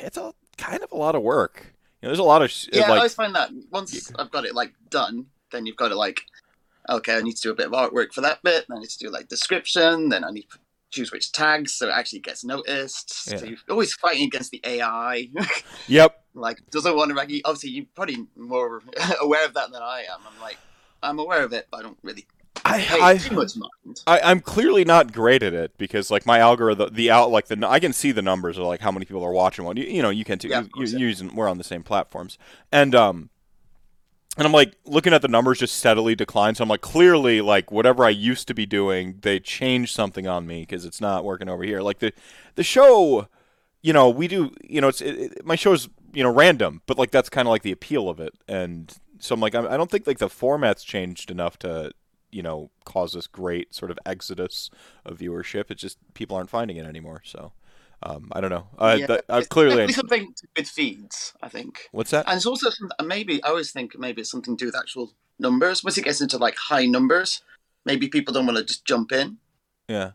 it's a kind of a lot of work. You know, there's a lot of Yeah, I always find that once I've got it like done, then you've got to like, okay, I need to do a bit of artwork for that bit. Then I need to do like description. Then I need to choose which tags so it actually gets noticed. So you're always fighting against the AI. yep. like doesn't want to rec- obviously you're probably more aware of that than I am. I'm like I'm aware of it, but I don't really I, I too much mind. I, I'm clearly not great at it because like my algorithm, the out like the I can see the numbers of like how many people are watching one. You, you know, you can too. Yeah, you, course, you, yeah. using we're on the same platforms, and um, and I'm like looking at the numbers just steadily decline. So I'm like, clearly, like whatever I used to be doing, they changed something on me because it's not working over here. Like the the show, you know, we do, you know, it's it, it, my show's you know random, but like that's kind of like the appeal of it, and so I'm like, I, I don't think like the format's changed enough to you know cause this great sort of exodus of viewership. It's just people aren't finding it anymore. So um, I don't know. Uh, Yeah, that, uh, It's clearly, something with feeds, I think. what's that? And it's also some, maybe I always think maybe it's something to do with actual numbers. Once it gets into like high numbers, maybe people don't want to just jump in. Yeah,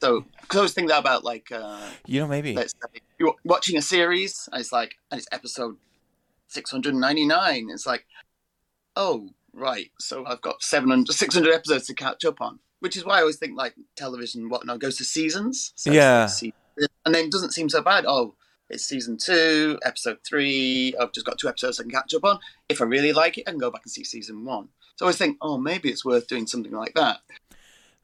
So, because I always think that about like, uh, you know, maybe. let's say you're watching a series, and it's like, and it's episode 699. It's like, oh, right. So I've got 700, 600 episodes to catch up on, which is why I always think like television, whatnot, goes to seasons. So Yeah. season- and then it doesn't seem so bad. Oh, it's season two, episode three. I've just got two episodes I can catch up on. If I really like it, I can go back and see season one. So I always think, oh, maybe it's worth doing something like that.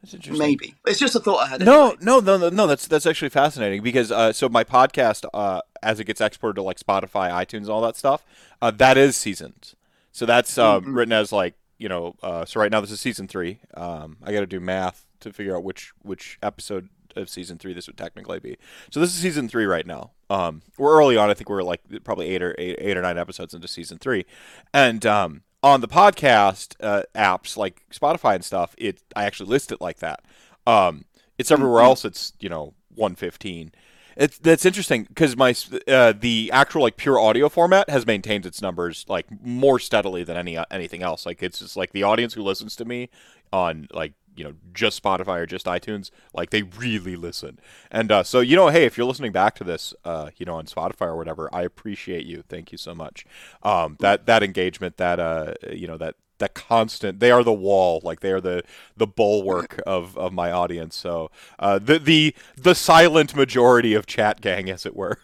That's interesting. Maybe. It's just a thought I had. No, anyway. no, no, no, no. That's that's actually fascinating because uh, so my podcast, uh, as it gets exported to like Spotify, iTunes, all that stuff, uh, that is seasons. So that's um, Mhm. written as like you know. Uh, so right now this is season three. Um, I got to do math to figure out which which episode of season three this would technically be. So this is season three right now. Um, we're early on. I think we're like probably eight or eight, eight or nine episodes into season three, and um, on the podcast uh, apps like Spotify and stuff, it I actually list it like that. Um, it's everywhere Mhm. else. It's you know 115. It's that's interesting because my uh, the actual like pure audio format has maintained its numbers like more steadily than any uh, anything else. Like it's just like the audience who listens to me on like you know just Spotify or just iTunes, like they really listen. And uh, so you know, hey, if you're listening back to this, uh, you know, on Spotify or whatever, I appreciate you. Thank you so much. Um, that that engagement, that uh, you know, that that constant they are the wall like they are the the bulwark of of my audience so uh the the the silent majority of chat gang as it were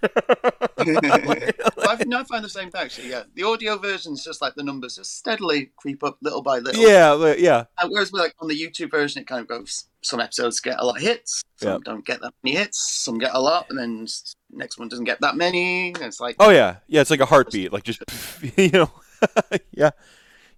Well, I've, no, I find the same thing actually. Yeah, the audio version is just like the numbers just steadily creep up little by little. yeah yeah Uh, whereas with, like on the YouTube version, it kind of goes. Some episodes get a lot of hits, some Yeah. don't get that many hits, some get a lot, and then next one doesn't get that many. and It's like oh yeah yeah it's like a heartbeat like just you know yeah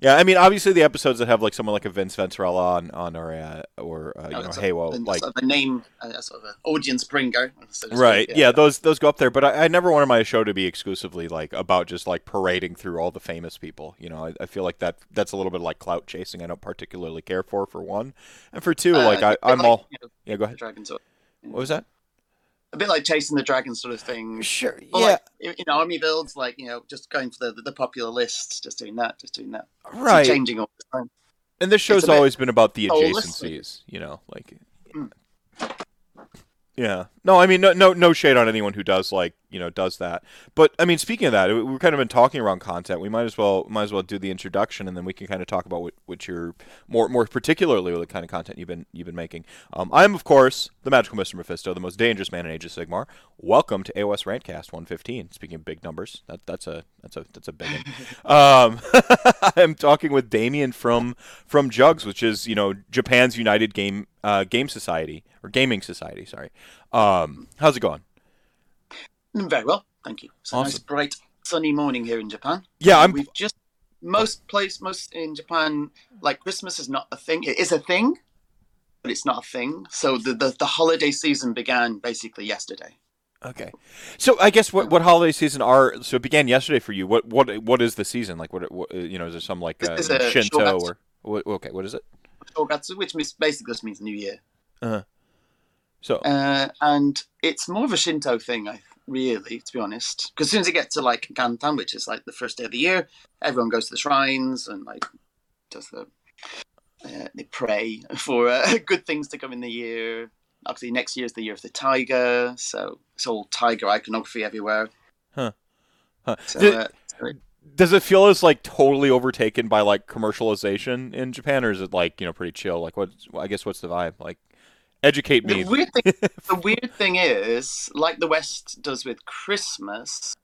yeah i mean obviously the episodes that have like someone like a vince venturella on on or uh, or uh, you oh, know it's hey well like sort of a name, uh, sort of an audience bringer. so Right. Yeah. those those go up there, but I, I never wanted my show to be exclusively like about just like parading through all the famous people. You know, I, I feel like that that's a little bit like clout chasing. I don't particularly care for for one, and for two, Uh, like I, a I'm like, all you know, yeah. Go ahead. What was that? A bit like chasing the dragon sort of thing. Sure. Or Yeah. like in in army builds, like you know, just going for the, the popular lists, just doing that, just doing that. It's Right. changing all the time. And this show's always been about the holistic. adjacencies. You know, like. Mm. Yeah. No, I mean, no, no, no shade on anyone who does like, you know, does that. But I mean, speaking of that, we- we've kind of been talking around content. We might as well, might as well do the introduction, and then we can kind of talk about what, what you're more, more particularly the kind of content you've been, you've been making. Um, I'm, of course, the magical Mr. Mephisto, the most dangerous man in Age of Sigmar. Welcome to AOS Rantcast 115. Speaking of big numbers, that, that's a, that's a, that's a big one. um, I'm talking with Damien from, from Jugs, which is, you know, Japan's United Game, uh, Game Society or Gaming Society. Sorry. Um, how's it going? Mm, Very well, thank you. It's a nice, bright, sunny morning here in Japan. Yeah, I'm. We've just most place most in Japan like Christmas is not a thing. It is a thing, but it's not a thing. So the the, the holiday season began basically yesterday. Okay, so I guess what what holiday season are? So it began yesterday for you. What what what is the season like? What, what you know? Is there some like uh, Shinto or what, okay? What is it? Shogatsu, which basically just means New Year, So uh, and it's more of a Shinto thing. I really, to be honest, because as soon as you get to like Gantan, which is like the first day of the year, everyone goes to the shrines and like does the uh, they pray for uh, good things to come in the year. obviously next year is the year of the tiger, so it's all tiger iconography everywhere. Huh. Huh. So, Did- uh, Does it feel as like totally overtaken by like commercialization in Japan, or is it like you know pretty chill? Like what? I guess what's the vibe? Like, educate me. the weird thing, the weird thing is, like the West does with Christmas,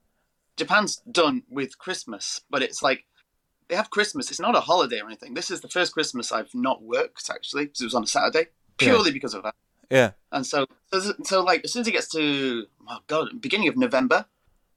Japan's done with Christmas, but it's like they have Christmas. It's not a holiday or anything. This is the first Christmas I've not worked actually, because it was on a Saturday, purely because of that. yeah. And so, so, so like as soon as it gets to oh god, beginning of November,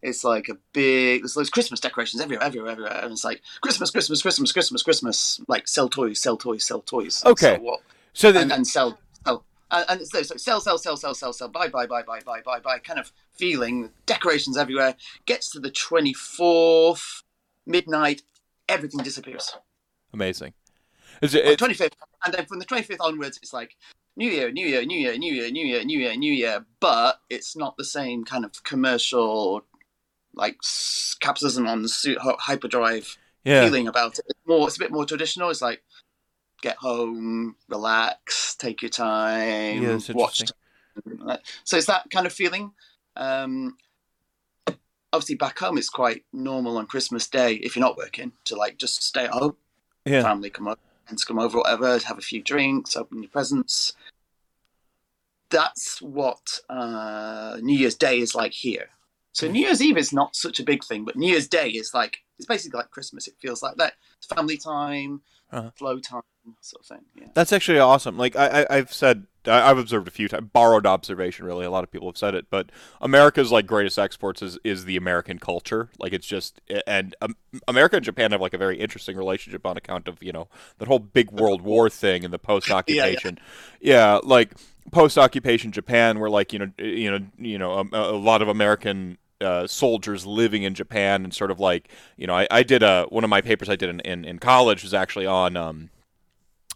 it's like a big. There's those Christmas decorations everywhere, everywhere, everywhere, and it's like Christmas, Christmas, Christmas, Christmas, Christmas. Like sell toys, sell toys, sell toys. Okay. So what? So the, And, and sell, sell, and, it's so sell, sell, sell, sell, sell, sell. Buy, buy, buy, buy, buy, buy, buy. Kind of feeling. Decorations everywhere. Gets to the twenty fourth midnight, everything disappears. amazing. Is it, it, Twenty fifth, and then from the twenty fifth onwards, it's like New Year, New Year, New Year, New Year, New Year, New Year, New Year. But it's not the same kind of commercial, like capitalism on hyperdrive yeah. feeling about it. It's more, it's a bit more traditional. It's like get home, relax, take your time, Yeah, watch. So it's that kind of feeling. Um, obviously, back home, it's quite normal on Christmas Day if you're not working to like just stay at home Yeah. family come over, friends come over, whatever, have a few drinks, open your presents. That's what uh, New Year's Day is like here. So New Year's Eve is not such a big thing, but New Year's Day is like it's basically like Christmas. It feels like that. It's family time, Uh-huh. flow time, sort of thing. Yeah. That's actually awesome. Like I, I I've said, I, I've observed a few times, borrowed observation. Really, a lot of people have said it, but America's like greatest exports is is the American culture. Like it's just, and um, America and Japan have like a very interesting relationship on account of you know that whole big World War thing and the post occupation. yeah, like post occupation Japan, where like you know you know you know a, a lot of American. Uh, soldiers living in Japan and sort of like you know I, I did a one of my papers I did in, in, in college was actually on um,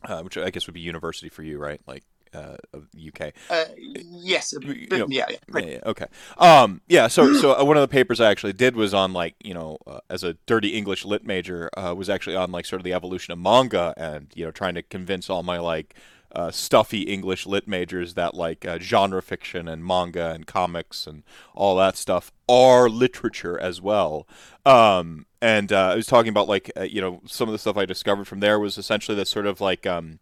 uh, which I guess would be university for you, right? Like uh, of the UK. Uh, yes. You know, yeah. Yeah. Yeah, yeah, okay. Um, yeah. So, so uh, one of the papers I actually did was on like you know, uh, as a dirty English lit major, uh, was actually on like sort of the evolution of manga, and you know, trying to convince all my like uh, stuffy English lit majors that like uh, genre fiction and manga and comics and all that stuff are literature as well. Um, and uh, I was talking about like uh, you know some of the stuff I discovered from there was essentially this sort of like um,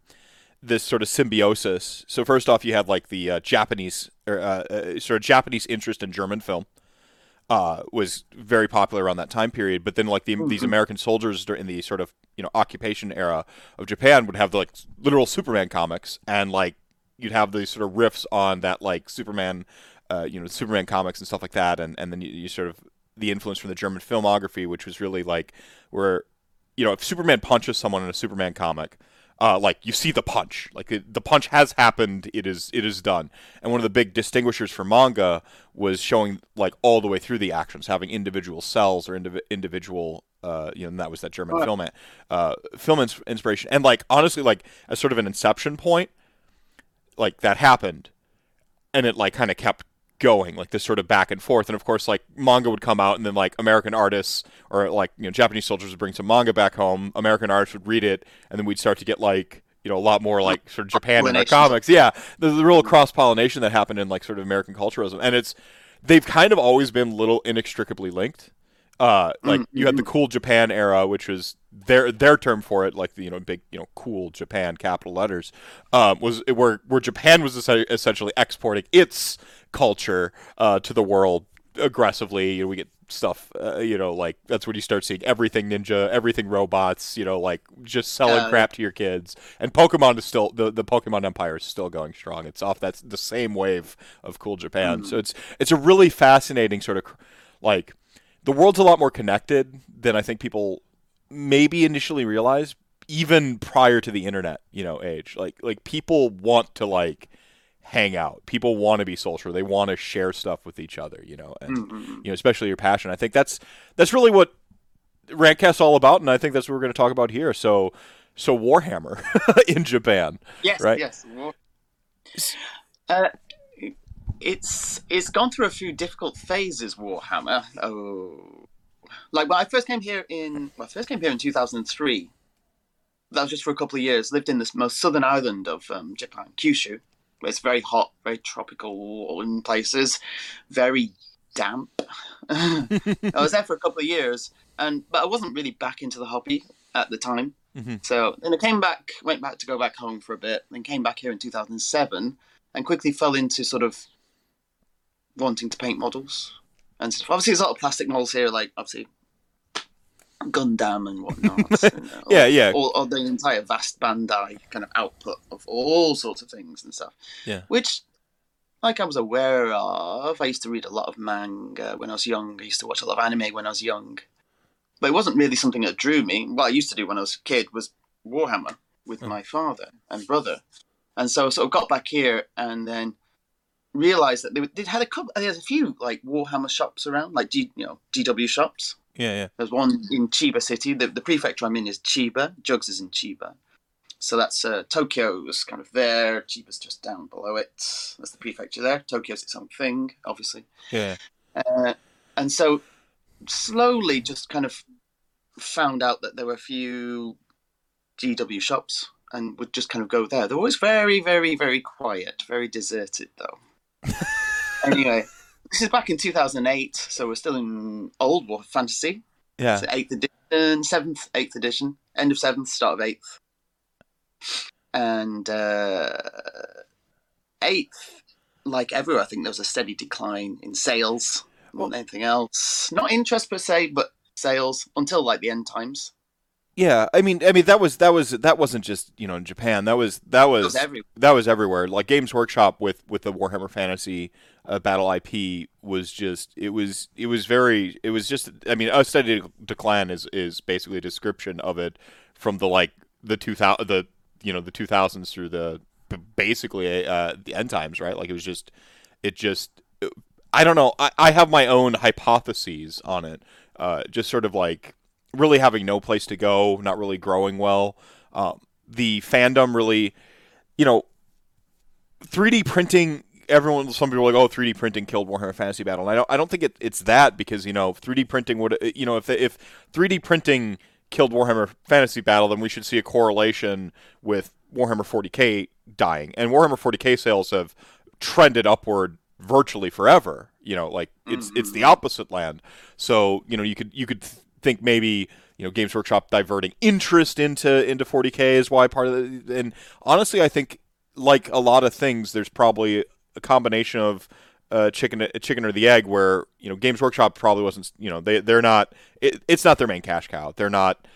this sort of symbiosis. So first off, you have like the uh, Japanese or uh, sort of Japanese interest in German film uh, was very popular around that time period. But then like the, these American soldiers in the sort of you know occupation era of Japan would have the, like literal Superman comics and like you'd have these sort of riffs on that like Superman, uh, you know, Superman comics and stuff like that, and and then you, you sort of the influence from the German filmography, which was really like where you know if Superman punches someone in a Superman comic. Uh, like you see the punch, like it, the punch has happened. It is it is done. And one of the big distinguishers for manga was showing like all the way through the actions, having individual cells or indiv- individual, uh, you know, and that was that German Right. film, uh, film ins- inspiration. And like honestly, like as sort of an inception point, like that happened, and it like kind of kept going like this sort of back and forth. And of course like manga would come out and then like american artists or like you know japanese soldiers would bring some manga back home. American artists would read it and then we'd start to get like you know a lot more like sort of japan in our comics. Yeah. The, a real cross pollination that happened in like sort of american culturalism. And it's they've kind of always been little inextricably linked. Uh like you had the cool japan era which was their their term for it like the you know big you know cool japan capital letters um was where where japan was essentially exporting its culture uh to the world aggressively. You know, we get stuff uh, you know like that's when you start seeing everything ninja everything robots you know like just selling crap to your kids. And pokemon is still the, the pokemon empire is still going strong. It's off that's the same wave of cool japan. So it's it's a really fascinating sort of like the world's a lot more connected than I think people maybe initially realize, even prior to the internet, you know, age. Like like people want to like hang out. People want to be social. They want to share stuff with each other, you know, and Mhm. you know, especially your passion. I think that's that's really what Rantcast's all about, and I think that's what we're going to talk about here. So so Warhammer in Japan. Yes, Right? yes. War- Uh, it's it's gone through a few difficult phases. Warhammer. Oh, like when I first came here in well, I first came here in two thousand and three. That was just for a couple of years. Lived in this most southern island of um, Japan, Kyushu, It's very hot, very tropical in places, very damp. I was there for a couple of years, and but I wasn't really back into the hobby at the time. Mhm. So then I came back, went back to go back home for a bit, then came back here in 2007, and quickly fell into sort of wanting to paint models and stuff. Obviously, there's a lot of plastic models here, like obviously Gundam and whatnot. you know, Yeah, yeah. Or, or the entire vast Bandai kind of output of all sorts of things and stuff. Yeah. Which, like I was aware of, I used to read a lot of manga when I was young. I used to watch a lot of anime when I was young. But it wasn't really something that drew me. What I used to do when I was a kid was Warhammer with Hmm. my father and brother. And so I sort of got back here and then realized that they, they had a couple, there's a few like Warhammer shops around, like G, you know, GW shops. Yeah, yeah. There's one in Chiba City. The, the prefecture I'm in is Chiba. Jugs is in Chiba. So that's uh, Tokyo's kind of there. Chiba's just down below it. That's the prefecture there. Tokyo's its own thing, obviously. Yeah. Uh, and so slowly just kind of found out that there were a few GW shops and would just kind of go there. They're always very, very, very quiet, very deserted though. anyway, this is back in 2008, so we're still in old war fantasy. Yeah. So eighth edition, seventh, eighth edition, end of seventh, start of eighth, and uh, eighth, like everywhere, I think there was a steady decline in sales more than anything else. Not interest per se, but sales until like the end times. Yeah, I mean, I mean that was that was that wasn't just you know in Japan. That was that was, was everywhere. that was everywhere. Like Games Workshop with with the Warhammer Fantasy uh, Battle IP was just it was it was very it was just I mean a steady decline is is basically a description of it from the like the two thousand the you know the two thousands through the basically uh, the end times right like it was just it just I don't know I, I have my own hypotheses on it uh, just sort of like really having no place to go not really growing well um, the fandom really you know 3D printing. Everyone, some people are like, "Oh, 3D printing killed Warhammer Fantasy Battle." And I don't, I don't think it, it's that because you know, 3D printing would, you know, if if 3D printing killed Warhammer Fantasy Battle, then we should see a correlation with Warhammer 40k dying, and Warhammer 40k sales have trended upward virtually forever. You know, like it's it's the opposite land. So you know, you could you could think maybe you know Games Workshop diverting interest into into 40k is why part of the. And honestly, I think like a lot of things, there's probably a combination of uh, chicken, uh, chicken or the egg, where you know Games Workshop probably wasn't, you know, they they're not, it, it's not their main cash cow. They're not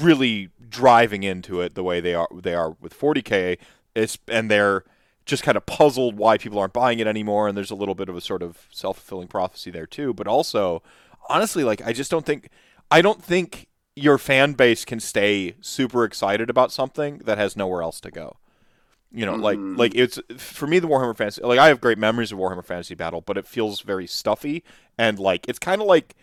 really driving into it the way they are they are with 40k. It's and they're just kind of puzzled why people aren't buying it anymore, and there's a little bit of a sort of self fulfilling prophecy there too. But also, honestly, like I just don't think, I don't think your fan base can stay super excited about something that has nowhere else to go. You know, like Mhm. like it's for me the Warhammer Fantasy. Like I have great memories of Warhammer Fantasy Battle, but it feels very stuffy and like it's kind of like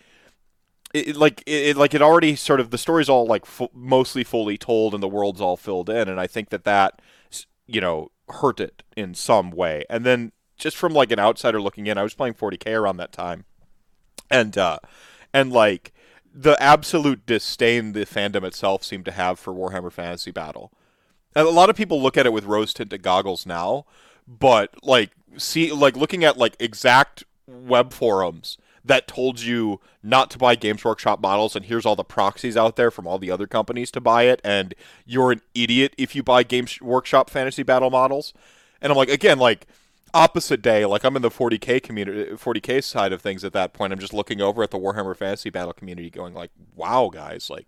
it, like it, like it already sort of the story's all like mostly fully told and the world's all filled in, and I think that that you know hurt it in some way. And then just from like an outsider looking in, I was playing 40k around that time, and uh, and like the absolute disdain the fandom itself seemed to have for Warhammer Fantasy Battle. And a lot of people look at it with rose tinted goggles now, but like see like looking at like exact web forums that told you not to buy Games Workshop models and here's all the proxies out there from all the other companies to buy it and you're an idiot if you buy Games Workshop Fantasy Battle models. And I'm like again like opposite day like I'm in the 40k community 40k side of things at that point. I'm just looking over at the Warhammer Fantasy Battle community going like wow guys like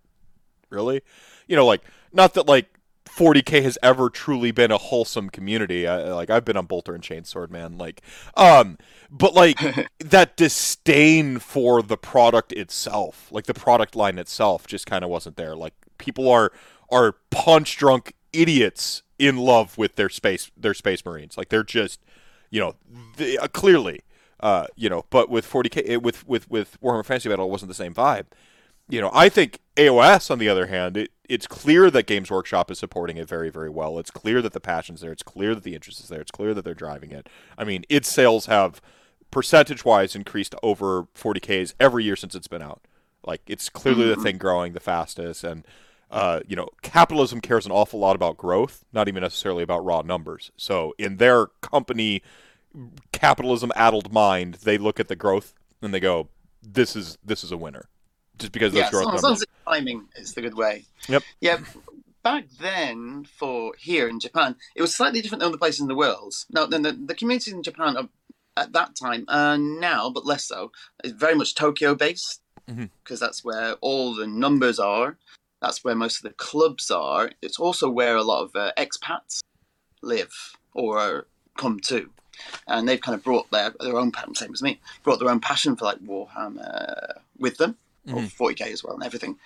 really? You know like not that like 40k has ever truly been a wholesome community. I, like I've been on Bolter and Chainsword, man. Like, um, but like that disdain for the product itself, like the product line itself, just kind of wasn't there. Like people are are punch drunk idiots in love with their space their space marines. Like they're just, you know, they, uh, clearly, uh, you know. But with 40k, it- with with with Warhammer Fantasy Battle, it wasn't the same vibe you know, I think AOS, on the other hand, it, it's clear that Games Workshop is supporting it very, very well. It's clear that the passion's there. It's clear that the interest is there. It's clear that they're driving it. I mean, its sales have percentage wise increased over 40Ks every year since it's been out. Like, it's clearly the thing growing the fastest. And uh, you know, capitalism cares an awful lot about growth, not even necessarily about raw numbers. So in their company capitalism addled mind, they look at the growth and they go, "This is this is a winner," just because yeah, those growth as long, numbers. long as the timing is the good way. Yep. Yeah. Back then, for here in Japan, it was slightly different than other places in the world. Now, then the, the communities in Japan are, at that time and now, but less so, is very much Tokyo based because that's where all the numbers are. That's where most of the clubs are. It's also where a lot of uh, expats live or come to. And they've kind of brought their their own passion, same as me, brought their own passion for like Warhammer with them, or Mhm. 40k as well, and everything.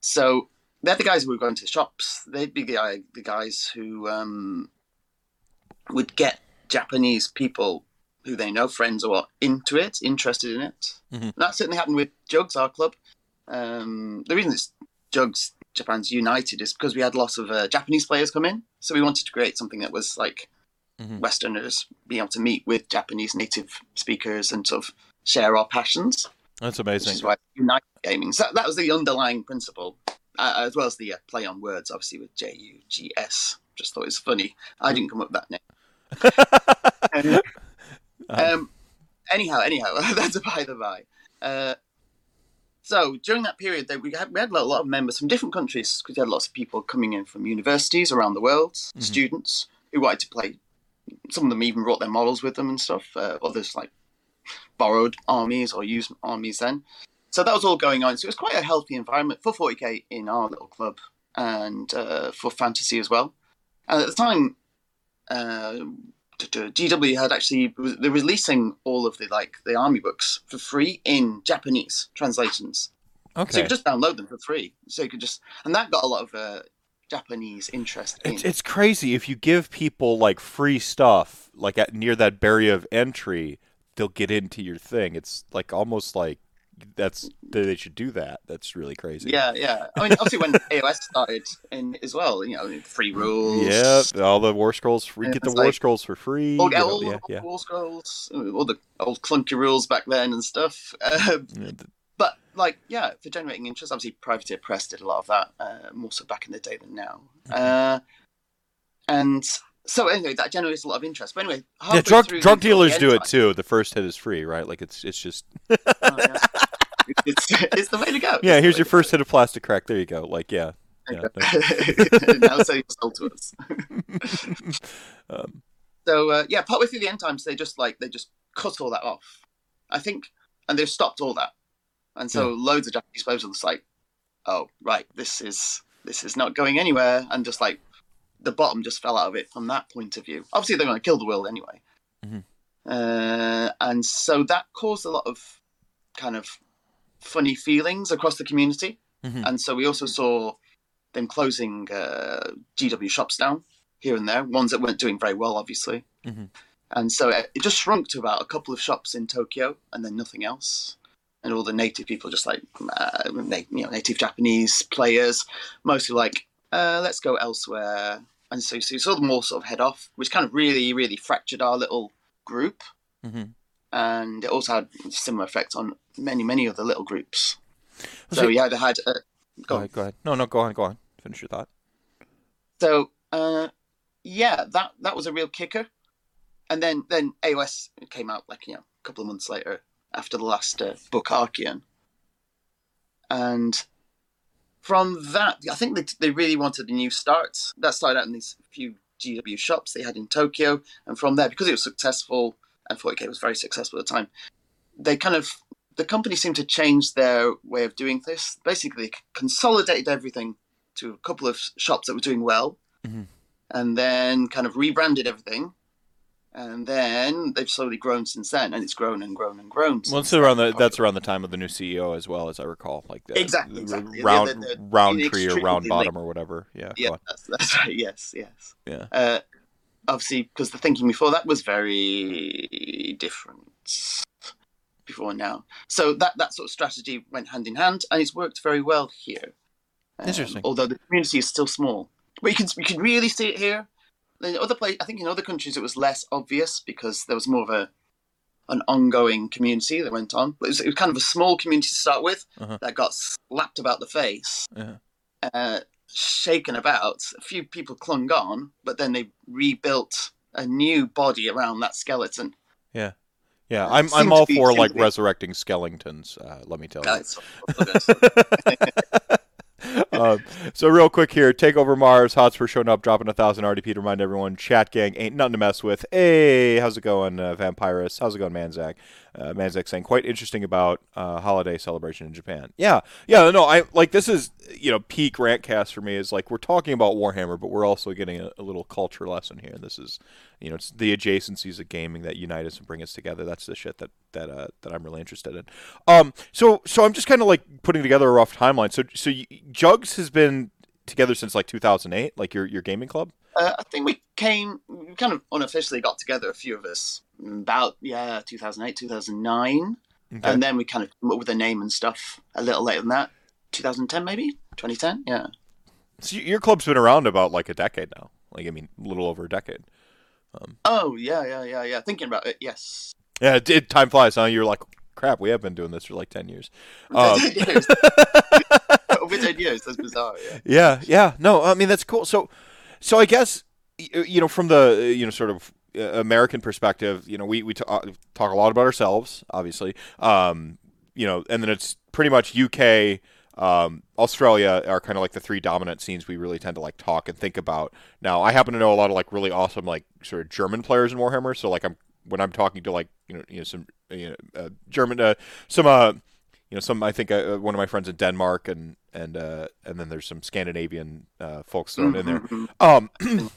So they're the guys who would go into shops. They'd be the, the guys who um, would get Japanese people who they know, friends or into it, interested in it. Mhm. That certainly happened with Jugs, our club. Um, the reason it's Jugs Japan's United is because we had lots of uh, Japanese players come in, so we wanted to create something that was like Mhm. Westerners being able to meet with Japanese native speakers and sort of share our passions That's amazing. which is why United Gaming. So that was the underlying principle, uh, as well as the uh, play on words, obviously with J U G S. Just thought it was funny. I didn't come up with that name. um, anyhow, anyhow, that's a by the by. So during that period, they, we had we had a lot of members from different countries because we had lots of people coming in from universities around the world, Mhm. students who wanted to play. Some of them even brought their models with them and stuff. Uh, others like borrowed armies or used armies then. So that was all going on. So it was quite a healthy environment for 40k in our little club and uh, for fantasy as well. And at the time, uh, GW had actually they're releasing all of the like the army books for free in Japanese translations. Okay. So you could just download them for free. So you could just and that got a lot of uh, Japanese interest in. It's, it's crazy if you give people like free stuff like at near that barrier of entry, they'll get into your thing. It's like almost like that's they should do that. That's really crazy. Yeah, yeah. I mean, obviously, when AOS started in as well, you know, free rules. Yeah, all the war scrolls. We get the war like- scrolls for free. You know, old, yeah, yeah. war scrolls, all the old clunky rules back then and stuff. Um, Yeah, th- but like, yeah, for generating interest, obviously, Privateer Press did a lot of that, uh, more so back in the day than now. Mm-hmm. Uh, and so anyway, that generates a lot of interest. But anyway, Yeah, drug drug dealers do end it too. The first hit is free, right? Like it's it's just Oh, yeah. it's, it's the way to go. yeah. It's Here's your first hit of plastic crack. There you go. Like yeah, yeah. now so you sold to us. Um, So uh, yeah, partway through the end times, they just like they just cut all that off. I think, and they've stopped all that, and so loads of Japanese players are just like, "Oh, right, this is this is not going anywhere," and just like the bottom just fell out of it from that point of view. Obviously, they're going to kill the world anyway, Mhm. uh, and so that caused a lot of kind of funny feelings across the community, Mhm. and so we also saw them closing uh, GW shops down here and there, ones that weren't doing very well, obviously. Mhm. And so it it just shrunk to about a couple of shops in Tokyo, and then nothing else. And all the native people, just like uh, na- you know, native Japanese players, mostly like, uh, let's go elsewhere. And so, so you saw them all sort of head off, which kind of really, really fractured our little group. mhm. And it also had similar effect on many, many other little groups. Well, So see- you either had uh, Go on. ahead. Go ahead. No, no. Go on. Go on. Finish your thought. So uh, yeah, that that was a real kicker. And then then AOS came out like you know a couple of months later after the last uh, book Archaon, and from that I think they they really wanted a new start. That started out in these few GW shops they had in Tokyo, and from there because it was successful and 40k was very successful at the time, they kind of the company seemed to change their way of doing this. Basically, they consolidated everything to a couple of shops that were doing well, Mhm. and then kind of rebranded everything. And then they've slowly grown since then, and it's grown and grown and grown. Well, it's around the that's around the time of the new CEO as well, as I recall. Like the, Exactly, exactly. round the- Rountree or round bottom or whatever. Yeah. yeah, that's, that's right. Yes, yes. Yeah. Uh, obviously, because the thinking before that was very different before now. So that that sort of strategy went hand in hand, and it's worked very well here. Um, Interesting. Although the community is still small, but you can you can really see it here. In other place, I think in other countries it was less obvious because there was more of a an ongoing community that went on. It was, it was kind of a small community to start with Uh-huh. that got slapped about the face Uh-huh. uh, shaken about. A few people clung on, but then they rebuilt a new body around that skeleton. Yeah. Yeah, I'm I'm all for like be- resurrecting skeletons. Uh, let me tell you. Uh, um, so real quick here, Takeover Mars, Hots Hotspur showing up, dropping a thousand RDP to remind everyone, chat gang ain't nothing to mess with. Hey, how's it going, uh, Vampirus? How's it going, Manzak? Uh, Manzak saying quite interesting about uh, holiday celebration in Japan. Yeah, yeah, no, I like this is you know peak rantcast for me is like we're talking about Warhammer, but we're also getting a, a little culture lesson here. This is you know it's the adjacencies of gaming that unite us and bring us together. That's the shit that that uh, that I'm really interested in. Um, so so I'm just kind of like putting together a rough timeline. So so Jugs has been together since like 2008, like your your gaming club. Uh, I think we came, we kind of unofficially got together, a few of us, about, yeah, 2008, 2009. Okay. And then we kind of come up with a name and stuff a little later than that. 2010, maybe? 2010? Yeah. So your club's been around about like a decade now. Like I mean, a little over a decade. Um, Oh, yeah, yeah, yeah, yeah. Thinking about it, yes. Yeah, it did. Time flies. Huh? You're like, crap. We have been doing this for like ten years. Um, 10 years. Over 10 years. That's bizarre, yeah. Yeah, yeah. No, I mean that's cool. So, so I guess you know from the uh, you know sort of uh, American perspective, you know we we uh, talk a lot about ourselves, obviously. Um, you know, and then it's pretty much UK. Um, Australia are kind of like the three dominant scenes we really tend to like talk and think about. Now, I happen to know a lot of like really awesome like sort of German players in Warhammer. So like I'm when I'm talking to like you know you know some you know uh, German uh, some uh you know some I think uh, one of my friends in Denmark and and uh, and then there's some Scandinavian uh, folks thrown in there. Mhm. Um,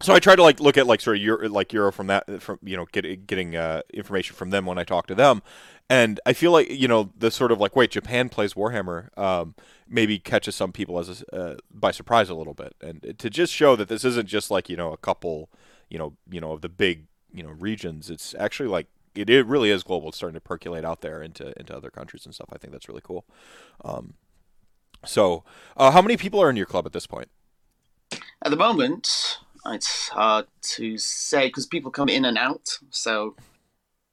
so I try to like look at like sort of Euro, like Euro from that from you know get, getting uh, information from them when I talk to them, and I feel like you know the sort of like wait Japan plays Warhammer um, maybe catches some people as a, uh, by surprise a little bit, and to just show that this isn't just like you know a couple you know you know of the big you know regions. It's actually like it, it really is global. It's starting to percolate out there into into other countries and stuff. I think that's really cool. Um, so, uh, how many people are in your club at this point? At the moment, it's hard to say because people come in and out. So,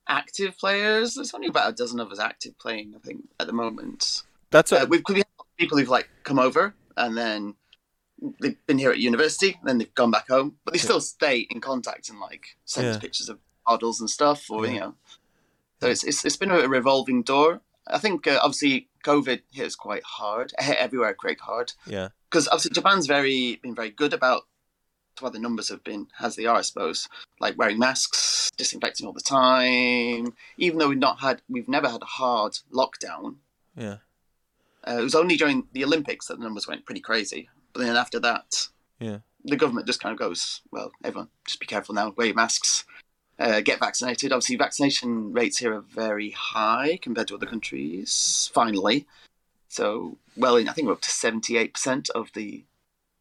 active players, there's only about a dozen of us active playing, I think, at the moment. That's a Uh, we've, we've people who've like come over and then they've been here at university, then they've gone back home, but they still stay in contact and like send us pictures of models and stuff, or Yeah. you know. So it's, it's it's been a revolving door. I think uh, obviously COVID hit us quite hard, hit everywhere quite hard yeah. because obviously Japan's very been very good about why the numbers have been as they are, I suppose. Like wearing masks, disinfecting all the time. Even though we've not had, we've never had a hard lockdown. Yeah. Uh, it was only during the Olympics that the numbers went pretty crazy. But then after that, Yeah. the government just kind of goes, well, everyone, just be careful now, wear your masks, uh, get vaccinated. Obviously, vaccination rates here are very high compared to other countries. Finally, so well, I think we're up to seventy-eight percent of the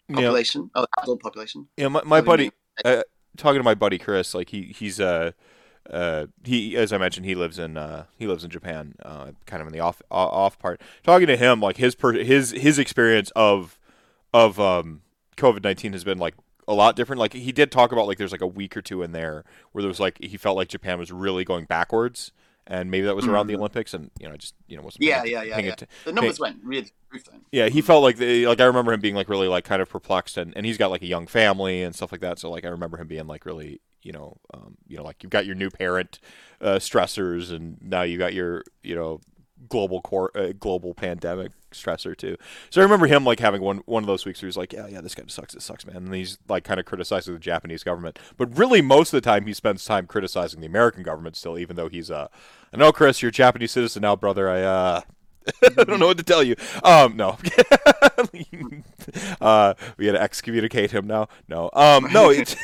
Yeah. population, of the adult population. Yeah. My, my buddy, uh, talking to my buddy Chris, like he he's uh uh he as I mentioned he lives in uh he lives in Japan, uh kind of in the off off part. Talking to him, like his per his his experience of of um COVID nineteen has been like a lot different. Like he did talk about like there's like a week or two in there where there was like he felt like Japan was really going backwards. And maybe that was around the Mhm. Olympics, and you know, I just you know wasn't Yeah, paying- yeah, yeah, paying yeah. atten- The numbers went really yeah, he felt like the like I remember him being like really like kind of perplexed and, and he's got like a young family and stuff like that. So like I remember him being like really you know um, you know like you've got your new parent uh, stressors and now you got your you know global core uh, global pandemic stressor too. So I remember him like having one one of those weeks where he's like yeah yeah this guy sucks it sucks man and he's like kind of criticizing the Japanese government, but really most of the time he spends time criticizing the American government still even though he's uh I know Chris you're a Japanese citizen now brother I uh I don't know what to tell you. Um, no. uh, we got to excommunicate him now. No. Um, no. It's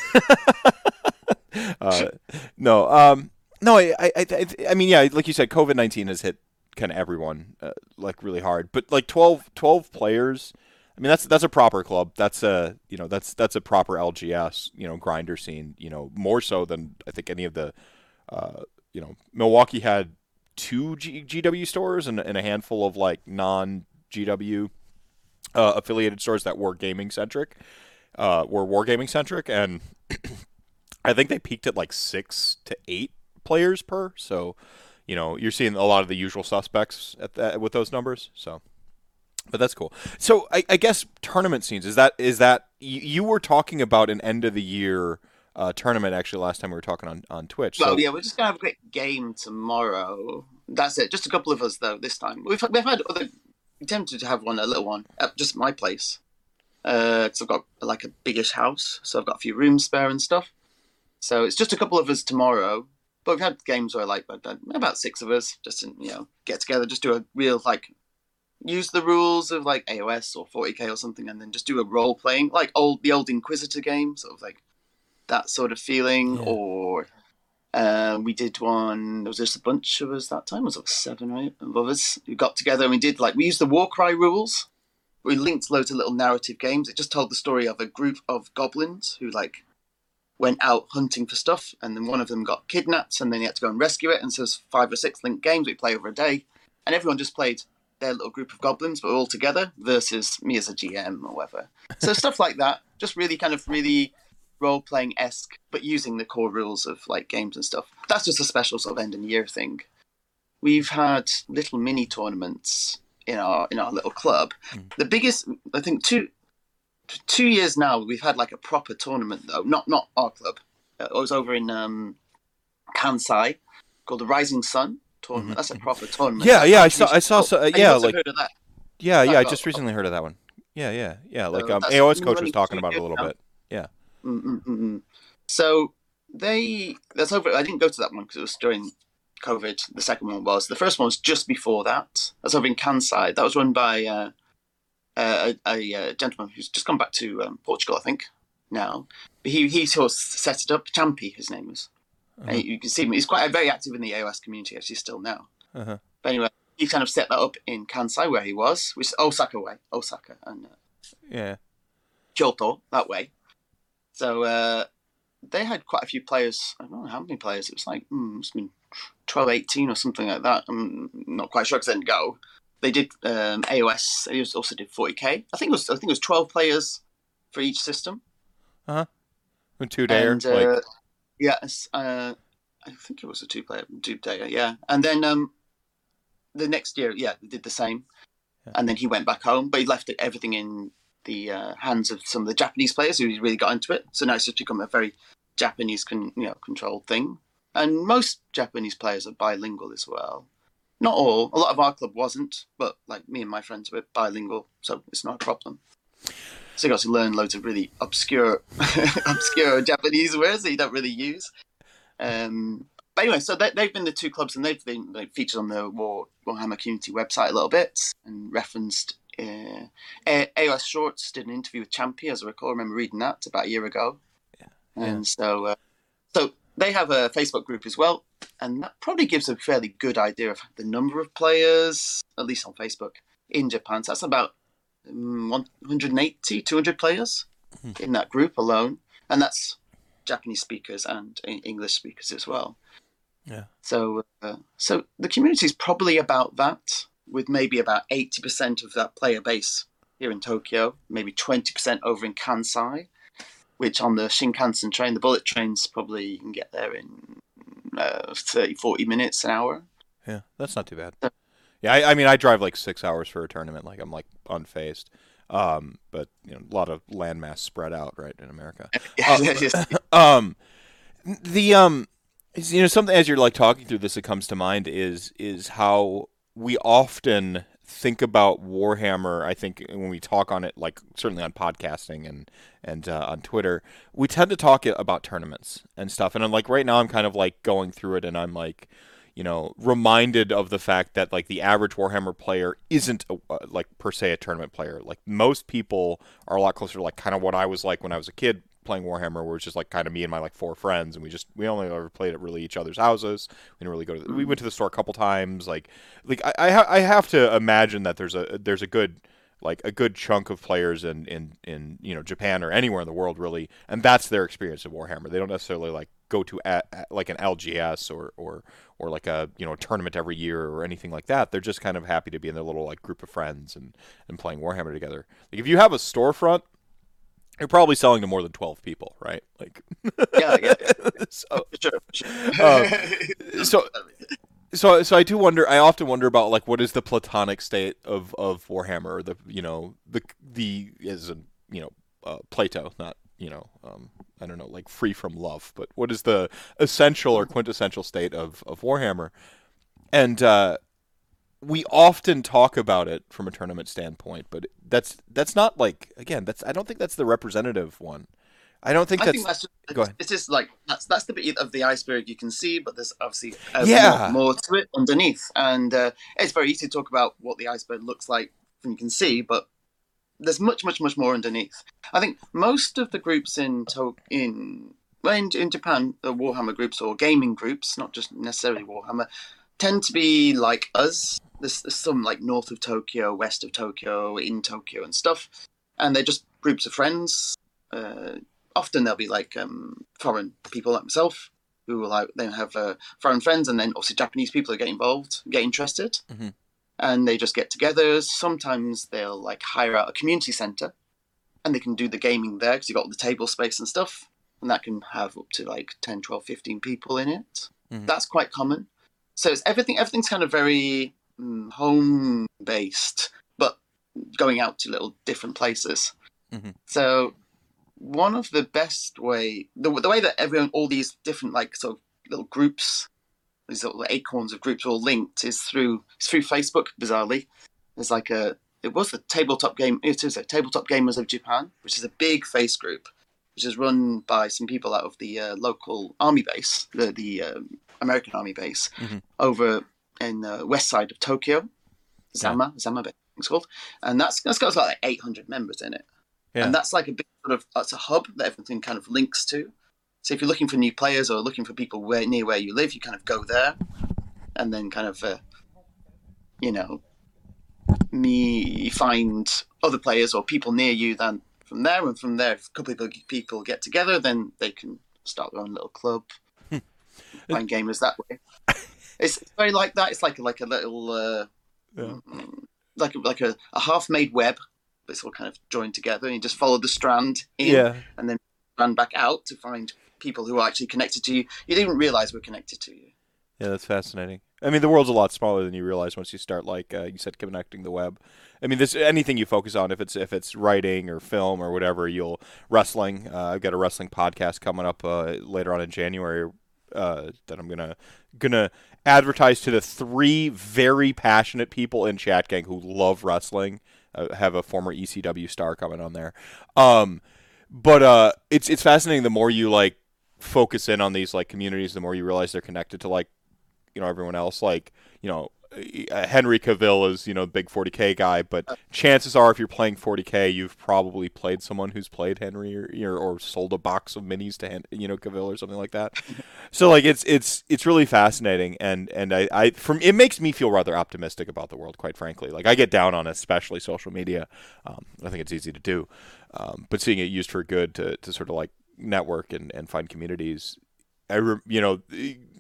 uh, no. Um, no. I, I, I, I mean, yeah. Like you said, COVID nineteen has hit kind of everyone uh, like really hard. But like 12, 12 players. I mean, that's that's a proper club. That's a you know that's that's a proper LGS you know grinder scene. You know more so than I think any of the uh, you know Milwaukee had two G- GW stores and, and a handful of like non GW uh, affiliated stores that were gaming centric, uh, were wargaming centric, and I think they peaked at like six to eight players per. So, you know, you're seeing a lot of the usual suspects at that with those numbers. So, But that's cool. So I, I guess tournament scenes is that is that you, you were talking about an end of the year uh, tournament actually last time we were talking on, on Twitch. Well, yeah, we're just gonna have a great game tomorrow. That's it. Just a couple of us though this time. We've we've had other. We tempted to have one, a little one, at just my place. Uh, so I've got like a biggish house, so I've got a few rooms spare and stuff. So it's just a couple of us tomorrow. But we've had games where like about six of us just you know get together, just do a real like use the rules of like AOS or 40k or something, and then just do a role playing like old the old Inquisitor game, sort of like that sort of feeling. Yeah. Or uh, we did one. There was just a bunch of us that time. It was like seven or eight of us who got together and we did like we used the Warcry rules. We linked loads of little narrative games. It just told the story of a group of goblins who like went out hunting for stuff, and then one of them got kidnapped, and then he had to go and rescue it. And so there's five or six linked games we play over a day, and everyone just played their little group of goblins, but all together versus me as a GM or whatever. So stuff like that, just really kind of really role playing esque, but using the core rules of like games and stuff. That's just a special sort of end of year thing. We've had little mini tournaments in our in our little club. Mm. The biggest, I think, two two years now we've had like a proper tournament though. Not not our club. Uh, it was over in um, Kansai called the Rising Sun tournament. Mhm. That's a proper tournament. yeah, yeah, I saw, I saw, so, uh, Oh, yeah, like, heard of that. yeah, yeah, I just recently heard of that one. Yeah, yeah, yeah. Like, um, AOS coach was talking about it a little now. bit. Mm-mm-mm. So they that's over. I didn't go to that one because it was during COVID. The second one was. The first one was just before that. That's over in Kansai. That was run by uh, a, a, gentleman who's just come back to um, Portugal, I think. Now, but he he sort of set it up. Champy, his name was. Uh-huh. You can see him. He's quite very active in the AOS community actually still now. Uh-huh. But anyway, he kind of set that up in Kansai where he was, which is Osaka way, Osaka and uh, Yeah. Kyoto that way. So uh, they had quite a few players. I don't know how many players. It was like mm, must have been 12, 18 or something like that. I'm not quite sure because I didn't go. They did um, AOS. They also did 40k. I think it was. I think it was 12 players for each system. Two dayer. And, uh, like, yes, uh, I think it was a two-player, two-dayer. Yeah, and then um, the next year, yeah, they did the same. Yeah. And then he went back home, but he left everything in the uh, hands of some of the Japanese players who really got into it. So now it's just become a very Japanese, con- you know, controlled thing. And most Japanese players are bilingual as well. Not all. A lot of our club wasn't, but like me and my friends were bilingual, so it's not a problem. So you got to learn loads of really obscure, obscure Japanese words that you don't really use. Um, but anyway, so they, they've been the two clubs, and they've been like, featured on the War Warhammer community website a little bit and referenced. Uh, AOS Shorts did an interview with Champy, as I recall. I remember reading that about a year ago. Yeah. And so, uh, so they have a Facebook group as well, and that probably gives a fairly good idea of the number of players, at least on Facebook, in Japan. So that's about um, 180, 200 players Hmm. in that group alone, and that's Japanese speakers and English speakers as well. Yeah. So, uh, so the community is probably about that, with maybe about eighty percent of that player base here in Tokyo, maybe twenty percent over in Kansai, which on the Shinkansen train, the bullet trains, probably you can get there in uh, 30, 40 minutes, an hour. yeah, that's not too bad. Yeah. I, I mean, I drive like six hours for a tournament. Like I'm like unfazed. Um, but you know, a lot of landmass spread out right in America. Oh, um the um you know something as you're like talking through this that comes to mind is is how we often think about warhammer i think when we talk on it like certainly on podcasting and and uh, on twitter we tend to talk about tournaments and stuff. And i'm like right now i'm kind of like going through it and i'm like you know reminded of the fact that like the average warhammer player isn't a, uh, like per se a tournament player. Like most people are a lot closer to like kind of what i was like when i was a kid playing warhammer where it's just like kind of me and my like four friends and we just we only ever played at really each other's houses we didn't really go to the, we went to the store a couple times like like i I, ha- I have to imagine that there's a there's a good like a good chunk of players in, in, in you know Japan or anywhere in the world really, and that's their experience of Warhammer. They don't necessarily like go to a, a- like an LGS or, or or like a you know tournament every year or anything like that. They're just kind of happy to be in their little like group of friends and, and playing Warhammer together. Like if you have a storefront, you're probably selling to more than twelve people, right? Like yeah, yeah, so for sure. Sure. Um, so- so so I do wonder. I often wonder about like what is the platonic state of of Warhammer, or the you know the the as in you know uh, Plato, not you know um, I don't know like free from love, but what is the essential or quintessential state of of Warhammer? And uh, we often talk about it from a tournament standpoint, but that's that's not like again that's I don't think that's the representative one. I don't think I that's. think that's just, go ahead. it's just like that's that's the bit of the iceberg you can see, but there's obviously uh, Yeah. more, more to it underneath, and uh, it's very easy to talk about what the iceberg looks like from you can see, but there's much, much, much more underneath. I think most of the groups in to- in well, in, in Japan, the Warhammer groups or gaming groups, not just necessarily Warhammer, tend to be like us. There's, there's some like north of Tokyo, west of Tokyo, in Tokyo, and stuff, and they're just groups of friends. Uh, often they'll be like um, foreign people like myself who will like then have uh, foreign friends, and then obviously Japanese people who get involved, get interested, Mhm. and they just get together. Sometimes they'll like hire out a community center, and they can do the gaming there because you've got all the table space and stuff, and that can have up to like 10, 12, 15 people in it. Mhm. That's quite common. So it's everything. Everything's kind of very mm, home based, but going out to little different places. Mhm. So one of the best way, the, the way that everyone, all these different like sort of little groups, these little acorns of groups all linked is through it's through Facebook. Bizarrely, there's like a it was the tabletop game. It is a tabletop gamers of Japan, which is a big face group, which is run by some people out of the uh, local army base, the the um, American army base, Mhm. over in the west side of Tokyo, Zama Zama Bay, it's called, and that's that's got like 800 members in it. Yeah. And that's like a big sort of that's a hub that everything kind of links to. So if you're looking for new players or looking for people where near where you live, you kind of go there, and then kind of, uh, you know, me find other players or people near you. Then from there, and from there, if a couple of people get together, then they can start their own little club, find gamers that way. It's, it's very like that. It's like like a little. Uh, Yeah. mm, like like a, a half-made web, it's all kind of joined together, and you just follow the strand in, Yeah. and then run back out to find people who are actually connected to you. You didn't realize we're connected to you. Yeah, that's fascinating. I mean, the world's a lot smaller than you realize once you start, like uh, you said, connecting the web. I mean, this anything you focus on, if it's if it's writing or film or whatever, you'll wrestling. Uh, I've got a wrestling podcast coming up uh, later on in January uh, that I'm gonna gonna advertise to the three very passionate people in Chat Gang who love wrestling. Uh, have a former ECW star coming on there, um, but uh, it's it's fascinating. The more you like focus in on these like communities, the more you realize they're connected to like you know everyone else. Like you know Henry Cavill is you know the big 40k guy, but chances are if you're playing 40k, you've probably played someone who's played Henry or you or sold a box of minis to Hen- you know Cavill or something like that. so like it's it's it's really fascinating and and I, I from it makes me feel rather optimistic about the world quite frankly. Like i get down on especially social media. Um, i think it's easy to do. Um, but seeing it used for good to, to sort of like network and, and find communities I re- you know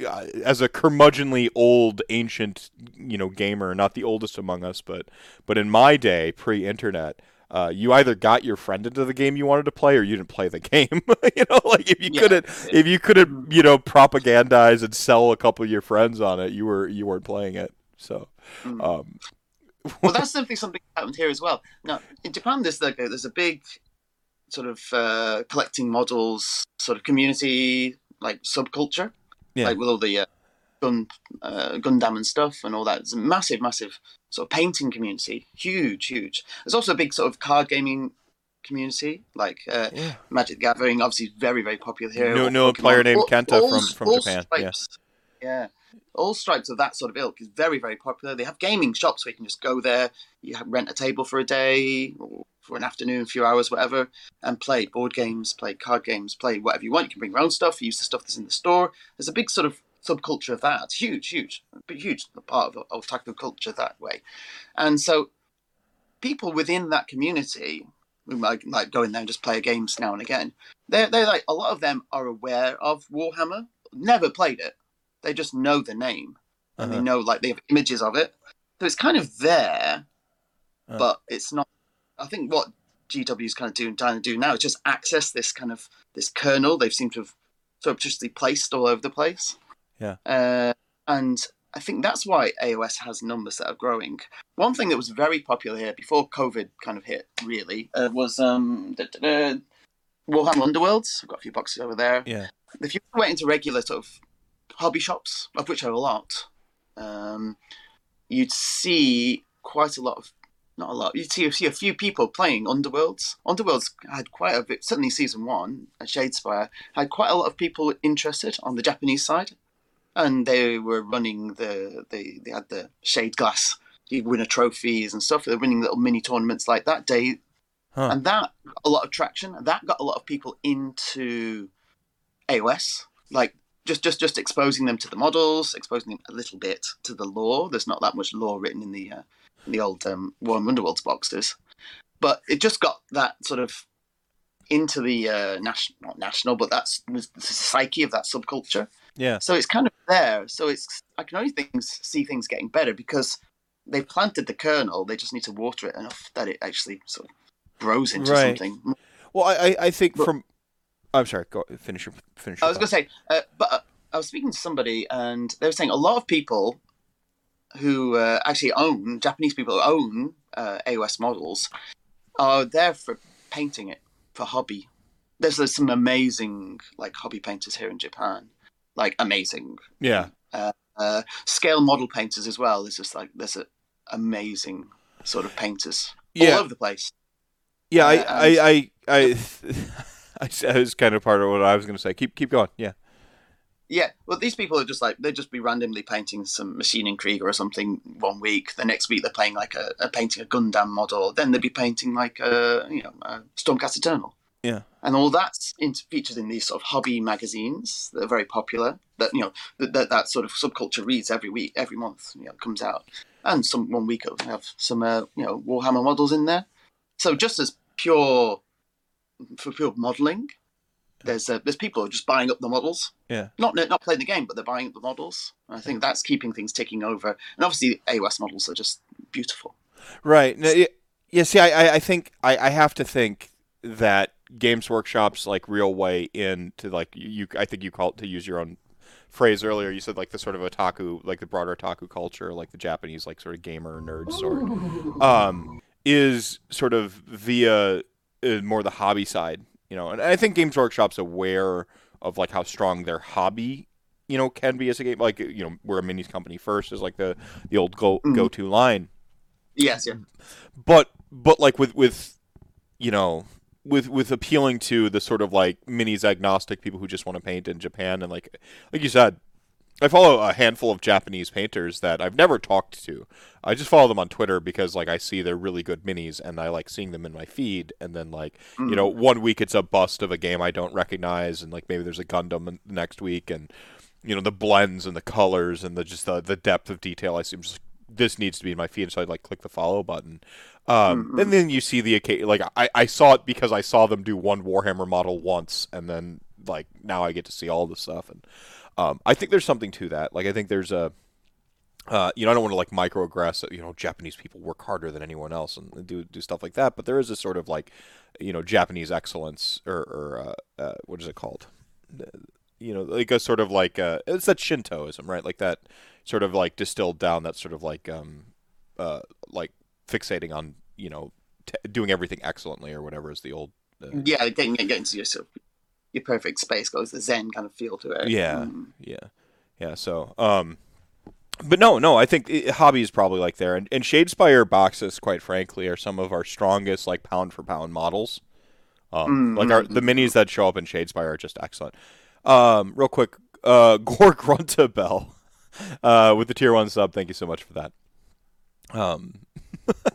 uh, as a curmudgeonly old ancient you know gamer not the oldest among us but but in my day pre-internet uh, you either got your friend into the game you wanted to play or you didn't play the game you know like if you Yeah. couldn't if you couldn't you know propagandize and sell a couple of your friends on it you were you weren't playing it so Mm. um well, that's something something happened here as well. Now in Japan, there's like a, there's a big sort of uh, collecting models sort of community like subculture, Yeah. like with all the uh, gun uh, Gundam and stuff and all that. It's a massive, massive sort of painting community, huge, huge. There's also a big sort of card gaming community, like uh, yeah Magic the Gathering, obviously very, very popular here. Knew- or knew a Pokemon. player named Kenta all- from- from all Japan, yeah. stripes- yeah. All stripes of that sort of ilk is very, very popular. They have gaming shops where you can just go there, you rent a table for a day or for an afternoon, a few hours, whatever, and play board games, play card games, play whatever you want. You can bring your own stuff, use the stuff that's in the store. There's a big sort of subculture of that. It's huge, huge, big, huge part of otaku culture that way. And so people within that community who might like go in there and just play games now and again, they're, they're like, a lot of them are aware of Warhammer, never played it. They just know the name and Uh-huh. they know like they have images of it. So it's kind of there, Uh. but it's not. I think what GW is kind of doing, trying to do now is just access this kind of this kernel they've seemed to have surreptitiously placed all over the place. Yeah. Uh, and I think that's why AOS has numbers that are growing. One thing that was very popular here before COVID kind of hit, really, uh, was um, da, da, da, Warhammer Underworlds. I've got a few boxes over there. Yeah. If you went into regular sort of hobby shops, of which are a lot, um, you'd see quite a lot of not a lot. You'd see, see a few people playing Underworlds. Underworlds had quite a bit. Certainly, season one Shadespire had quite a lot of people interested on the Japanese side, and they were running the they they had the shade glass you win a trophies and stuff. They're winning little mini tournaments like that day, Huh. and that a lot of traction. That got a lot of people into AOS, like just just just exposing them to the models, exposing them a little bit to the lore. There's not that much lore written in the uh, the old um, Warren Underworld's boxes, but it just got that sort of into the uh, national not national, but that's the psyche of that subculture. Yeah. So it's kind of there. So it's I can only things see things getting better because they've planted the kernel. They just need to water it enough that it actually sort of grows into Right. something. Well, I I, think But- from. I'm sorry. Go finish your finish. I was going to say, uh, but uh, I was speaking to somebody, and they were saying a lot of people who uh, actually own Japanese people who own uh, AOS models are there for painting it for hobby. There's, there's some amazing like hobby painters here in Japan, like amazing yeah. uh, scale model painters as well. There's just like there's a amazing sort of painters Yeah. all over the place. Yeah. I Uh, I I I. I, was kind of part of what I was going to say. Keep keep going. Yeah. Yeah, well, these people are just like they'd just be randomly painting some machining Krieger or something one week. The next week they're playing like a, a painting a Gundam model. Then they'd be painting like a you know a Stormcast Eternal. Yeah. and all that's in, featured in these sort of hobby magazines that are very popular. That you know that, that that sort of subculture reads every week, every month. You know, comes out, and some one week it'll have some uh, you know Warhammer models in there. So just as pure for pure modelling, there's uh, there's people are just buying up the models Yeah. not not playing the game, but they're buying up the models. I think that's keeping things ticking over. And obviously, AOS models are just beautiful. Right. No, yeah. See, I, I- think I, I have to think that Games Workshop's like real way into like you. I think you called to use your own phrase earlier. You said like the sort of otaku, like the broader otaku culture, like the Japanese like sort of gamer nerd sort, um, is sort of via uh, more the hobby side. You know, and I think Games Workshop's aware of like how strong their hobby. You know, can be as a game like you know we're a minis company first is like the the old go Mhm. go to line Yes, yeah. but but like with with you know with with appealing to the sort of like minis agnostic people who just want to paint in Japan and like like you said I follow a handful of Japanese painters that I've never talked to. I just follow them on Twitter because like I see they're really good minis and I like seeing them in my feed. And then like you know one week it's a bust of a game I don't recognize and like maybe there's a Gundam next week and you know the blends and the colors and the just the, the depth of detail. I see I'm just this needs to be in my feed. So I like click the follow button. Um, Mhm. and then you see the occasion like I, I saw it because I saw them do one Warhammer model once and then like now I get to see all the stuff and um, I think there's something to that like I think there's a uh, you know, I don't want to like microaggress. You know, Japanese people work harder than anyone else and do do stuff like that. But there is a sort of like, you know, Japanese excellence, or, or uh, uh, what is it called? You know, like a sort of like uh, it's that Shintoism, right? Like that sort of like distilled down. That sort of like um, uh, like fixating on you know t- doing everything excellently or whatever is the old. Uh, Yeah, getting getting to your sort of, your perfect space goes the Zen kind of feel to it. Yeah. Mm. Yeah, yeah. So, um, but no, no. I think it, hobby is probably like there, and, and Shadespire boxes, quite frankly, are some of our strongest like pound for pound models. Um, Mm, like our mm, the minis that show up in Shadespire are just excellent. Um, real quick, uh, Gore Grunta Bell, uh, with the tier one sub. Thank you so much for that. Um,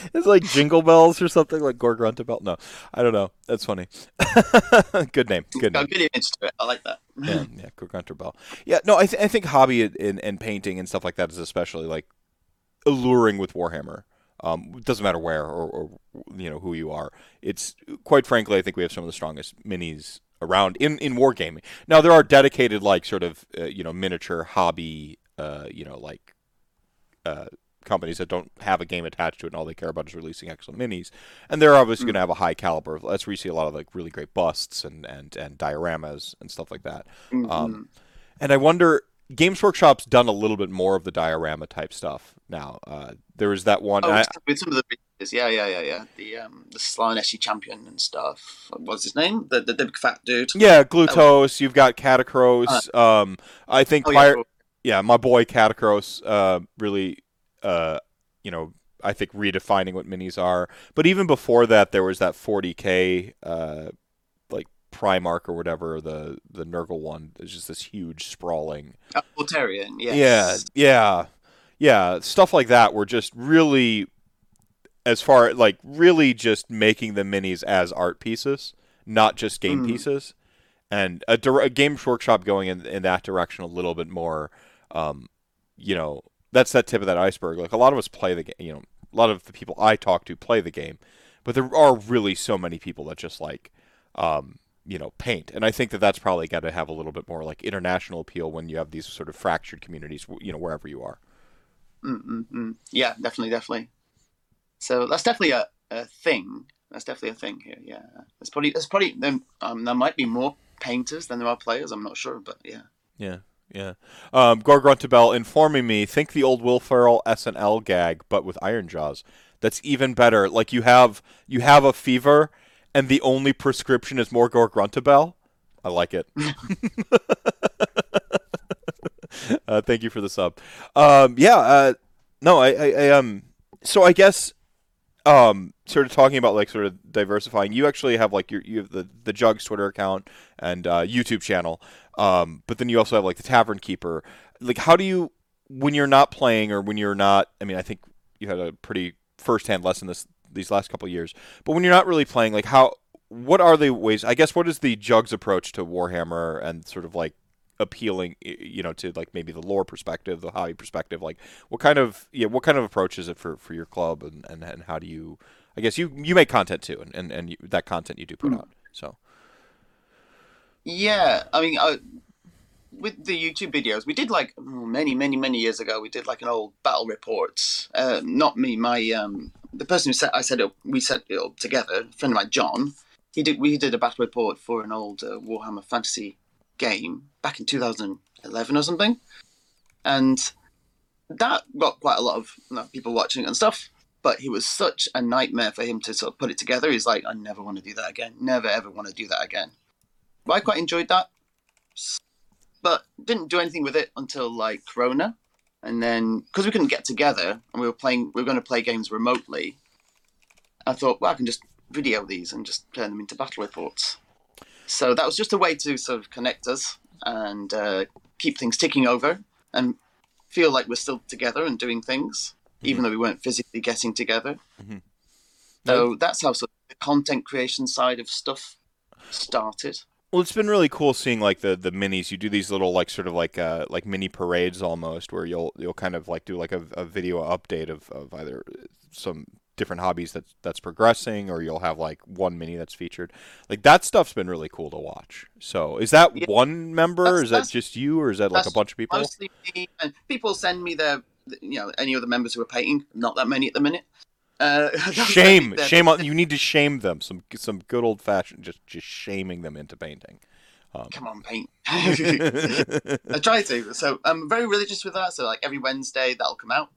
it's like Jingle Bells or something like Gore Grunta Bell. No, I don't know. That's funny. good name. Good name good image to it. I like that. yeah, yeah, Bell. Yeah, no, I, th- I think hobby and, and, and painting and stuff like that is especially like alluring with Warhammer. Um, it doesn't matter where or, or you know who you are. It's quite frankly, I think we have some of the strongest minis around in in wargaming. Now there are dedicated like sort of uh, you know miniature hobby, uh, you know like uh, companies that don't have a game attached to it and all they care about is releasing excellent minis. And they're obviously going to have a high caliber. of- That's where you see a lot of like really great busts and and and dioramas and stuff like that. Um, Mhm. And I wonder, Games Workshop's done a little bit more of the diorama type stuff now. Uh, there was that one. Oh, I, with some of the yeah, yeah, yeah, yeah. The um, the Slaaneshi champion and stuff. What's his name? The the, the big fat dude. yeah, Glutos. You've got Katakros. um, I think Oh, yeah. yeah, my boy Katakros uh, really, uh, you know, I think redefining what minis are. But even before that, there was that 40k, uh, like Primarch or whatever, the the Nurgle one. There's just this huge sprawling. Uh, Mortarion, yes. Yeah, yeah, yeah. Stuff like that were just really, as far like really just making the minis as art pieces, not just game Mm. pieces, and a, a Games Workshop going in in that direction a little bit more. Um, you know, that's that tip of that iceberg. Like a lot of us play the game. You know, a lot of the people I talk to play the game, but there are really so many people that just like. Um, you know, paint, and I think that that's probably got to have a little bit more like international appeal when you have these sort of fractured communities, you know, wherever you are. Mm-mm-mm. Yeah, definitely, definitely. So that's definitely a, a thing. That's definitely a thing here. Yeah, there's probably there's probably um, there might be more painters than there are players. I'm not sure, but yeah. Yeah, yeah. Um, Gargruntabel informing me, think the old Will Ferrell SNL gag, but with Ironjawz. That's even better. Like you have you have a fever, and the only prescription is more Gargruntabel. I like it. uh, thank you for the sub. Um, yeah. Uh, no, I, I, I um. So I guess um sort of talking about like sort of diversifying you actually have like your you have the the jugs twitter account and uh, youtube channel um but then you also have like the tavern keeper. Like how do you when you're not playing or when you're not i mean i think you had a pretty first-hand lesson this these last couple of years but when you're not really playing like how what are the ways i guess what is the jugs approach to warhammer and sort of like appealing you know to like maybe the lore perspective the hobby perspective? Like what kind of yeah what kind of approach is it for for your club and and, and how do you i guess you you make content too and and, and you, that content you do put Mm. out so Yeah, I mean, I, with the YouTube videos, we did like oh, many, many, many years ago. We did like an old battle reports. Uh, not me, my um, the person who set I up. We set it up together. A friend of mine, John. He did. We did a battle report for an old uh, Warhammer Fantasy game back in 2011 or something, and that got quite a lot of you know, people watching and stuff. But it was such a nightmare for him to sort of put it together. He's like, I never want to do that again. Never ever want to do that again. But I quite enjoyed that, but didn't do anything with it until like Corona, and then because we couldn't get together and we were playing, we were going to play games remotely. I thought, well, I can just video these and just turn them into battle reports. So that was just a way to sort of connect us and uh, keep things ticking over and feel like we're still together and doing things, even though we weren't physically getting together. Mhm. So that's how sort of the content creation side of stuff started. Well, it's been really cool seeing like the the minis. You do these little like sort of like uh like mini parades almost, where you'll you'll kind of like do like a, a video update of, of either some different hobbies that's that's progressing, or you'll have like one mini that's featured. Like that stuff's been really cool to watch. So is that Yeah. one member? That's- is that just you, or is that like a bunch of people? Mostly me, and people send me their, you know, any other members who are painting. Not that many at the minute. Uh, Shame, shame on you. Need to shame them. Some some good old fashioned just just shaming them into painting. Come on, paint. I try to. So I'm very religious with that. So like every Wednesday that'll come out.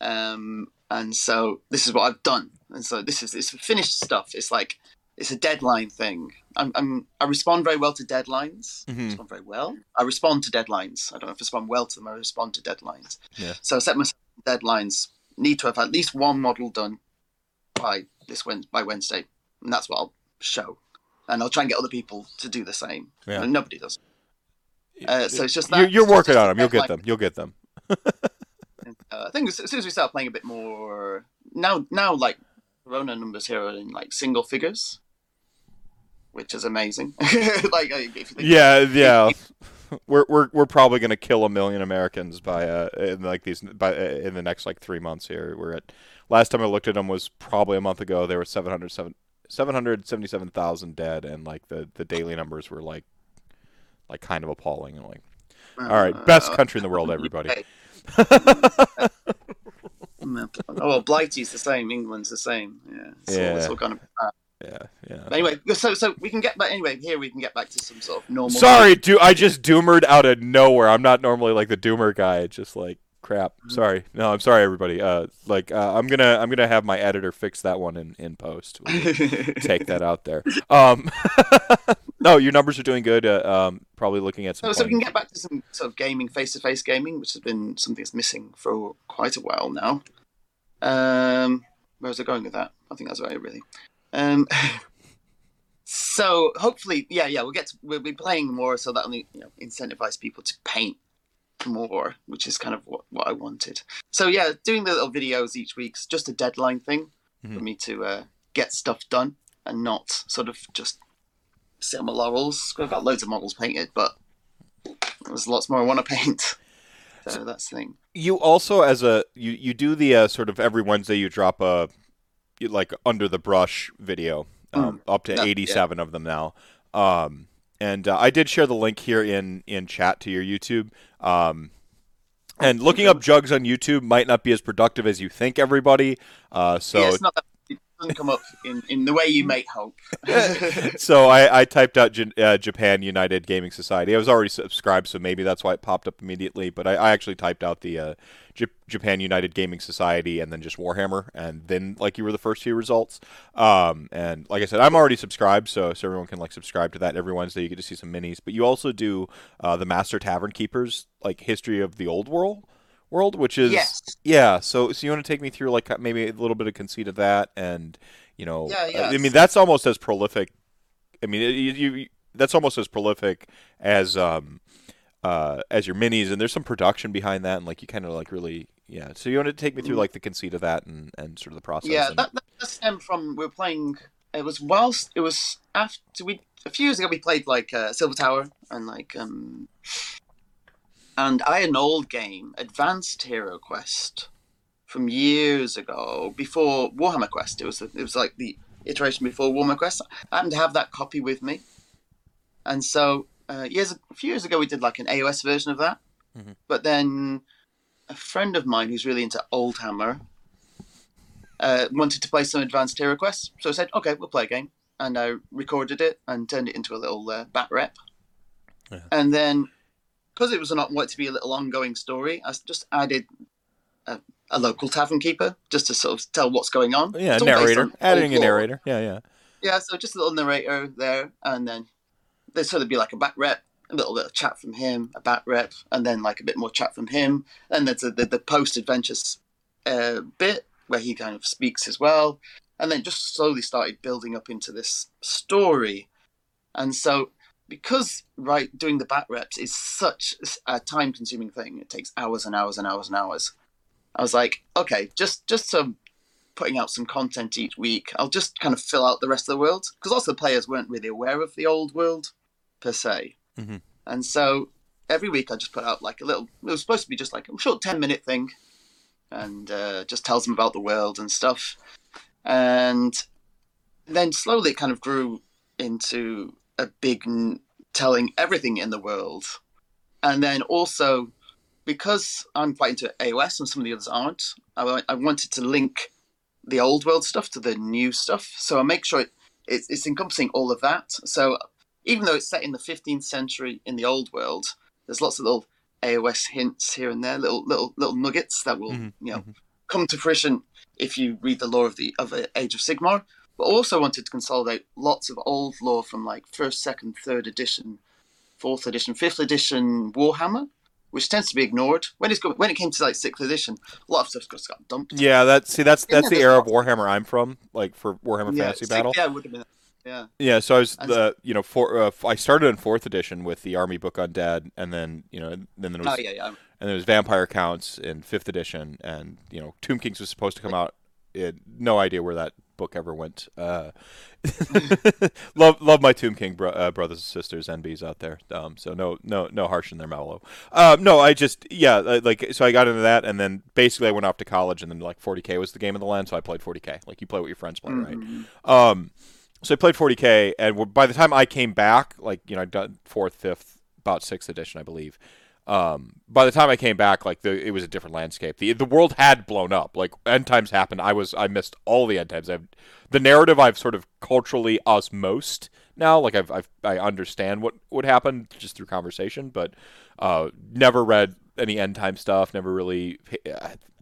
Um, and so this is what I've done. And so this is it's finished stuff. It's like it's a deadline thing. I'm, I'm I respond very well to deadlines. I Mhm. respond very well. I respond to deadlines. I don't know if I respond well to them. I respond to deadlines. Yeah. So I set myself deadlines. Need to have at least one model done by this by Wednesday, and that's what I'll show. And I'll try and get other people to do the same. Yeah. And nobody does. Uh, so it's just you're, that- you're working just on them. You'll get like- them. You'll get them. Uh, I think as soon as we start playing a bit more now, now like Corona numbers here are in like single figures, which is amazing. like if you think Yeah, yeah. We're we're we're probably gonna kill a million Americans by uh in like these by uh, in the next like three months here. We're at last time I looked at them was probably a month ago. There were 707 777,000 dead, and like the the daily numbers were like like kind of appalling. And like, all right, best country in the world, everybody. Oh well, Blighty's the same. England's the same. Yeah, it's all, it's all be bad. Yeah, yeah. But anyway, so so we can get back. Anyway, here we can get back to some sort of normal. Sorry, do I just doomered out of nowhere? I'm not normally like the doomer guy. It's just like crap. Sorry. No, I'm sorry, everybody. Uh, like uh, I'm gonna I'm gonna have my editor fix that one in in post. Take that out there. Um, no, your numbers are doing good. Uh, um, probably looking at some. So, so we can get back to some sort of gaming, face-to-face gaming, which has been something that's missing for quite a while now. Um, where was I going with that? I think that's right, really. Um, so hopefully, yeah, yeah, we'll get to, we'll be playing more, so that only you know incentivize people to paint more, which is kind of what, what I wanted. So yeah, doing the little videos each week's just a deadline thing for Mhm. me to uh, get stuff done and not sort of just sit on my laurels. I've got loads of models painted, but there's lots more I want to paint. So that's the thing. you also as a you you do the uh, sort of every Wednesday you drop a like under the brush video um, up to Yeah, yeah. 87 of them now um, and uh, I did share the link here in in chat to your YouTube um, and looking up jugs on YouTube might not be as productive as you think everybody uh, so yeah, it's not that it doesn't come up in, in the way you make hope. so I, I typed out J- uh, Japan United Gaming Society. I was already subscribed, so maybe that's why it popped up immediately. But I, I actually typed out the uh, J- Japan United Gaming Society and then just Warhammer, and then like you were the first few results. Um, and like I said, I'm already subscribed, so so everyone can like subscribe to that every Wednesday. You get to see some minis, but you also do uh, the Master Tavern Keepers, like history of the old world. World, which is Yes. yeah. So, so you want to take me through like maybe a little bit of conceit of that, and you know, Yeah, yeah. I mean that's almost as prolific. I mean, you, you that's almost as prolific as um uh as your minis, and there's some production behind that, and like you kind of like really yeah. So you want to take me through Mm. like the conceit of that and and sort of the process. yeah, and- that, that, that stemmed from we were playing. It was whilst it was after we a few years ago we played like uh, Silver Tower and like um, and I had an old game, Advanced Hero Quest, from years ago before Warhammer Quest. It was it was like the iteration before Warhammer Quest. I happened to have that copy with me, and so uh, years a few years ago we did like an AOS version of that. Mhm. But then a friend of mine who's really into Oldhammer uh, wanted to play some Advanced Hero Quest, so I said, "Okay, we'll play a game." And I recorded it and turned it into a little uh, bat rep. Yeah. And then, because it was not it to be a little ongoing story, I just added a, a local tavern keeper just to sort of tell what's going on. yeah, narrator, adding a narrator. Yeah, yeah. Yeah, so just a little narrator there, and then there'd sort of be like a bat rep, a little bit of chat from him, a bat rep, and then like a bit more chat from him. And there's a, the, the post adventures uh, bit where he kind of speaks as well, and then just slowly started building up into this story. And so, because right doing the bat reps is such a time consuming thing, it takes hours and hours and hours and hours. I was like, okay, just just some putting out some content each week. I'll just kind of fill out the rest of the world because also the players weren't really aware of the old world per se, Mhm. and so every week I just put out like a little. It was supposed to be just like a short ten minute thing, and uh, just tells them about the world and stuff, and then slowly it kind of grew into a big n- telling everything in the world, and then also. Because I'm quite into AOS and some of the others aren't, I, I wanted to link the old world stuff to the new stuff. So I make sure it, it's, it's encompassing all of that. So even though it's set in the 15th century in the old world, there's lots of little AOS hints here and there, little little little nuggets that will Mhm, you know mhm. come to fruition if you read the lore of the of Age of Sigmar. But also wanted to consolidate lots of old lore from like first, second, third edition, fourth edition, fifth edition Warhammer. Which tends to be ignored when it's when it came to like sixth edition. A lot of stuff just got dumped. Yeah, that see that's that's the era of. Warhammer I'm from, like for Warhammer Fantasy six- Battle. Yeah, it would have been. Yeah. Yeah, so I was And- the you know for uh, I started in fourth edition with the Army Book Undead, and then you know then there was Oh yeah, yeah. and there was Vampire Counts in fifth edition, and you know Tomb Kings was supposed to come out. It, no idea where that book ever went. Uh, love love my Tomb King bro- uh, brothers and sisters, NBs out there. Um, so no no no harsh in their mellow. Um, no, I just yeah like so I got into that, and then basically I went off to college, and then like 40k was the game of the land, so I played 40k. Like you play what your friends play, right? Mhm. Um, so I played 40k, and by the time I came back, like you know, I'd done fourth, fifth, about sixth edition, I believe. um, by the time I came back, like the it was a different landscape. the The world had blown up. Like end times happened. I was I missed all the end times. I've, the narrative I've sort of culturally osmosed now. Like I've, I've I understand what would happen just through conversation, but uh, never read any end time stuff. Never really.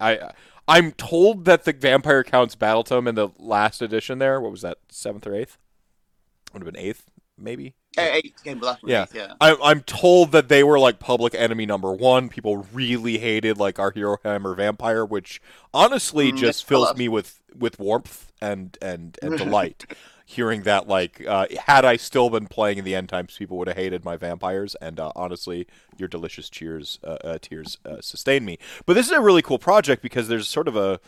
I I'm told that the vampire counts battle tome in the last edition. There, what was that? Seventh or eighth? Would have been eighth, maybe. Eight game last yeah. yeah. I, I'm told that they were like public enemy number one. People really hated like our hero hammer vampire, which honestly Mm, just fills me with with warmth and and and delight. Hearing that, like, uh, had I still been playing in the end times, people would have hated my vampires. And uh, honestly, your delicious cheers, uh, uh, tears, uh, sustain me. But this is a really cool project because there's sort of a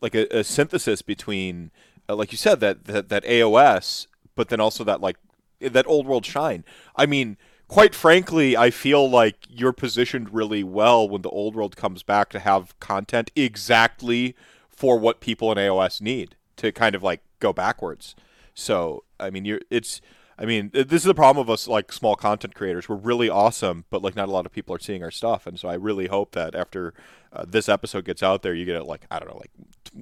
like a, a synthesis between, uh, like you said, that, that that AOS, but then also that like that old world shine. I mean, quite frankly, I feel like you're positioned really well when the old world comes back to have content exactly for what people in AOS need to kind of like go backwards. So, I mean, you're it's I mean, this is the problem of us like small content creators. We're really awesome, but like not a lot of people are seeing our stuff, and so I really hope that after uh, this episode gets out there, you get like I don't know, like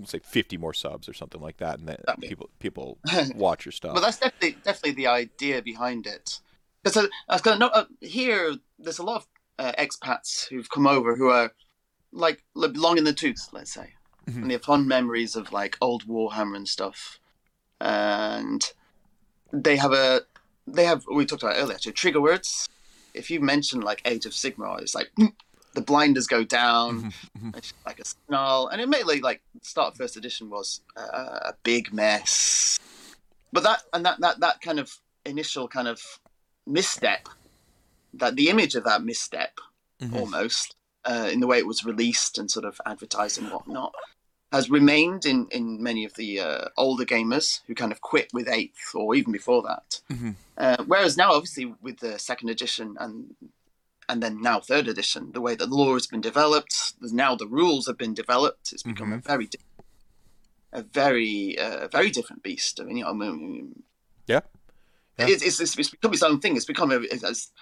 say 50 more subs or something like that, and that people people watch your stuff. But that's definitely definitely the idea behind it. Because I was going to uh, here. There's a lot of uh, expats who've come over who are like long in the tooth, let's say, Mhm. and they have fond memories of like old Warhammer and stuff. And they have a they have we talked about earlier. Actually, trigger words. If you mention like Age of Sigmar, it's like the blinders go down. Like a snarl, and it admittedly, like start of first edition was a, a big mess. But that and that that that kind of initial kind of misstep, that the image of that misstep, Mhm. almost uh, in the way it was released and sort of advertised and whatnot, has remained in in many of the uh, older gamers who kind of quit with eighth or even before that. Mhm. Uh, whereas now, obviously, with the second edition and and then now third edition, the way that the lore has been developed, now the rules have been developed. It's become a very, di- a very, uh, very different beast. I mean, you know, I mean, Yeah. Yeah. It's, it's, it's, it's become its own thing. It's become a, it's, it's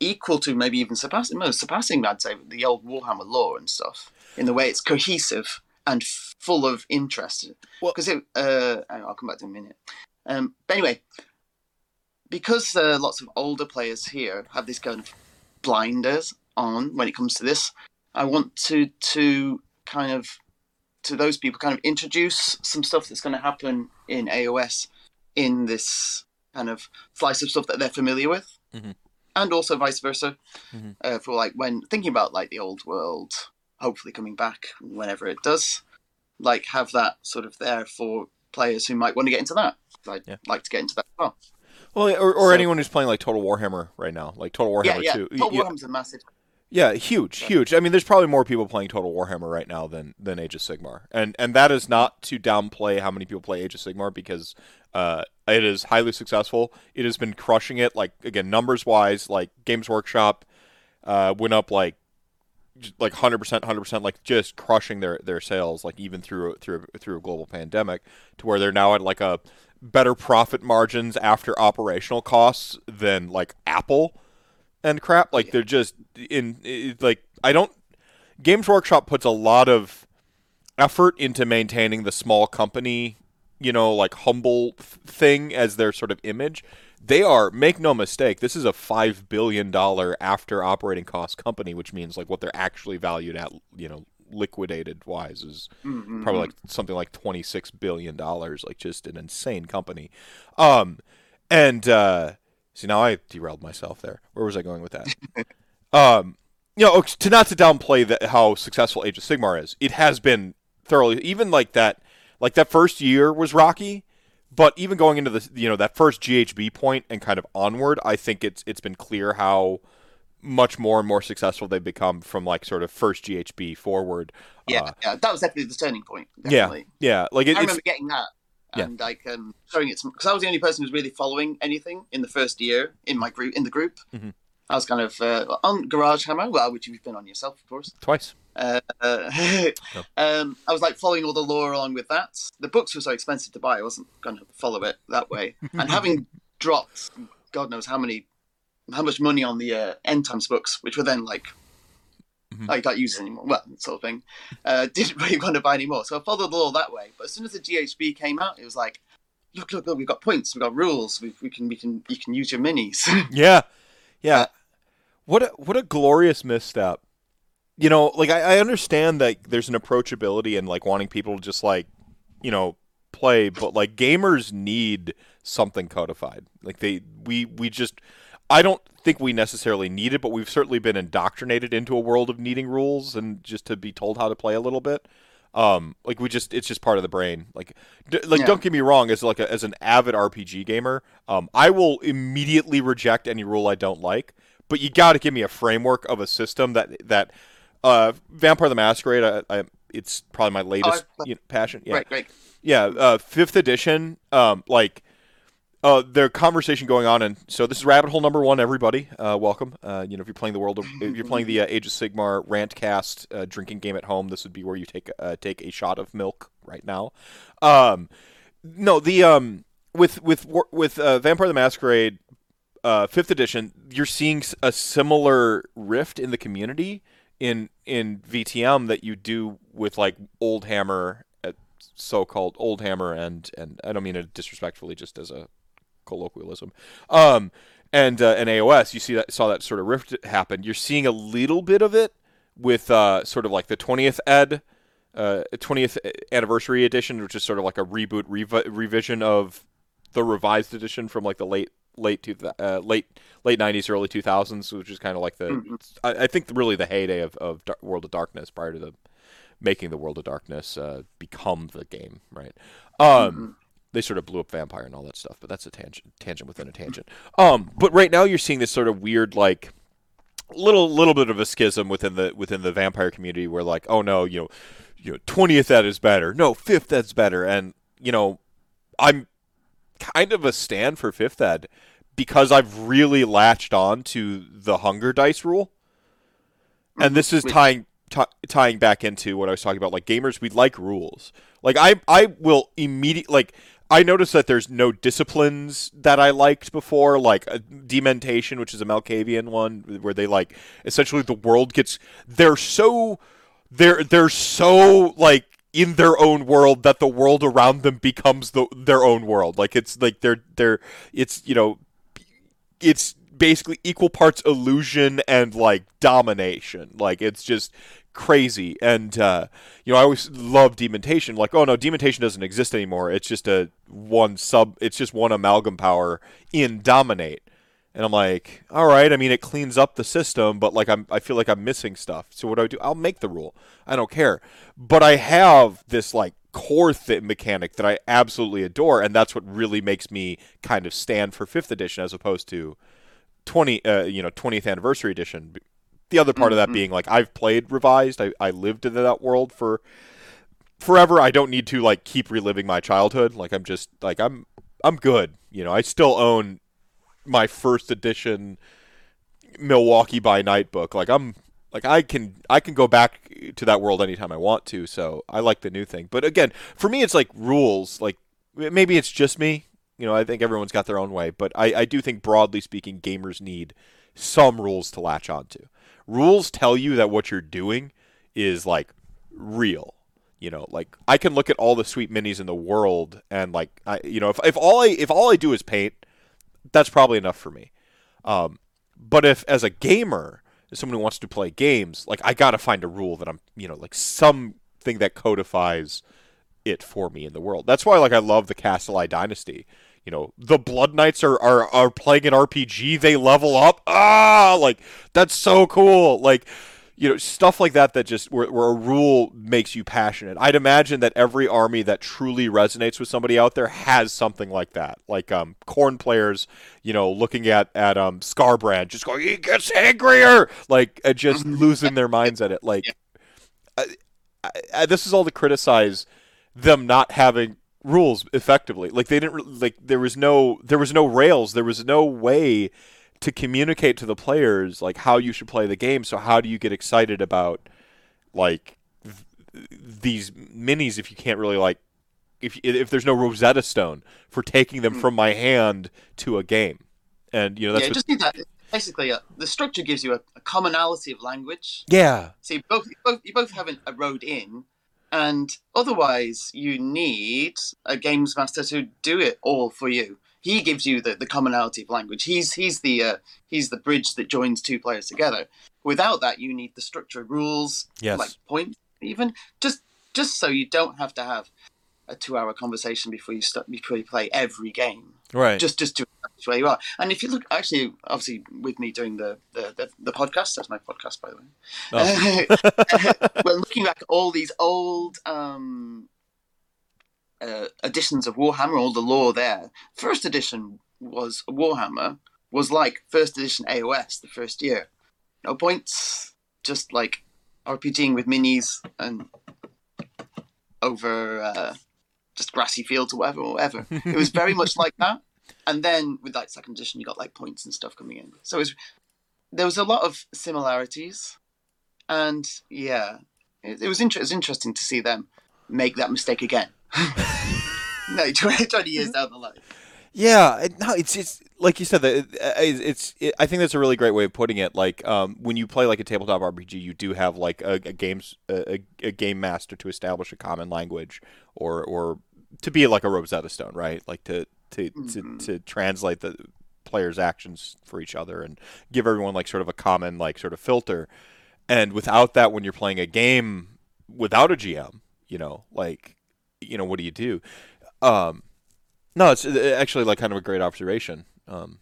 equal to maybe even surpassing, no, surpassing, I'd say, the old Warhammer lore and stuff in the way it's cohesive and full of interest. Because it, uh, I'll come back to it in a minute. Um, but anyway, because uh, lots of older players here have this kind of blinders on when it comes to this, I want to to kind of to those people kind of introduce some stuff that's going to happen in AOS in this kind of slice of stuff that they're familiar with, Mhm. and also vice versa. Mhm. Uh, for like when thinking about like the old world, hopefully coming back whenever it does, like have that sort of there for players who might want to get into that. I'd Yeah. like to get into that as well. Well, or, or So- anyone who's playing like Total Warhammer right now, like Total Warhammer yeah, yeah. 2. Total Yeah, Warhammer's a massive. yeah, huge, huge. I mean, there's probably more people playing Total Warhammer right now than than Age of Sigmar, and and that is not to downplay how many people play Age of Sigmar because uh, it is highly successful. It has been crushing it. Like again, numbers wise, like Games Workshop uh, went up like j- like 100% 100% like just crushing their their sales like even through through through a global pandemic to where they're now at like a better profit margins after operational costs than like Apple and crap like they're just in it, like I don't Games Workshop puts a lot of effort into maintaining the small company, you know, like humble thing as their sort of image. They are, make no mistake, this is a five billion dollar after operating cost company, which means like what they're actually valued at, you know, liquidated wise is Mhm. probably like something like 26 billion dollars like just an insane company. Um and uh see now i derailed myself there. Where was i going with that? Um you know to not to downplay that how successful age of sigmar is it has been thoroughly even like that like that first year was rocky but even going into the you know that first ghb point and kind of onward i think it's it's been clear how much more and more successful they've become from like sort of first ghb forward Yeah, uh, yeah, that was definitely the turning point. Yeah. Definitely. yeah like it, I remember getting that Yeah. and like um, showing it because I was the only person who was really following anything in the first year in my group in the group. Mhm. I was kind of uh, on Garage Hammer, well, which you've been on yourself, of course. twice Uh, um, I was like following all the lore along with that. The books were so expensive to buy, I wasn't going to follow it that way. and having dropped, God knows how many, how much money on the uh, end times books, which were then like Mhm. Oh, you can't use it anymore. Well, sort of thing. Uh, didn't really want to buy any more, so I followed the law that way. But as soon as the GHB came out, it was like, look, look, look, we've got points, we've got rules, we, we can, we can, you can use your minis. Yeah, yeah. Uh, what a what a glorious misstep. You know, like I, I understand that there's an approachability and like wanting people to just like, you know, play, but like gamers need something codified. Like they, we, we just, I don't think we necessarily need it, but we've certainly been indoctrinated into a world of needing rules and just to be told how to play a little bit. Um, like we just, it's just part of the brain. Like, d- like Yeah. don't get me wrong, as like a, as an avid RPG gamer, um, I will immediately reject any rule I don't like. But you got to give me a framework of a system that that uh, Vampire the Masquerade. I, I, it's probably my latest I- you know, passion. Yeah, Great, great. yeah. Uh, fifth edition. Um, like uh, their conversation going on, and so this is rabbit hole number one. Everybody, uh, welcome. Uh, you know, if you're playing the world, of, if you're playing the uh, Age of Sigmar Rantcast uh, drinking game at home, this would be where you take uh, take a shot of milk right now. Um, no, the um, with with with uh, Vampire the Masquerade uh, fifth edition, you're seeing a similar rift in the community in in VTM that you do with like Old Hammer, uh, so-called Old Hammer, and and I don't mean it disrespectfully, just as a colloquialism. Um, and uh, and AOS, you see that saw that sort of rift happen. You're seeing a little bit of it with uh, sort of like the 20th ed. Uh, 20th anniversary edition, which is sort of like a reboot revi- revision of the revised edition from like the late late two, uh, late late 90s early 2000s which is kind of like the Mhm. I, I think really the heyday of, of Dar- world of darkness prior to the making the world of darkness uh, become the game right um Mhm. they sort of blew up vampire and all that stuff but that's a tangent tangent within a tangent um but right now you're seeing this sort of weird like little little bit of a schism within the within the vampire community where like oh no you know you know 20th ed is better no 5th ed's better and you know i'm kind of a stand for 5th ed because i've really latched on to the hunger dice rule and this is tying t- tying back into what I was talking about. Like gamers, we like rules. Like I I will immediately like I noticed that there's no disciplines that I liked before, like uh, dementation, which is a Malkavian one, where they like essentially the world gets they're so they're they're so like in their own world that the world around them becomes the their own world. Like it's like they're they're it's you know it's basically equal parts illusion and like domination. Like it's just crazy. And uh, you know, I always love dementation. Like, oh no, dementation doesn't exist anymore. It's just a one sub. It's just one amalgam power in dominate. And I'm like, all right. I mean, it cleans up the system, but like, I'm I feel like I'm missing stuff. So what do I do? I'll make the rule. I don't care. But I have this like core th- mechanic that I absolutely adore, and that's what really makes me kind of stand for fifth edition as opposed to twenty, uh, you know, twentieth anniversary edition. The other part of that Mhm. being like I've played revised. I, I lived in that world for forever. I don't need to like keep reliving my childhood. Like I'm just like I'm I'm good. You know, I still own my first edition Milwaukee by Night book. Like I'm like I can I can go back to that world anytime I want to. So I like the new thing. But again, for me, it's like rules. Like maybe it's just me. You know, I think everyone's got their own way, but I, I do think broadly speaking, gamers need some rules to latch onto. Rules tell you that what you're doing is like real. You know, like I can look at all the sweet minis in the world and like I you know, if if all I if all I do is paint, that's probably enough for me. Um, but if as a gamer, as someone who wants to play games, like I gotta find a rule that I'm, you know, like something that codifies it for me in the world. That's why, like, I love the Kastelai Dynasty. You know, the Blood Knights are, are are playing an RPG. They level up. Ah, like that's so cool. Like, you know, stuff like that. That just where, where a rule makes you passionate. I'd imagine that every army that truly resonates with somebody out there has something like that. Like um, Khorne players, you know, looking at at um Skarbrand, just going, he gets angrier, like uh, just losing their minds at it. Like, I, I, this is all to criticize them not having rules effectively. Like they didn't like there was no there was no rails. There was no way to communicate to the players like how you should play the game. So how do you get excited about like th- these minis if you can't really like if if there's no Rosetta Stone for taking them Hmm. from my hand to a game? And you know that's yeah, just needs that. basically, uh, the structure gives you a, a commonality of language. Yeah. So you both, you both, you both have an, a road in, and otherwise you need a games master to do it all for you. He gives you the, the commonality of language. He's he's the uh, he's the bridge that joins two players together. Without that, you need the structure, of rules, Yes. like points, even just just so you don't have to have a two-hour conversation before you start before you play every game right. just just to establish where you are. And if you look, actually, obviously, with me doing the the, the, the podcast, that's my podcast, by the way. We're looking back at all these old um, uh, editions of Warhammer, all the lore there. First edition was Warhammer was like first edition AOS the first year. No points, just like RPGing with minis and over uh, just grassy fields or whatever, or whatever. It was very much like that. And then with like second edition, you got like points and stuff coming in. So it was, there was a lot of similarities, and yeah, it, it was inter- it was interesting to see them make that mistake again. no, 20, 20 years down the line. Yeah, no, it's it's like you said that uh, it's, it, I think that's a really great way of putting it. Like um, when you play like a tabletop RPG, you do have like a, a games a, a- game master to establish a common language, or or to be like a Rosetta Stone, right? Like to to Mhm. to, to translate the players' actions for each other and give everyone like sort of a common like sort of filter. And without that, when you're playing a game without a GM, you know, like you know, what do you do? Um, no, it's uh, actually like kind of a great observation. Um,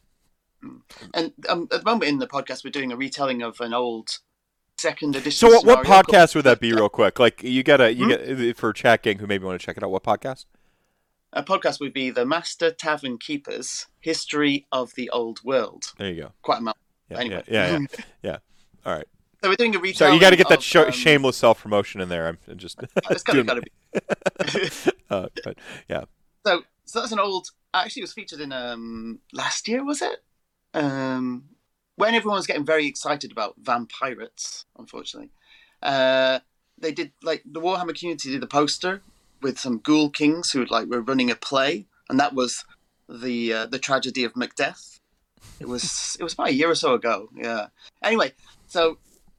And um, at the moment in the podcast, we're doing a retelling of an old second edition. so what, what podcast would that be, real quick? Like you gotta you Hmm? get for chat gang who maybe want to check it out. What podcast? A podcast would be the Master Tavern Keepers History of the Old World. There you go. Quite a mouth. Yeah, Anyway. yeah, yeah, yeah, yeah. All right. So we're doing a retelling. So you got to get that of, sh- um, shameless self promotion in there. I'm just It's gotta, gotta be. uh, but yeah. So, so that's an old. Actually, it was featured in um last year, was it? Um, when everyone was getting very excited about vampirates, unfortunately, uh, they did like the Warhammer community did a poster with some ghoul kings who like were running a play, and that was the uh, the tragedy of Macbeth. It was it was about a year or so ago. Yeah. Anyway, so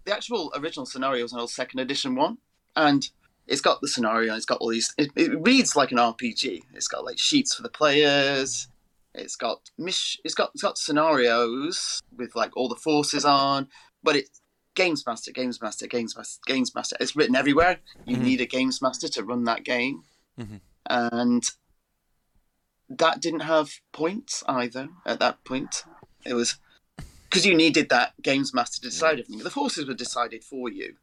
the actual original scenario was an old second edition one, and it's got the scenario it's got all these it, it reads like an rpg it's got like sheets for the players it's got mish it's got it's got scenarios with like all the forces on but it's games master games master games master games master it's written everywhere you Mhm. need a games master to run that game Mhm. and that didn't have points either at that point it was because you needed that games master to decide everything. The forces were decided for you.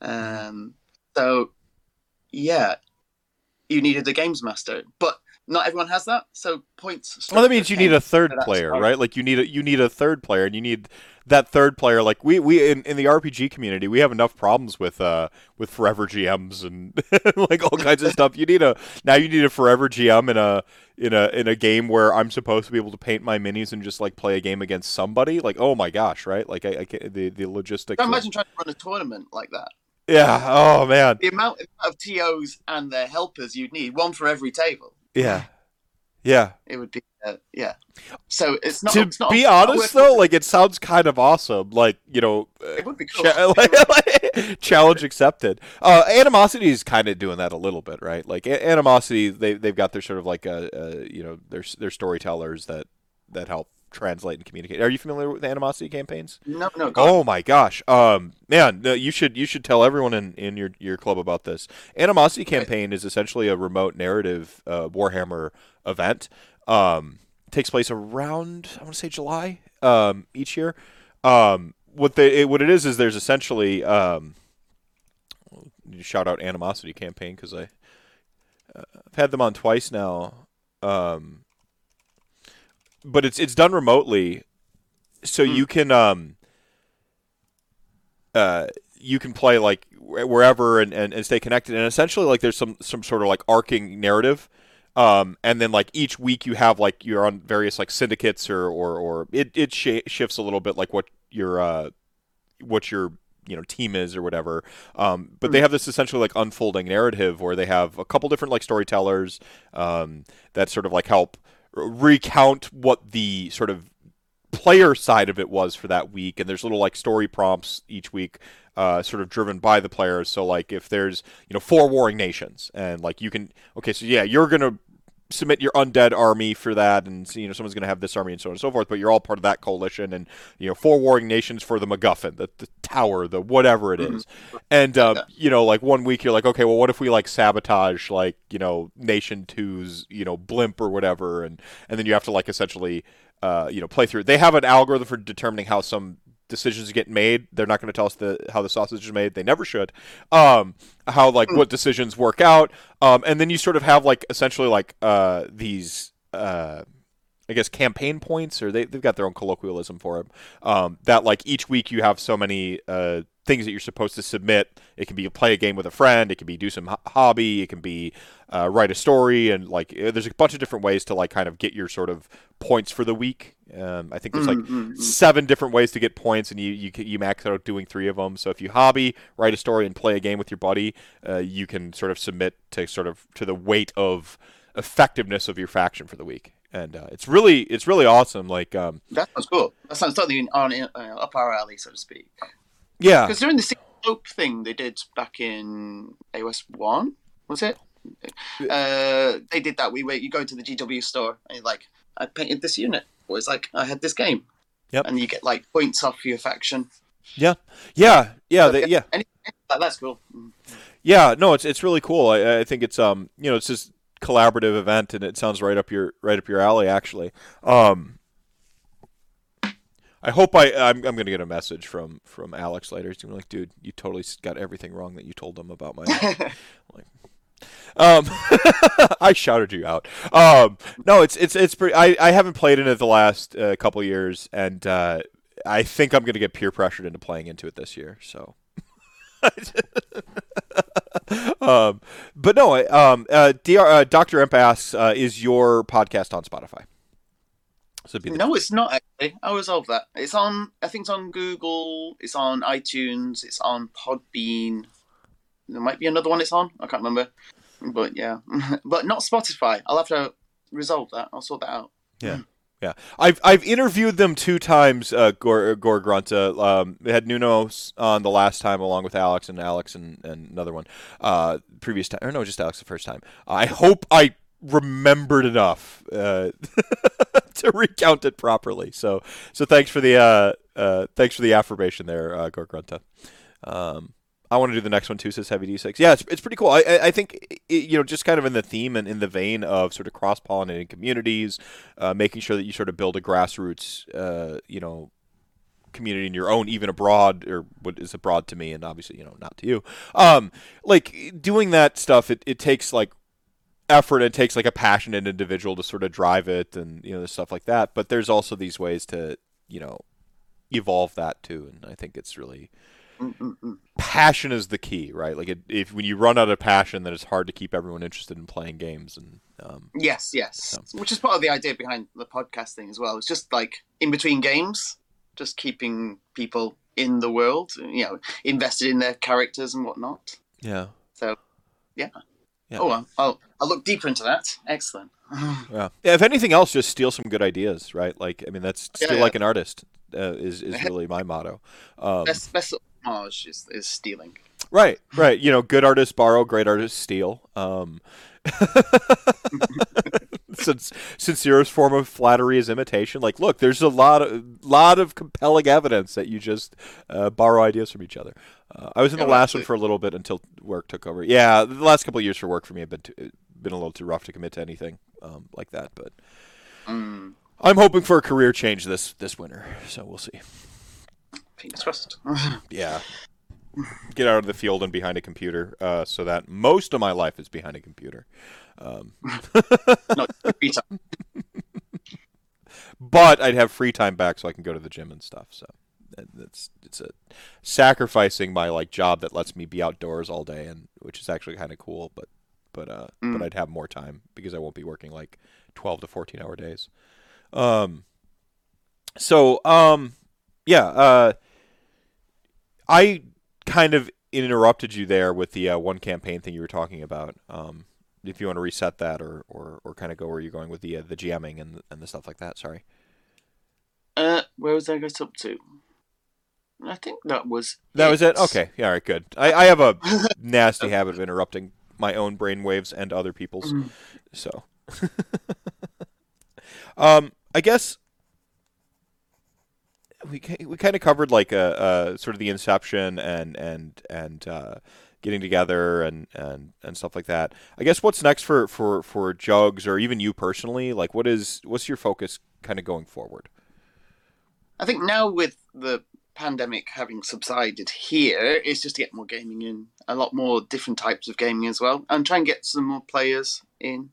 Um so yeah, you needed the games master, but not everyone has that. So points. Well, that means you need a third player, right. Like you need a you need a third player, and you need that third player. Like we we in, in the RPG community, we have enough problems with uh with forever GMs and like all kinds of stuff. You need a now you need a forever GM in a in a in a game where I'm supposed to be able to paint my minis and just like play a game against somebody. Like oh my gosh, right? Like I, I ca- the the logistics. Can of- imagine trying to run a tournament like that? yeah. Oh man. The amount of TOs and their helpers you'd need, one for every table. Yeah. Yeah. It would be, uh, yeah. So it's not. to it's not, be honest though, like it sounds kind of awesome. Like you know, uh, it would be cool. Cha- like- challenge accepted. Uh, Animosity is kind of doing that a little bit, right? Like A- Animosity, they they've got their sort of like a, uh you know their their storytellers that that help translate and communicate. Are you familiar with Animosity campaigns? no, no. go. Oh my gosh, um, man, no, you should you should tell everyone in, in your your club about this. Animosity campaign is essentially a remote narrative uh, Warhammer event. Um, takes place around I want to say July um, each year. Um, what they it, what it is is there's essentially um, shout out Animosity campaign because I uh, I've had them on twice now. Um, but it's it's done remotely, so Hmm. you can um uh you can play like wherever and, and, and stay connected. And essentially like there's some some sort of like arcing narrative. Um and then like each week you have like you're on various like syndicates or or, or it it sh- shifts a little bit like what your uh what your you know team is or whatever. Um but they have this essentially like unfolding narrative where they have a couple different like storytellers um that sort of like help recount what the sort of player side of it was for that week, and there's little like story prompts each week, uh, sort of driven by the players. So like if there's you know four warring nations, and like you can okay, so yeah, you're gonna submit your undead army for that, and you know someone's going to have this army and so on and so forth. But you're all part of that coalition, and you know four warring nations for the MacGuffin, the, the tower, the whatever it is. Mm-hmm. And um, yeah. you know, like one week you're like, okay, well, what if we like sabotage like you know Nation Two's you know blimp or whatever, and and then you have to like essentially. Uh, you know, play through. They have an algorithm for determining how some decisions get made. They're not going to tell us the how the sausage is made. They never should. Um, how like what decisions work out. Um, and then you sort of have like essentially like uh, these. Uh, I guess campaign points, or they, they've got their own colloquialism for them. Um, that like each week you have so many uh, things that you're supposed to submit. It can be play a game with a friend. It can be do some hobby. It can be uh, write a story, and like there's a bunch of different ways to like kind of get your sort of points for the week. Um, I think there's like mm-hmm. seven different ways to get points, and you, you you max out doing three of them. So if you hobby, write a story, and play a game with your buddy, uh, you can sort of submit to sort of to the weight of effectiveness of your faction for the week and uh, it's really it's really awesome. Like um, that sounds cool. That sounds something on uh, up our alley, so to speak. Yeah, because they're in the slope thing they did back in AOS one, was it? Uh, they did that. We wait. You go to the GW store and you're like, I painted this unit, or it's like I had this game. Yep. And you get like points off for your faction. Yeah, yeah, yeah, they, yeah. that's cool. Yeah, no, it's it's really cool. I, I think it's um you know it's just collaborative event, and it sounds right up your right up your alley, actually. Um, I hope I I'm, I'm going to get a message from from Alex later. He's going to be like, dude, you totally got everything wrong that you told them about my. like, um, I shouted you out. Um, no, it's it's it's pretty. I, I haven't played in it the last uh, couple years, and uh, I think I'm going to get peer pressured into playing into it this year. So. um, but no, um, uh, DR, uh, Dr. Imp asks, uh, is your podcast on Spotify? So the- no, it's not actually. I resolved that. It's on. I think it's on Google. It's on iTunes. It's on Podbean. There might be another one. It's on. I can't remember. But yeah, but not Spotify. I'll have to resolve that. I'll sort that out. Yeah. Yeah, I've I've interviewed them two times. Uh, Gore, Gore Grunta. Um, had Nuno on the last time, along with Alex and Alex and, and another one. Uh, previous time, or no, just Alex the first time. I hope I remembered enough uh, to recount it properly. So so thanks for the uh, uh, thanks for the affirmation there, uh, Gore Grunta. Um, I want to do the next one too. Says Heavy D6. Yeah, it's, it's pretty cool. I, I think it, you know just kind of in the theme and in the vein of sort of cross pollinating communities, uh, making sure that you sort of build a grassroots, uh, you know, community in your own, even abroad, or what is abroad to me, and obviously you know not to you. Um, like doing that stuff, it, it takes like effort. It takes like a passionate individual to sort of drive it, and you know stuff like that. But there's also these ways to you know evolve that too, and I think it's really passion is the key, right? Like, it, if when you run out of passion, then it's hard to keep everyone interested in playing games. And um, yes, yes, so. which is part of the idea behind the podcast thing as well. It's just like in between games, just keeping people in the world, you know, invested in their characters and whatnot. Yeah. So, yeah. yeah. Oh, well, I'll I'll look deeper into that. Excellent. yeah. yeah. If anything else, just steal some good ideas, right? Like, I mean, that's still yeah, yeah. like an artist. Uh, is is really my motto. Um, best best homage is, is stealing. Right, right. You know, good artists borrow, great artists steal. Um, since sincerest form of flattery is imitation. Like, look, there's a lot of lot of compelling evidence that you just uh, borrow ideas from each other. Uh, I was in the last one for a little bit until work took over. Yeah, the last couple of years for work for me have been too, been a little too rough to commit to anything um, like that. But mm. I'm hoping for a career change this this winter, so we'll see. Crossed. yeah. Get out of the field and behind a computer, uh, so that most of my life is behind a computer. Um. time. but I'd have free time back, so I can go to the gym and stuff. So it's it's a sacrificing my like job that lets me be outdoors all day, and which is actually kind of cool. But but uh, mm. but I'd have more time because I won't be working like twelve to fourteen hour days. Um. So um, yeah. Uh I kind of interrupted you there with the uh, one campaign thing you were talking about. Um, if you want to reset that or, or, or kind of go where you're going with the uh, the GMing and and the stuff like that. Sorry. Uh, where was I got up to? I think that was That was it. Okay. Yeah. All right. Good. I, I have a nasty habit of interrupting my own brain waves and other people's. Mm. So, um, I guess we we kind of covered like a, a sort of the inception and and and uh, getting together and, and and stuff like that. I guess what's next for for for Jugs or even you personally? Like, what is what's your focus kind of going forward? I think now with the pandemic having subsided here, it's just to get more gaming in, a lot more different types of gaming as well, and try and get some more players in,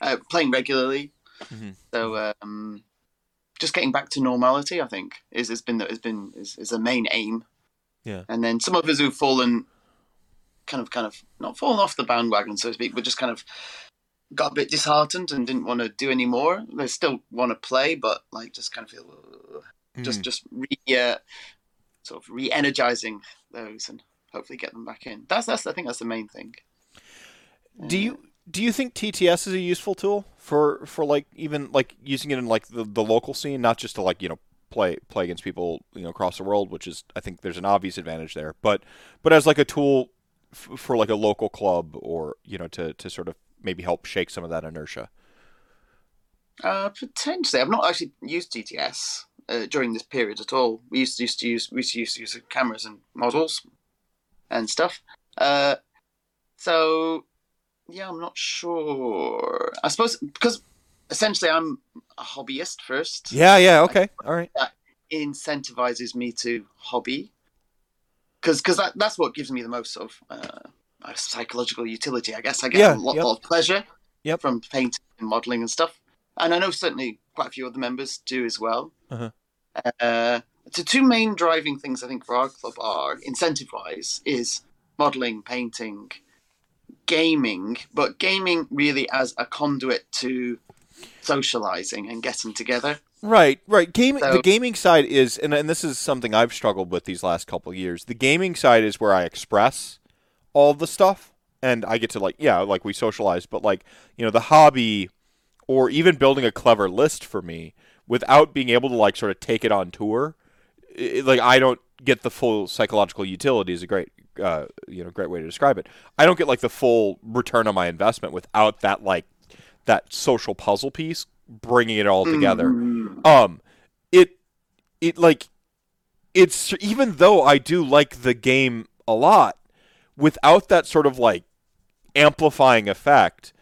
uh, playing regularly. Mhm. So um, just getting back to normality, I think, is has been has been is, is a main aim. Yeah. And then some of us who've fallen, kind of kind of not fallen off the bandwagon, so to speak, but just kind of got a bit disheartened and didn't want to do any more. They still want to play, but like just kind of feel. "Ugh." just Mhm. just re uh, sort of re-energizing those and hopefully get them back in. That's that's I think that's the main thing. Do you do you think TTS is a useful tool for for like even like using it in like the, the local scene, not just to like you know play play against people you know across the world, which is I think there's an obvious advantage there, but but as like a tool f- for like a local club or you know to to sort of maybe help shake some of that inertia. Uh, potentially, I've not actually used TTS uh, during this period at all. We used to used to use we used to use, use cameras and models and stuff. Uh, so yeah, I'm not sure. I suppose because essentially I'm a hobbyist first. Yeah, yeah, okay, all right. That incentivizes me to hobby because because that, that's what gives me the most sort of uh, uh, psychological utility i guess i get Yeah, a lot, yep. lot of pleasure Yep. from painting and modeling and stuff and i know certainly quite a few other members do as well Uh-huh. uh, the two main driving things i think for our club are incentive wise is modeling painting gaming but gaming really as a conduit to socializing and getting together Right, right. Game So- the gaming side is, and, and this is something I've struggled with these last couple of years. The gaming side is where I express all the stuff, and I get to like, yeah, like we socialize, but like, you know, the hobby, or even building a clever list for me, without being able to like sort of take it on tour, i like I don't get the full psychological utility. Is a great, uh, you know, great way to describe it. I don't get like the full return on my investment without that like that social puzzle piece bringing it all together Mm. um it it like it's even though i do like the game a lot without that sort of like amplifying effect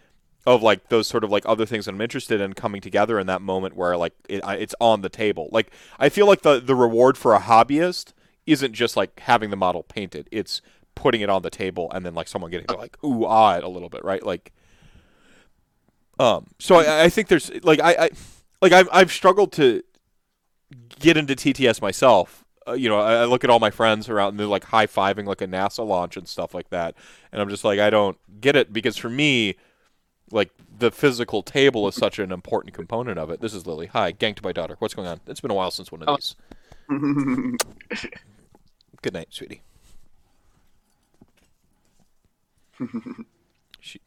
of like those sort of like other things that i'm interested in coming together in that moment where like it, it's on the table like i feel like the the reward for a hobbyist isn't just like having the model painted it's putting it on the table and then like someone getting to like ooh ah it a little bit right like um so i, I think there's like i, I like I've, I've struggled to get into TTS myself. Uh, you know, I, I look at all my friends around and they're like high fiving like a NASA launch and stuff like that, and I'm just like, I don't get it because for me, like the physical table is such an important component of it. This is Lily. Hi, ganked my daughter. What's going on? It's been a while since one of Oh. these. Good night, sweetie. she,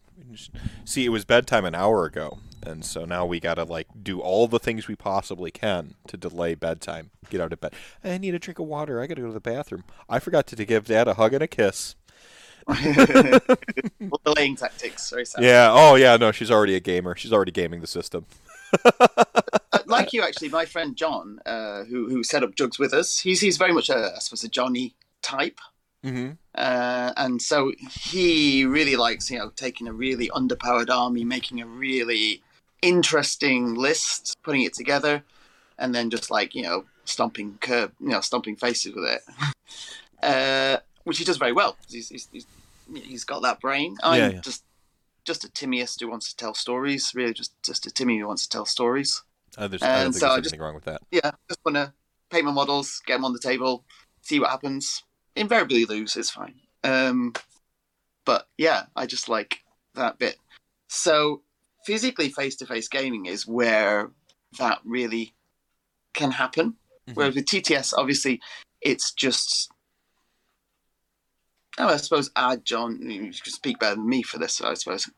see, it was bedtime an hour ago, and so now we gotta like do all the things we possibly can to delay bedtime. Get out of bed. I need a drink of water. I gotta go to the bathroom. I forgot to, to give Dad a hug and a kiss. well, delaying tactics. Sad. Yeah. Oh, yeah. No, she's already a gamer. She's already gaming the system. Like you, actually, my friend John, uh, who who set up Jugs with us, he's he's very much a I suppose a Johnny type, Mm-hmm. uh, and so he really likes you know taking a really underpowered army, making a really interesting list, putting it together, and then just like you know stomping curb, you know stomping faces with it, uh, which he does very well. He's he's, he's, he's got that brain. I'm Yeah, yeah. just just a Timmyist who wants to tell stories. Really, just just a Timmy who wants to tell stories. Uh, there's, I don't And think so there's I anything wrong with that. Yeah, just want to paint my models, get them on the table, see what happens. Invariably lose, it's fine. Um, but yeah, I just like that bit. So physically, face-to-face gaming is where that really can happen. Mhm. Whereas with TTS, obviously, it's just. Oh, I suppose add John. You can speak better than me for this. I suppose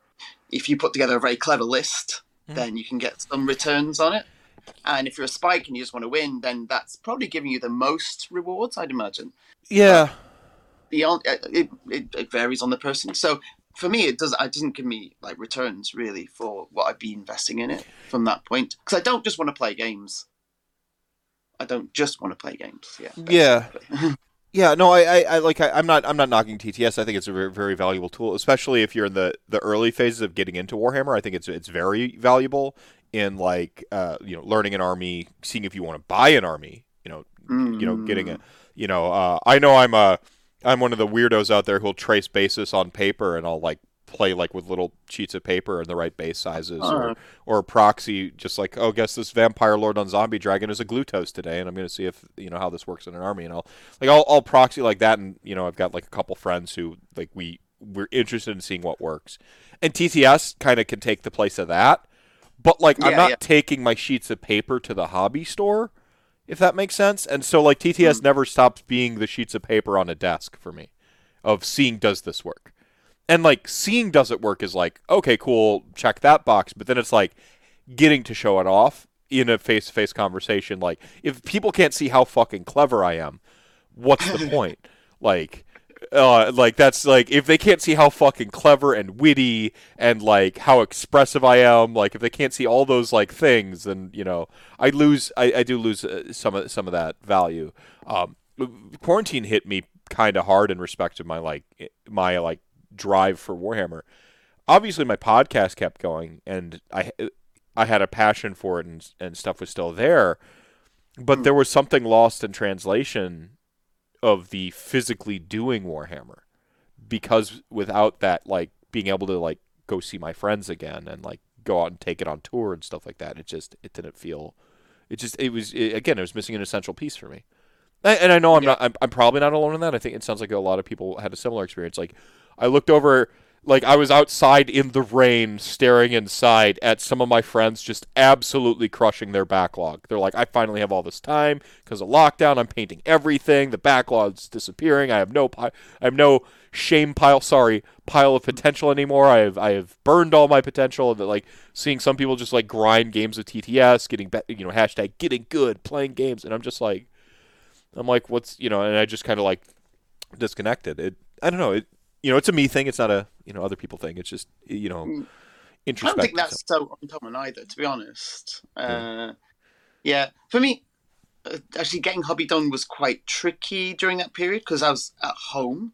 if you put together a very clever list, Then you can get some returns on it. And if you're a spike and you just want to win, then that's probably giving you the most rewards, I'd imagine. Yeah. Beyond it, it, it varies on the person. So for me, it does. It doesn't give me like returns really for what I'd be investing in it from that point because I don't just want to play games. I don't just want to play games. Yeah. Yeah. basically. Yeah, no, I, I, I like. I, I'm not. I'm not knocking TTS. I think it's a very, very valuable tool, especially if you're in the, the early phases of getting into Warhammer. I think it's it's very valuable in like uh, you know learning an army, seeing if you want to buy an army. You know, you know, getting a. You know, uh, I know I'm a. I'm one of the weirdos out there who'll trace basis on paper, and I'll like play like with little sheets of paper and the right base sizes, or Uh. or proxy, just like oh, guess this vampire lord on zombie dragon is a glutos today, and I'm going to see if you know how this works in an army, and I'll like I'll, I'll proxy like that and you know i've got like a couple friends who like we we're interested in seeing what works and tts kind of can take the place of that but like i'm not yeah. taking my sheets of paper to the hobby store if that makes sense and so like tts never stops being the sheets of paper on a desk for me of seeing does this work and like seeing does it work is like okay cool check that box. But then it's like getting to show it off in a face-to-face conversation. Like if people can't see how fucking clever i am what's the point? Like uh like that's like if they can't see how fucking clever and witty and like how expressive i am like if they can't see all those like things then you know i lose i, I do lose uh, some of some of that value. Um quarantine hit me kind of hard in respect to my like my like drive for warhammer. Obviously my podcast kept going and i i had a passion for it and and stuff was still there but there was something lost in translation of the physically doing warhammer because without that like being able to like go see my friends again and like go out and take it on tour and stuff like that it just it didn't feel it just it was it, again it was missing an essential piece for me. And and I know I'm Yeah. not I'm, I'm probably not alone in that. I think it sounds like a lot of people had a similar experience. Like I looked over like I was outside in the rain staring inside at some of my friends just absolutely crushing their backlog. They're like I finally have all this time because of lockdown. I'm painting everything. The backlog's disappearing. I have no pi- I have no shame pile sorry pile of potential anymore. I have I have burned all my potential and like seeing some people just like grind games of TTS, getting be- you know hashtag getting good, playing games and I'm just like I'm like what's you know and I just kind of like disconnected. It I don't know. It you know, it's a me thing. It's not a you know other people thing. It's just you know Mm. I don't think that's so uncommon either, to be honest. Uh, yeah, for me, uh, actually getting hobby done was quite tricky during that period because I was at home,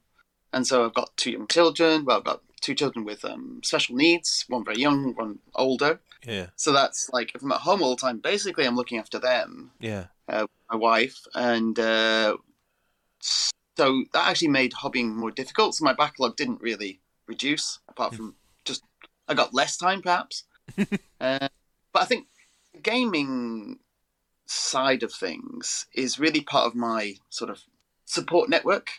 and so I've got two young children. Well, I've got two children with um, special needs, one very young, one older. yeah, So that's like if I'm at home all the time, basically I'm looking after them, yeah, my wife, and uh, so that actually made hobbying more difficult. So my backlog didn't really reduce, apart from just I got less time, perhaps. uh, but I think gaming side of things is really part of my sort of support network,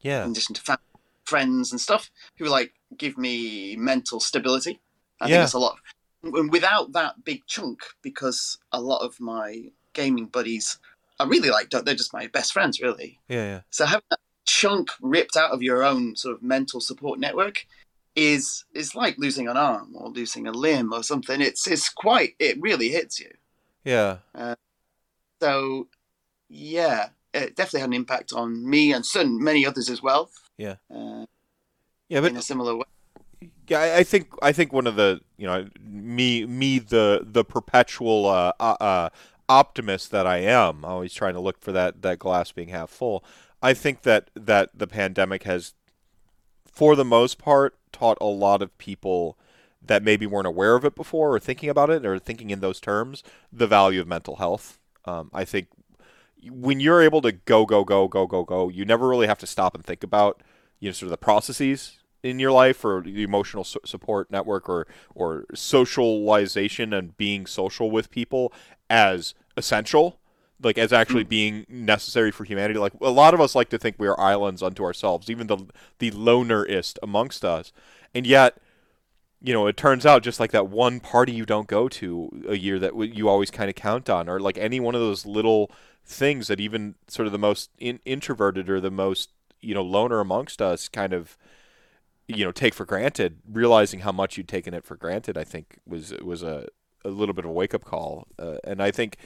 yeah, in addition to family, friends and stuff, who like give me mental stability. I Yeah. think that's a lot. And without that big chunk, because a lot of my gaming buddies, I really like, they're just my best friends, really. yeah, yeah. So having that chunk ripped out of your own sort of mental support network is is like losing an arm or losing a limb or something. It's it's quite it really hits you. Yeah, So yeah, it definitely had an impact on me and certain many others as well. Yeah. uh, yeah, but in a similar way. yeah, I, I think I think one of the you know me me the the perpetual uh, uh, uh, optimist that I am, always trying to look for that that glass being half full. I think that that the pandemic has, for the most part, taught a lot of people that maybe weren't aware of it before or thinking about it or thinking in those terms the value of mental health. Um, I think when you're able to go go go go go go, you never really have to stop and think about you know sort of the processes in your life or the emotional support network or or socialization and being social with people as essential like as actually hmm. being necessary for humanity. Like a lot of us like to think we are islands unto ourselves even the the lonerist amongst us. And yet you know it turns out just like that one party you don't go to a year that w- you always kind of count on or like any one of those little things that even sort of the most in- introverted or the most you know loner amongst us kind of you know take for granted. Realizing how much you'd taken it for granted i think was was a a little bit of a wake up call, uh, and I think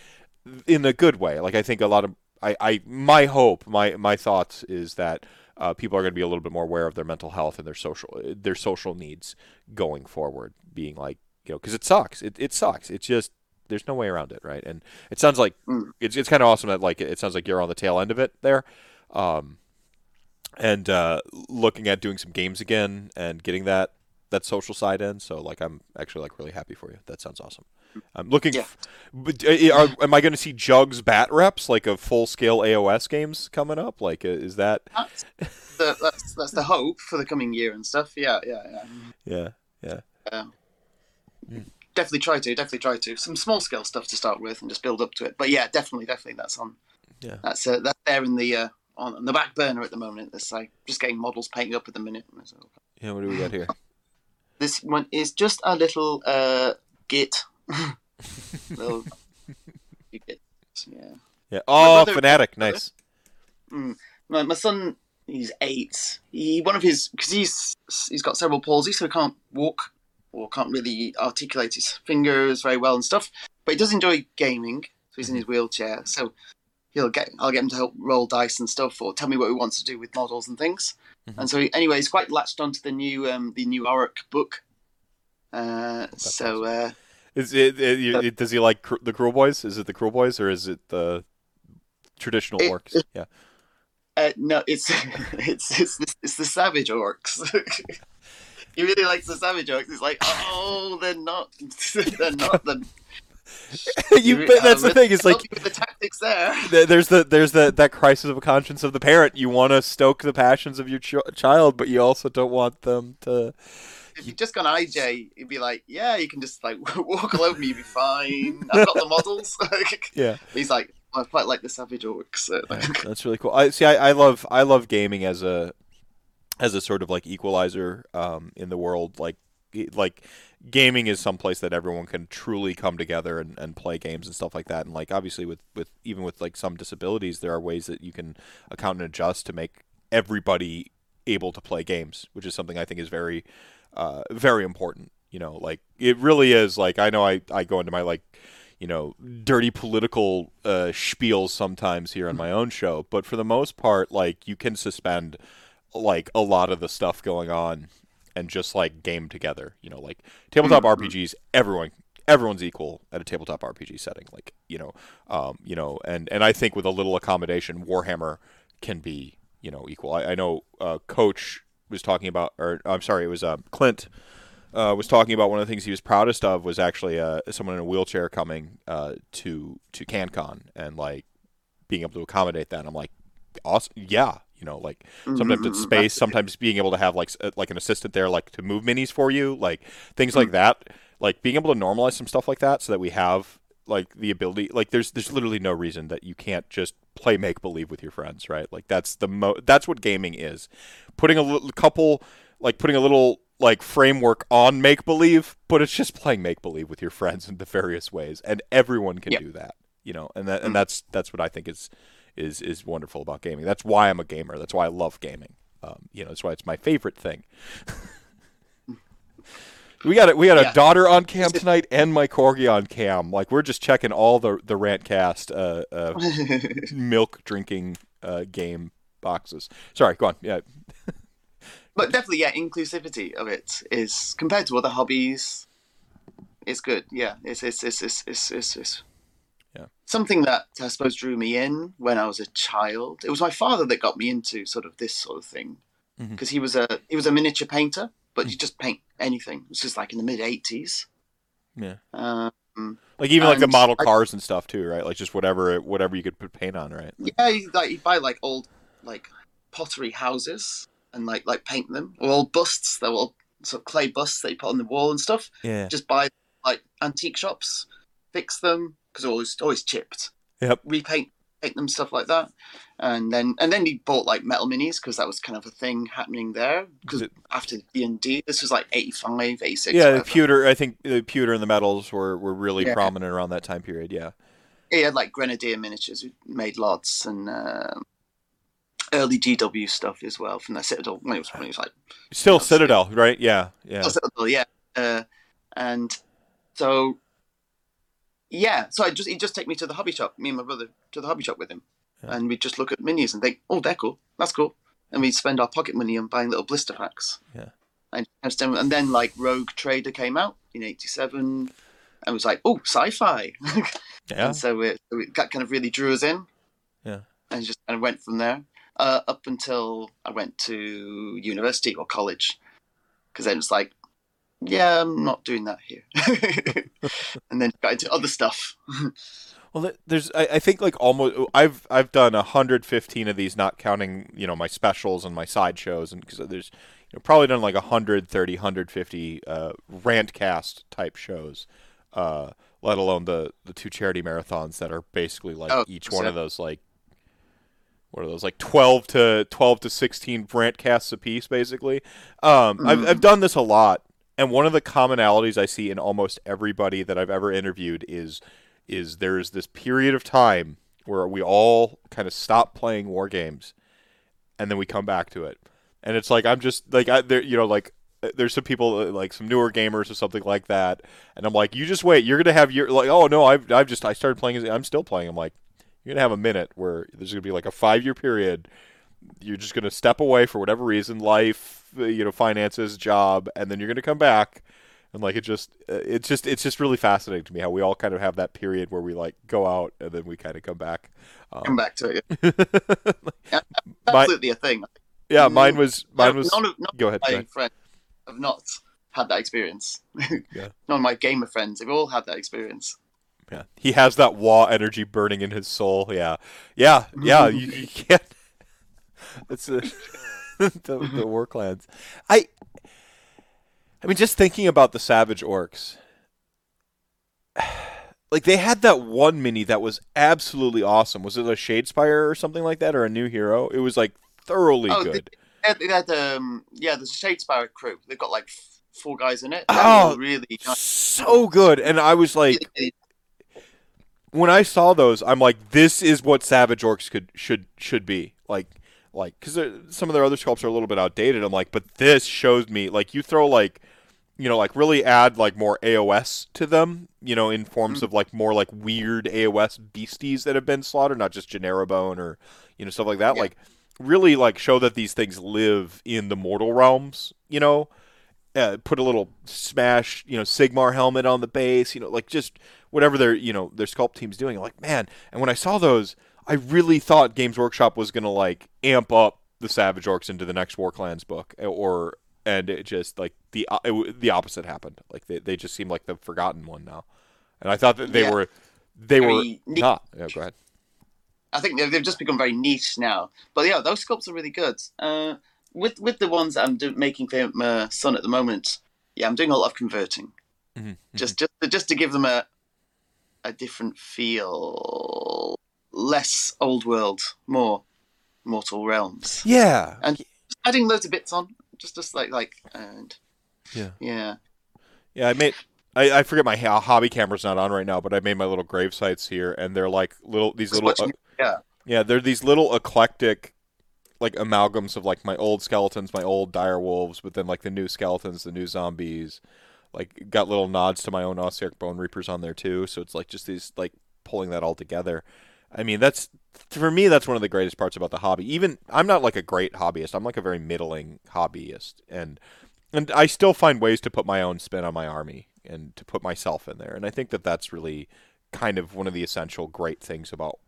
in a good way. Like I think a lot of I, I my hope, my my thoughts is that uh, people are going to be a little bit more aware of their mental health and their social their social needs going forward. Being like you know, because it sucks. It it sucks. It's just there's no way around it, right? And it sounds like Mm. it's it's kind of awesome that like it sounds like you're on the tail end of it there. Um, and uh, looking at doing some games again and getting that that social side in. So like I'm actually like really happy for you. That sounds awesome. I'm looking. Yeah. F- but uh, are, am I going to see Jugs bat reps like of full scale AOS games coming up? Like uh, is that? That's the, that's that's the hope for the coming year and stuff. Yeah, yeah, yeah. Yeah. Yeah. Definitely try to. Definitely try to. Some small scale stuff to start with and just build up to it. But yeah, definitely, definitely, that's on. Yeah. That's uh, that's there in the uh, on, on the back burner at the moment. It's like just getting models painted up at the minute. Yeah. What do we got here? This one is just a little uh git. little you get yeah. Yeah. Oh, brother- Fanatic. Nice. My, my son, he's eight. He one of his because he's he's got cerebral palsy, so he can't walk or can't really articulate his fingers very well and stuff. But he does enjoy gaming, so he's in his wheelchair. So he'll get I'll get him to help roll dice and stuff, or tell me what he wants to do with models and things. Mhm. And so he, anyway, he's quite latched onto the new um, the new Orruk book. Uh, so uh, Is it, it, you- it- does he like cr- the Kruleboyz? Is it the Kruleboyz or is it the traditional It- orcs? Yeah. Uh, no, it's it's it's the, it's the savage orcs. he really likes the savage orcs. He's like, oh, they're not, they're not the. you, but that's the uh, thing. Is like you the tactics there. there's the there's the that crisis of conscience of the parent. You want to stoke the passions of your ch- child, but you also don't want them to. If you'd just gone IJ, he'd be like, yeah, you can just like walk all over me, you'll be fine. I've got the models. Yeah. He's like, I quite like the savage orcs. So, Yeah, that's really cool. I see. I, I love I love gaming as a as a sort of like equalizer um, in the world. Like like gaming is someplace that everyone can truly come together and, and play games and stuff like that. And like obviously with with even with like some disabilities, there are ways that you can account and adjust to make everybody able to play games, which is something I think is very uh, very important. You know, like it really is. Like I know I I go into my like you know, dirty political uh, spiels sometimes here on my own show, but for the most part, like you can suspend like a lot of the stuff going on and just like game together. You know, like tabletop Mhm. RPGs, everyone everyone's equal at a tabletop RPG setting. Like you know, um, you know, and and I think with a little accommodation, Warhammer can be you know equal. I, I know uh, Coach was talking about, or I'm sorry, it was uh, Clint uh, was talking about one of the things he was proudest of was actually uh, someone in a wheelchair coming uh, to to CanCon and like being able to accommodate that. I'm like, awesome, yeah, you know, like mm-hmm, sometimes it's Mhm. space, sometimes being able to have like like an assistant there, like to move minis for you, like things mm-hmm. like that, like being able to normalize some stuff like that, so that we have like the ability, like there's there's literally no reason that you can't just play make believe with your friends, right? Like that's the mo that's what gaming is, putting a little couple like putting a little like framework on make believe, but it's just playing make believe with your friends in the various ways, and everyone can Yeah. do that, you know, and that and mm-hmm. that's that's what I think is is is wonderful about gaming. That's why I'm a gamer. That's why I love gaming. Um, you know, that's why it's my favorite thing. we got a, we got a daughter on cam tonight and my corgi on cam. Like we're just checking all the the rantcast uh, uh, milk drinking uh, game boxes. Sorry, go on. Yeah, but definitely, yeah, inclusivity of it is compared to other hobbies. It's good, yeah. It's it's it's it's it's, it's, it's Yeah. something that I suppose drew me in when I was a child. It was my father that got me into sort of this sort of thing because he was a he was a miniature painter, but you just paint anything. It was just like in the mid '80s. yeah. Um, Like even like the model I- cars and stuff too, right? Like just whatever whatever you could put paint on, right? yeah, you, like you buy like old like pottery houses and like like paint them or old busts. They're all sort of clay busts that you put on the wall and stuff. Yeah. just buy like antique shops, fix them because always always chipped. Yep. Repaint, paint them stuff like that, and then and then he bought like metal minis because that was kind of a thing happening there. Because after D and D, this was like 85, 86. Yeah, the pewter. I think the pewter and the metals were, were really Yeah. prominent around that time period. Yeah. he had like Grenadier miniatures made lots and. um Early GW stuff as well from that Citadel when it was when it was like Still Yes. Citadel, right? Yeah. Yeah. Citadel, yeah. Uh, and so yeah, so I just he'd just take me to the hobby shop, me and my brother to the hobby shop with him, Yeah. and we'd just look at minis and think, oh, they're cool, that's cool, and we'd spend our pocket money on buying little blister packs. Yeah. And, and then like Rogue Trader came out in '87, and was like, oh, sci-fi, Yeah. and so it, it got- kind of really drew us in. Yeah. and just kind of went from there uh, up until I went to university or college, because then it's like, yeah, I'm not doing that here, and then got into other stuff. Well, there's I, I think like almost I've I've done 115 of these, not counting you know my specials and my side shows, and because there's you know, probably done like 130, 150 uh, rantcast type shows, uh, let alone the the two charity marathons that are basically like Oh, each one of those like what are those like 12 to 12 to 16 rantcasts a piece basically. Um, I've Mhm. I've done this a lot, and one of the commonalities I see in almost everybody that I've ever interviewed is is there's this period of time where we all kind of stop playing war games and then we come back to it. And it's like i'm just like I, there you know like uh, there's some people uh, like some newer gamers or something like that and i'm like you just wait you're gonna have your like oh no i've, I've just i started playing i'm still playing. I'm like you're gonna have a minute where there's gonna be like a five year period you're just gonna step away for whatever reason life you know finances job and then you're gonna come back and like it just uh, it's just it's just really fascinating to me how we all kind of have that period where we like go out and then we kind of come back Come um, back to it. my, Absolutely a thing. yeah mine was mine was none of, none go ahead, my friends have not had that experience. Yeah. None of my gamer friends have all had that experience. yeah he has that raw energy burning in his soul yeah yeah yeah you, you can't it's a, the, the war clans i i mean just thinking about the savage orcs like they had that one mini that was absolutely awesome was it a shadespire or something like that or a new hero it was like thoroughly Oh, good They they had um, yeah, a Shadespire crew. They've got like four guys in it. Oh, really nice. so good and i was like when I saw those, I'm like, this is what Savage Orcs could should should be like, like because some of their other sculpts are a little bit outdated. I'm like, but this shows me like you throw like, you know, like really add like more AOS to them, you know, in forms Mm. of like more like weird AOS beasties that have been slaughtered, not just Generabone or you know stuff like that. Yeah. Like really like show that these things live in the mortal realms, you know. Uh, put a little smash, you know, Sigmar helmet on the base, you know, like just whatever their you know their sculpt team's doing. I'm like, man, and when I saw those, I really thought Games Workshop was gonna like amp up the Savage Orcs into the next War Clans book, eh, or and it just like the uh, it, the opposite happened. Like they, they just seem like the forgotten one now, and I thought that they Yeah. were they were Very neat. not. Yeah, go ahead. I think they've, just become very niche now. But yeah, those sculpts are really good. Uh, with with the ones I'm do- making for my son at the moment, yeah, I'm doing a lot of converting, Mhm, just just to, just to give them a a different feel, less old world, more mortal realms. Yeah, And- Adding loads of bits on, just just like like and Yeah. yeah. Yeah, I made. I, I forget my hobby camera's not on right now, but I made my little grave sites here, and they're like little these little. Watching- uh, yeah. Yeah, they're these little eclectic, like amalgams of like my old skeletons, my old dire wolves, but then like the new skeletons, the new zombies. Like got little nods to my own Ossiarch Bone Reapers on there too. So it's like just these like pulling that all together. I mean, that's for me. That's one of the greatest parts about the hobby. Even I'm not like a great hobbyist. I'm like a very middling hobbyist, and and I still find ways to put my own spin on my army and to put myself in there. And I think that that's really kind of one of the essential great things about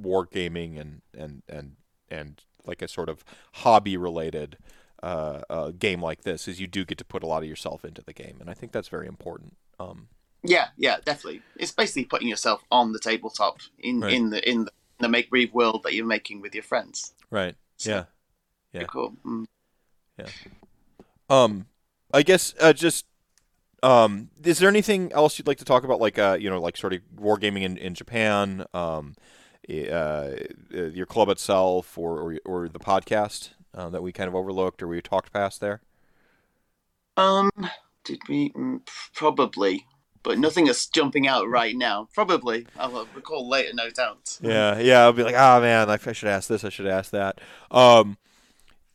wargaming and and and and like a sort of hobby related uh, uh, game like this is you do get to put a lot of yourself into the game, and I think that's very important. Um, Yeah, yeah, definitely. It's basically putting yourself on the tabletop in Right. in the in the, the make believe world that you're making with your friends. right. So- Yeah. Yeah. Cool. Mm. Um, I guess uh, just um, is there anything else you'd like to talk about, like uh, you know, like sort of wargaming in in Japan, um, uh, uh, your club itself, or or, or the podcast uh, that we kind of overlooked or we talked past there? Um, did we mm, probably, but nothing is jumping out right now. Probably, I'll recall later, no doubt. Yeah, yeah. I'll be like, oh man, I, I should ask this, I should ask that. Um,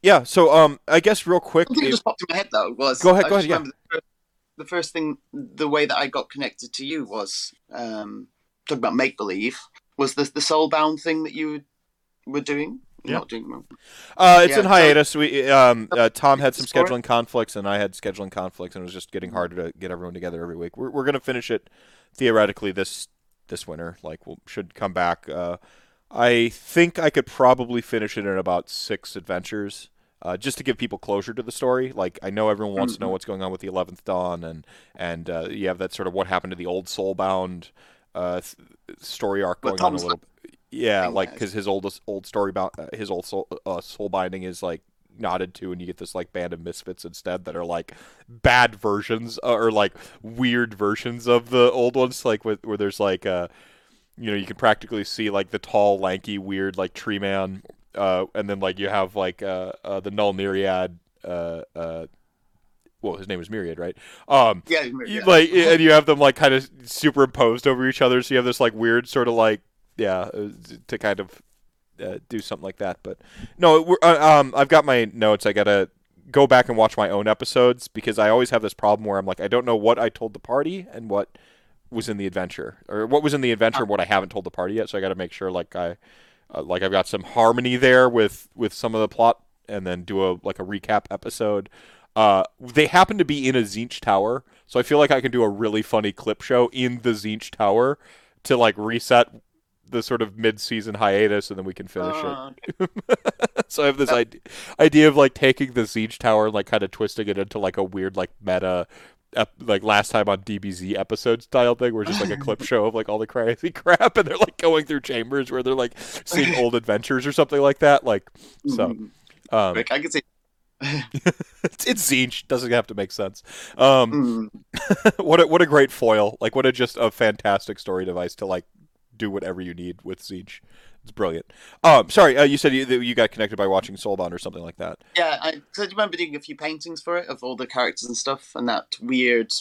yeah. So, um, I guess real quick. Something that just popped in my head though was Go ahead, I go ahead, yeah. The first, the first thing, the way that I got connected to you was um, talking about make believe, was this the Soulbound thing that you were doing? Yeah. Not doing. Uh, it's Yeah, in so- hiatus. We um, uh, Tom had some scheduling conflicts, and I had scheduling conflicts, and it was just Mm-hmm. getting harder to get everyone together every week. We're, we're gonna finish it theoretically this this winter. Like, we should come back. Uh, I think I could probably finish it in about six adventures, uh, just to give people closure to the story. Like, I know everyone wants to know Mhm. what's going on with the Eleventh Dawn, and and uh, you have that sort of what happened to the old Soulbound uh, th- story arc going on a little. Yeah, like because his oldest old story about uh, his old soul uh, soul binding is like nodded to, and you get this like band of misfits instead that are like bad versions uh, or like weird versions of the old ones, like with, where there's like uh you know you can practically see like the tall, lanky, weird like tree man, uh, and then like you have like uh, uh the null myriad. Uh, uh, well, his name is Myriad, right? Um, Yeah, you, yeah. like and you have them like kind of superimposed over each other so you have this like weird sort of like yeah uh, to kind of uh, do something like that but no uh, um i've got my notes. I gotta go back and watch my own episodes because i always have this problem where i'm like i don't know what i told the party and what was in the adventure or what was in the adventure and what i haven't told the party yet. So i gotta make sure like i uh, like i've got some harmony there with with some of the plot and then do a like a recap episode. Uh, they happen to be in a Tzeentch tower, so I feel like I can do a really funny clip show in the Tzeentch tower to like reset the sort of mid-season hiatus, and then we can finish Uh, it. so I have this idea, idea of like taking the siege tower and like kind of twisting it into like a weird like meta. Ep- like last time on DBZ episode style thing, where it's just like a clip show of like all the crazy crap, and they're like going through chambers where they're like seeing old adventures or something like that. Like, so mm, um, quick, I can see. it's, it's Tzeentch, doesn't have to make sense. Um, Mm, what a, what a great foil! Like what a just a fantastic story device to like do whatever you need with Siege. It's brilliant. Um, sorry, uh, you said you, you got connected by watching Soulbound or something like that. yeah, I so do remember doing a few paintings for it of all the characters and stuff, and that weird,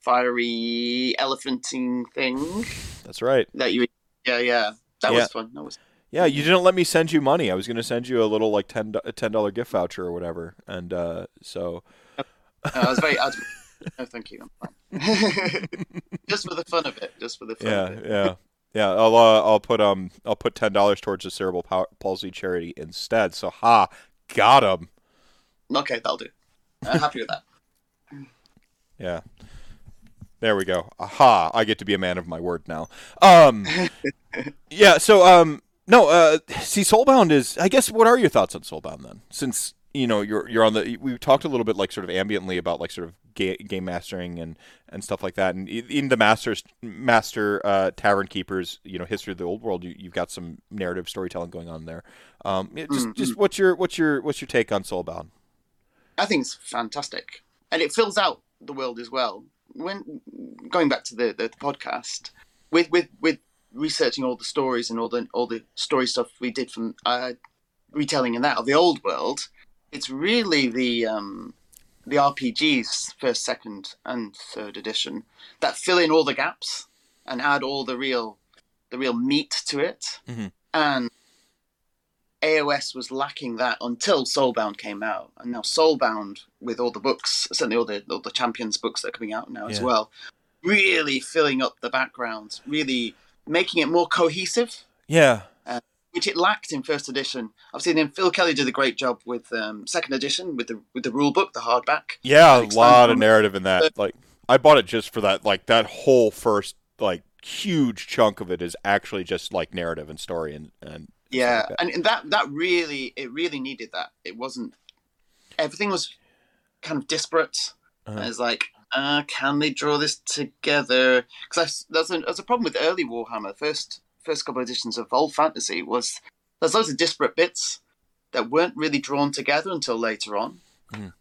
fiery elephanting thing That's right. that you. Yeah, yeah, that Yeah. was fun. That was. Yeah, you didn't let me send you money. I was going to send you a little like ten a ten dollar gift voucher or whatever, and uh, so Uh, I was very. I was, no, thank you. I'm fine. just for the fun of it. Just for the fun. yeah, Of it. yeah, yeah. I'll uh, I'll put um I'll put ten dollars towards the cerebral palsy charity instead. So ha, got him. Okay, that'll do. I'm happy with that. Yeah. There we go. Aha! I get to be a man of my word now. Um, yeah. So, um, no. Uh, see, Soulbound is. I guess. What are your thoughts on Soulbound then? Since you know you're you're on the. We talked a little bit like sort of ambiently about like sort of ga- game mastering and and stuff like that. And in the masters master uh, tavern keepers, you know, history of the old world, you, you've got some narrative storytelling going on there. Um, just Mhm. just what's your what's your what's your take on Soulbound? I think it's fantastic, and it fills out the world as well. When going back to the, the podcast, with with with researching all the stories and all the all the story stuff we did from uh, retelling in that of the old world, it's really the um, the RPGs first, second, and third edition that fill in all the gaps and add all the real the real meat to it. Mhm. And AOS was lacking that until Soulbound came out, and now Soulbound with all the books, certainly all the all the Champions books that are coming out now as well, really filling up the backgrounds, really making it more cohesive, Yeah. Which it lacked in first edition. I've seen then Phil Kelly did a great job with um, second edition with the with the rule book, the hardback. Yeah, a lot of narrative in that. Like, I bought it just for that. Like that whole first like huge chunk of it is actually just like narrative and story and and Yeah, like that. and, and that that really it really needed that. It wasn't everything was kind of disparate. Uh-huh. It's like, uh, can they draw this together? Because that's a, that's a problem with early Warhammer. First first couple of editions of Old Fantasy was there's loads of disparate bits that weren't really drawn together until later on, Mhm.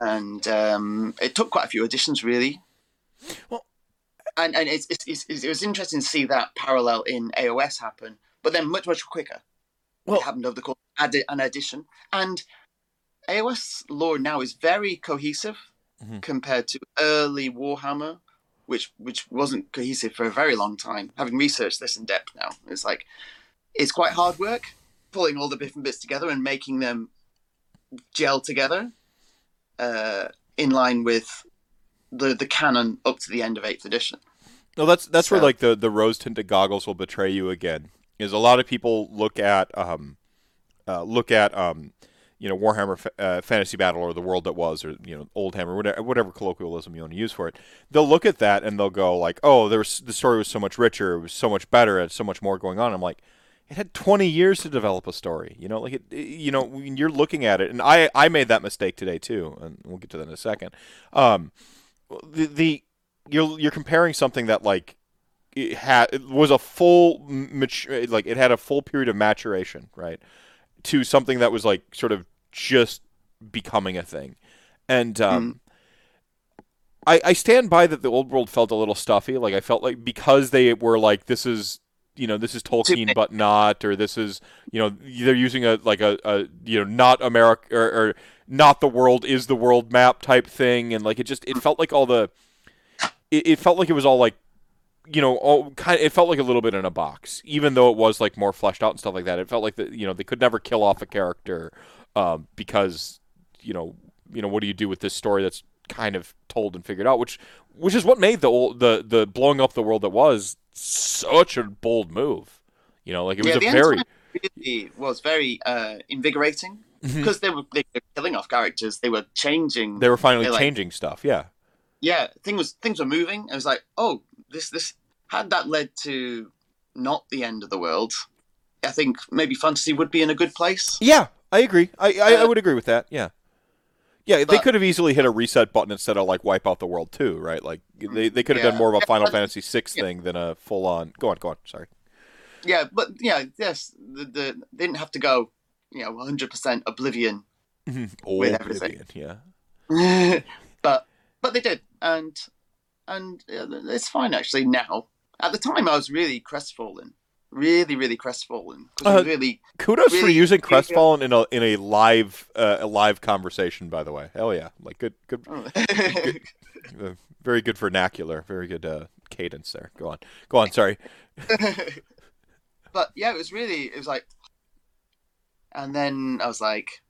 and um, it took quite a few editions really. Well- and and it's, it's, it's, it was interesting to see that parallel in AOS happen, but then much much quicker. Well- it happened over the course of an edition, and AOS lore now is very cohesive Mhm. compared to early Warhammer, which which wasn't cohesive for a very long time. Having researched this in depth now, it's like it's quite hard work pulling all the different bits together and making them gel together uh, in line with the the canon up to the end of eighth edition. No, that's that's where like the the rose tinted goggles will betray you again. Is a lot of people look at um, uh, look at um, you know Warhammer uh, Fantasy Battle or the World That Was or you know Old Hammer whatever, whatever colloquialism you want to use for it. They'll look at that and they'll go like, oh, there was the story was so much richer, it was so much better, it had so much more going on. I'm like. It had 20 years to develop a story, you know. Like it- you know, when you're looking at it, and I, I made that mistake today too, and we'll get to that in a second. Um, the, the you're you're comparing something that like it had it was a full mature like it had a full period of maturation right to something that was like sort of just becoming a thing. And um I, I stand by that the old world felt a little stuffy. Like i felt like because they were like this is you know this is tolkien but not or this is you know they're using a like a, a you know not america or, or not the world is the world map type thing. And like it just it felt like all the it, it felt like it was all like you know all kind of, it felt like a little bit in a box. Even though it was like more fleshed out and stuff like that it felt like that you know they could never kill off a character um, because you know you know what do you do with this story that's kind of told and figured out which which is what made the old the the blowing up the world that was such a bold move you know like it was a very really was very uh, invigorating because they were they were killing off characters. They were changing. they were finally like- changing stuff yeah yeah, thing was things were moving. I was like, oh, this this had that led to not the end of the world. I think maybe fantasy would be in a good place. Yeah, I agree. I, I, I Uh, would agree with that. Yeah. Yeah, they but- could have easily hit a reset button instead of like wipe out the world too, right? Like they, they could have Yeah. done more of a Final Fantasy VI yeah. thing than a full on. Go on, go on. Sorry. Yeah, but yeah, yes, the, the they didn't have to go, you know, 100% oblivion Old everything. Oblivion, Yeah. but but they did, and and it's fine actually now. At the time, I was really crestfallen, really really crestfallen Uh, really Kudos for using Crestfallen in a in a live uh, a live conversation. By the way, hell yeah, like good good, uh, very good vernacular, very good uh, cadence there. Go on, go on. Sorry. but yeah, it was really it was like, and then I was like,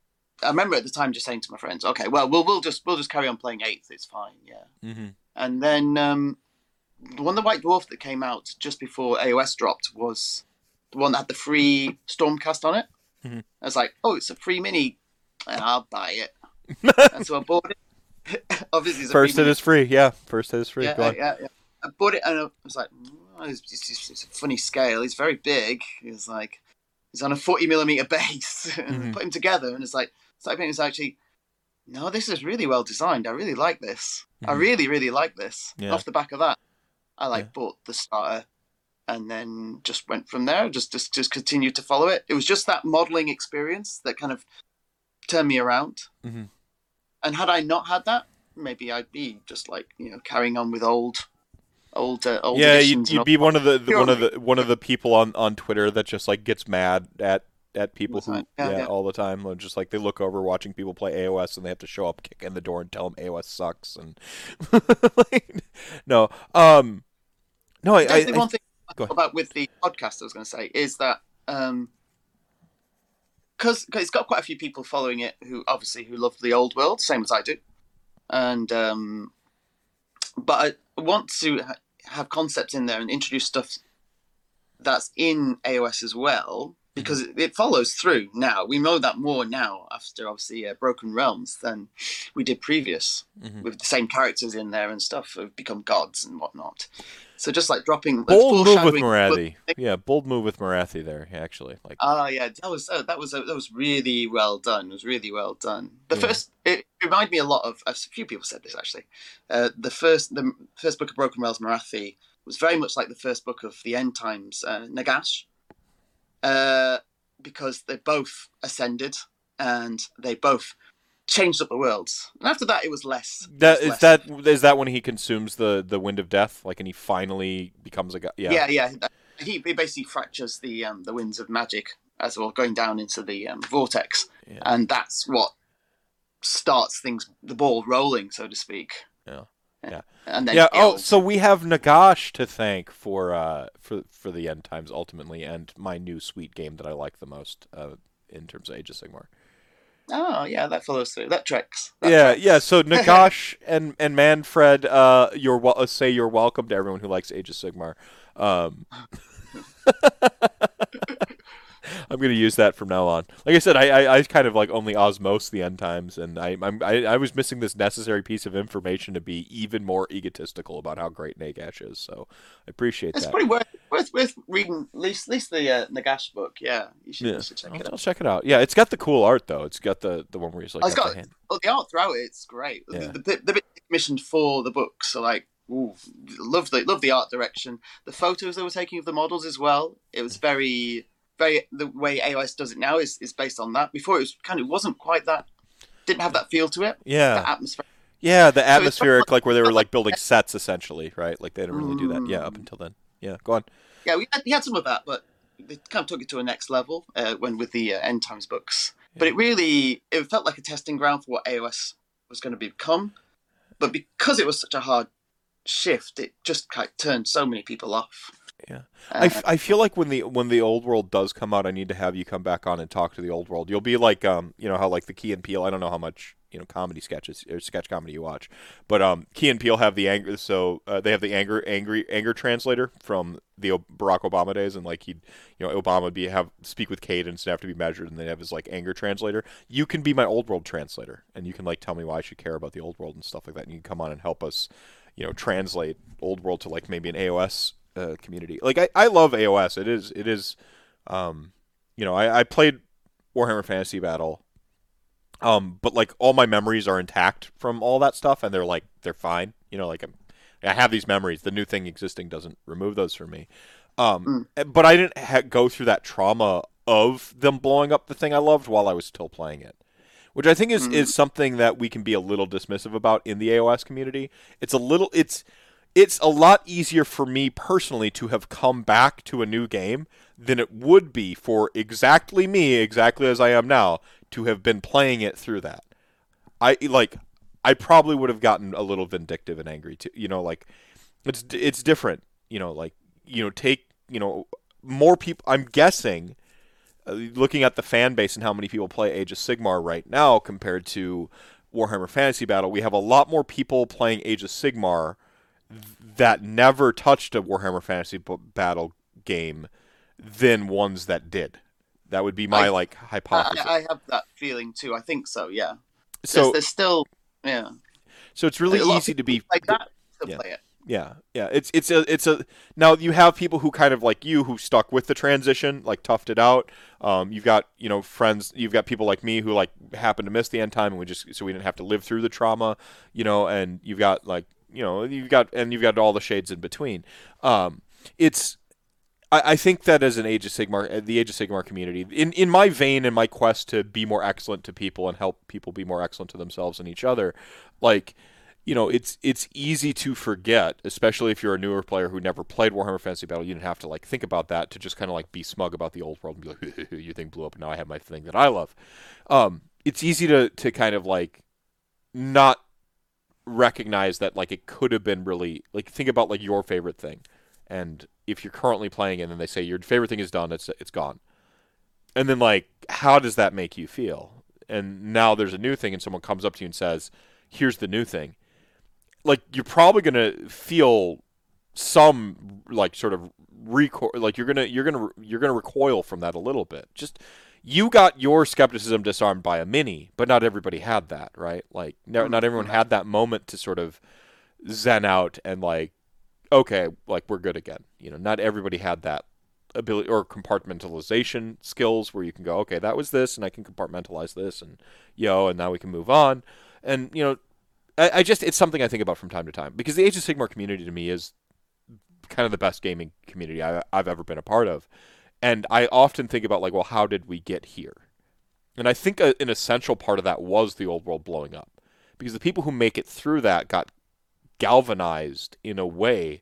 I remember at the time just saying to my friends, okay, well we'll we'll just we'll just carry on playing eighth, it's fine, yeah. Mm-hmm. And then um, the one, the White Dwarf that came out just before AOS dropped was the one that had the free Stormcast on it. Mhm. I was like, oh, it's a free mini, and I'll buy it. and so I bought it. Obviously, it's a First it mini. is free. Yeah, first it is free. Yeah, yeah, yeah. I bought it, and I was like, oh, it's, it's, it's- a funny scale. He's very big. He's like, he's on a forty millimeter base, and Mhm. put him together, and it's like, it's like it's actually. No, this is really well designed. I really like this. I Mhm. really, really like this. Yeah. Off the back of that, I like Yeah. bought the starter, and then just went from there. Just, just, just continued to follow it. It was just that modeling experience that kind of turned me around. Mhm. And had I not had that, maybe I'd be just like you know carrying on with old, old, uh, old. yeah, you'd, you'd be one of the, the one of the one of the people on, on Twitter that just like gets mad at at people who. Yeah, yeah, yeah. all the time. They're Just like they look over watching people play AOS and they have to show up, kick in the door, and tell them AOS sucks. And like, no, um, no, I, I, the I one thing about with the podcast I was going to say is that um because it's got quite a few people following it who obviously who love the old world, same as I do, and um, but I want to ha- have concepts in there and introduce stuff that's in AOS as well because it, it follows through now. We know that more now after obviously uh, Broken Realms than we did previous Mhm. with the same characters in there and stuff have become gods and whatnot. So just like dropping bold move with Morathi. Yeah, bold move with Morathi there. Actually, like Ah, yeah, that was uh, that was uh, that was really well done. It was really well done. The Yeah. first it reminded me a lot of. A few people said this actually. Uh, the first the first book of Broken Realms Morathi was very much like the first book of the End Times uh, Nagash, uh, because they both ascended and they both changed up the worlds. And after that, it was less. that was is less. that is that when he consumes the the wind of death, like, and he finally becomes a guy. Yeah, yeah, yeah. He, he basically fractures the um, the winds of magic as well, going down into the um, vortex, Yeah. and that's what starts things, the ball rolling, so to speak. Yeah. Yeah. And then yeah. Oh, so we have Nagash to thank for uh for for the end times ultimately, and my new sweet game that I like the most uh, in terms of Age of Sigmar. Oh yeah, that follows through. That tracks. That yeah, tracks. yeah. So Nagash and and Mannfred, uh, you're uh, say you're welcome to everyone who likes Age of Sigmar. Um, I'm gonna use that from now on. Like I said, I, I, I kind of like only osmose the end times, and I I'm, I I was missing this necessary piece of information to be even more egotistical about how great Nagash is. So I appreciate It's that. It's pretty worth worth worth reading. At least, at least the uh, Nagash book. Yeah, you should, Yeah. you should check I'll, it out. I'll check it out. Yeah, it's got the cool art though. It's got the the one where he's like Oh, it's got got- the hand. Oh, the art throughout it's great. Yeah. The, the, bit- the bit commissioned for the books are like, ooh, love the love the art direction. The photos they were taking of the models as well. It was very, very the way AOS does it now is, is based on that. Before it was kind of wasn't quite that, didn't have that feel to it. Yeah, The atmosphere. Yeah, the atmospheric, like where they were like building sets essentially, right? Like they didn't really do that. Yeah, up Mm. until then. Yeah, go on. Yeah, we had, we had some of that, but they kind of took it to a next level uh, when with the uh, End Times books. But it really it felt like a testing ground for what AOS was going to become. But because it was such a hard shift, it just kind of turned so many people off. Yeah. Uh, I, f- I feel like when the when the old world does come out, I need to have you come back on and talk to the old world. You'll be like, um, you know how like the Key and Peele. I don't know how much you know comedy sketches or sketch comedy you watch, but um, Key and Peele have the anger. So uh, they have the anger angry anger translator from the O- Barack Obama days, and like he'd you know Obama would be have speak with cadence and have to be measured, and they have his like anger translator. You can be my old world translator, and you can like tell me why I should care about the old world and stuff like that. And you can come on and help us, you know, translate old world to like maybe an AOS uh, community. Like I, I love AOS. It is it is, um, you know, I, I played Warhammer Fantasy Battle, um, but like all my memories are intact from all that stuff, and they're like they're fine. You know, like I'm, I have these memories. The new thing existing doesn't remove those from me. Um, but I didn't ha- go through that trauma of them blowing up the thing I loved while I was still playing it. Which I think is, Mm. is something that we can be a little dismissive about in the AOS community. It's a little it's it's a lot easier for me personally to have come back to a new game than it would be for exactly me, exactly as I am now, to have been playing it through that. I like I probably would have gotten a little vindictive and angry too. You know, like it's it's different. You know, like you know, take you know more people. I'm guessing, uh, looking at the fan base and how many people play Age of Sigmar right now compared to Warhammer Fantasy Battle, we have a lot more people playing Age of Sigmar that never touched a Warhammer Fantasy B- Battle game than ones that did. That would be my I- like hypothesis. I, I have that feeling too. I think so. Yeah. so there's, still yeah so it's really a lot of easy to be like that to Yeah. play it. Yeah, yeah. It's it's a it's a now you have people who kind of like you who stuck with the transition, like toughed it out. Um, you've got you know friends. You've got people like me who like happened to miss the end time, and we just so we didn't have to live through the trauma. You know, and you've got like you know you've got and you've got all the shades in between. Um, it's I, I think that as an Age of Sigmar, uh, the Age of Sigmar community, in in my vein, and my quest to be more excellent to people and help people be more excellent to themselves and each other, like you know, it's it's easy to forget, especially if you're a newer player who never played Warhammer Fantasy Battle. You didn't have to like think about that to just kind of like be smug about the old world and be like, you thing blew up, and now I have my thing that I love." Um, it's easy to to kind of like not recognize that like it could have been really like think about like your favorite thing, and if you're currently playing and they say your favorite thing is done, it's it's gone, and then like how does that make you feel? And now there's a new thing, and someone comes up to you and says, "Here's the new thing." like you're probably gonna feel some like sort of recoil like you're gonna you're gonna you're gonna recoil from that a little bit just you got your skepticism disarmed by a mini but not everybody had that right? Like no, not mm-hmm. everyone had that moment to sort of zen out and like okay like we're good again you know? Not everybody had that ability or compartmentalization skills where you can go okay that was this and i can compartmentalize this and yo and now we can move on. And you know I, I just it's something I think about from time to time because the Age of Sigmar community to me is kind of the best gaming community I, I've ever been a part of, and I often think about like, well, how did we get here? And I think a, an essential part of that was the old world blowing up, because the people who make it through that got galvanized in a way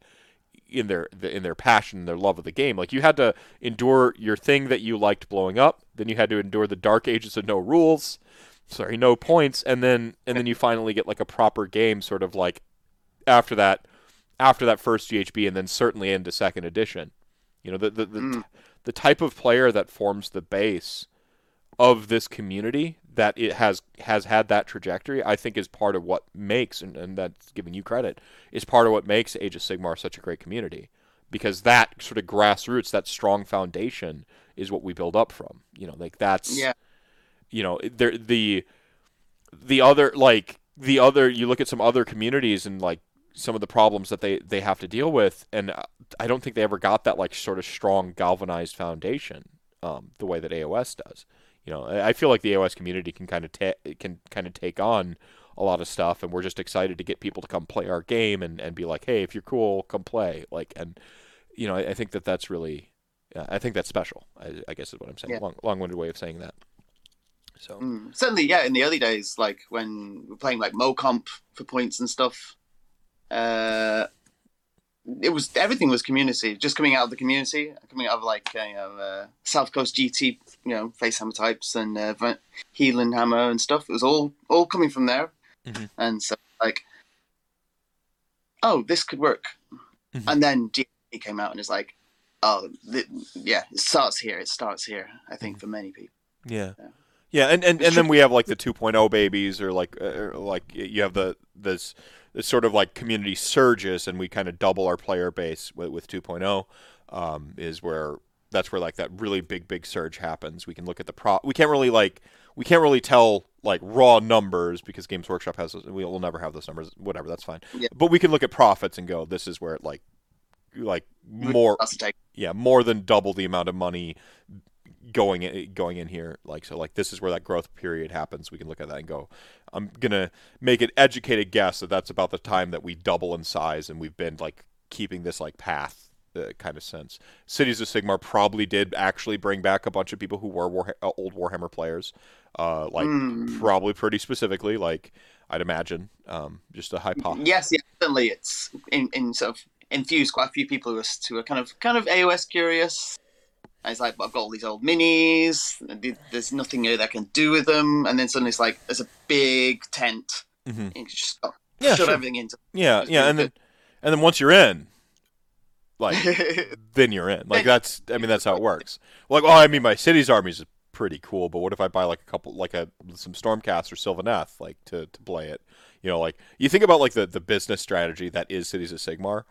in their in their passion, their love of the game. Like you had to endure your thing that you liked blowing up, then you had to endure the dark ages of no rules, sorry, no points, and then and then you finally get like a proper game, sort of like after that, after that first GHB, and then certainly into second edition. You know, the the the, Mm. The type of player that forms the base of this community that it has has had that trajectory, I think is part of what makes, and, and that's giving you credit, is part of what makes Age of Sigmar such a great community. Because that sort of grassroots, that strong foundation, is what we build up from. You know, like that's, Yeah. you know, there the the other like the other you look at some other communities and like some of the problems that they they have to deal with, and uh, I don't think they ever got that like sort of strong galvanized foundation um, the way that AOS does. You know, I I feel like the AOS community can kind of ta- can kind of take on a lot of stuff, and we're just excited to get people to come play our game and, and be like, hey, if you're cool, come play. Like, and you know, I, I think that that's really, uh, I think that's special. I, I guess is what I'm saying. Yeah. Long, long-winded way of saying that. So Mm. Certainly, yeah. In the early days, like when we're playing like MoComp for points and stuff, uh, it was everything was community. Just coming out of the community, coming out of like uh, you know uh, South Coast GT, you know, face hammer types and uh, Va- Healing hammer and stuff. It was all all coming from there, Mhm. and so like, oh, this could work. Mhm. And then G came out and it's like, oh, th- yeah, it starts here. It starts here. I think for many people. Yeah. Yeah. Yeah, and, and, and then we have like the 2.0 babies, or like uh, or like you have the this this sort of like community surges, and we kind of double our player base with, with 2.0. Um, is where that's where like that really big big surge happens. We can look at the pro. We can't really like we can't really tell like raw numbers because Games Workshop has those, we'll never have those numbers. Whatever, that's fine. Yeah. But we can look at profits and go, this is where it like like more That's the take. yeah, more than double the amount of money going in, going in here. Like so, like this is where that growth period happens. We can look at that and go. I'm gonna make an educated guess that that's about the time that we double in size, and we've been like keeping this like path. Uh, kind of sense. Cities of Sigmar probably did actually bring back a bunch of people who were War- uh, old Warhammer players, uh, like Mm. probably pretty specifically, like I'd imagine, um, just a hypothesis. Yes, yeah, certainly it's in, in sort of infused quite a few people who are, who are kind of kind of AOS curious. And it's like, I've got all these old minis. There's nothing here that I can do with them, and then suddenly it's like there's a big tent. Mhm. And you just stop, Yeah, shove sure. everything into. Yeah, It's yeah, and then and then once you're in, like then you're in. Like that's I mean that's how it works. Like well, I mean my city's armies is pretty cool, but what if I buy like a couple like a some Stormcast or Sylvaneth like to to play it? You know, like you think about like the the business strategy that is Cities of Sigmar,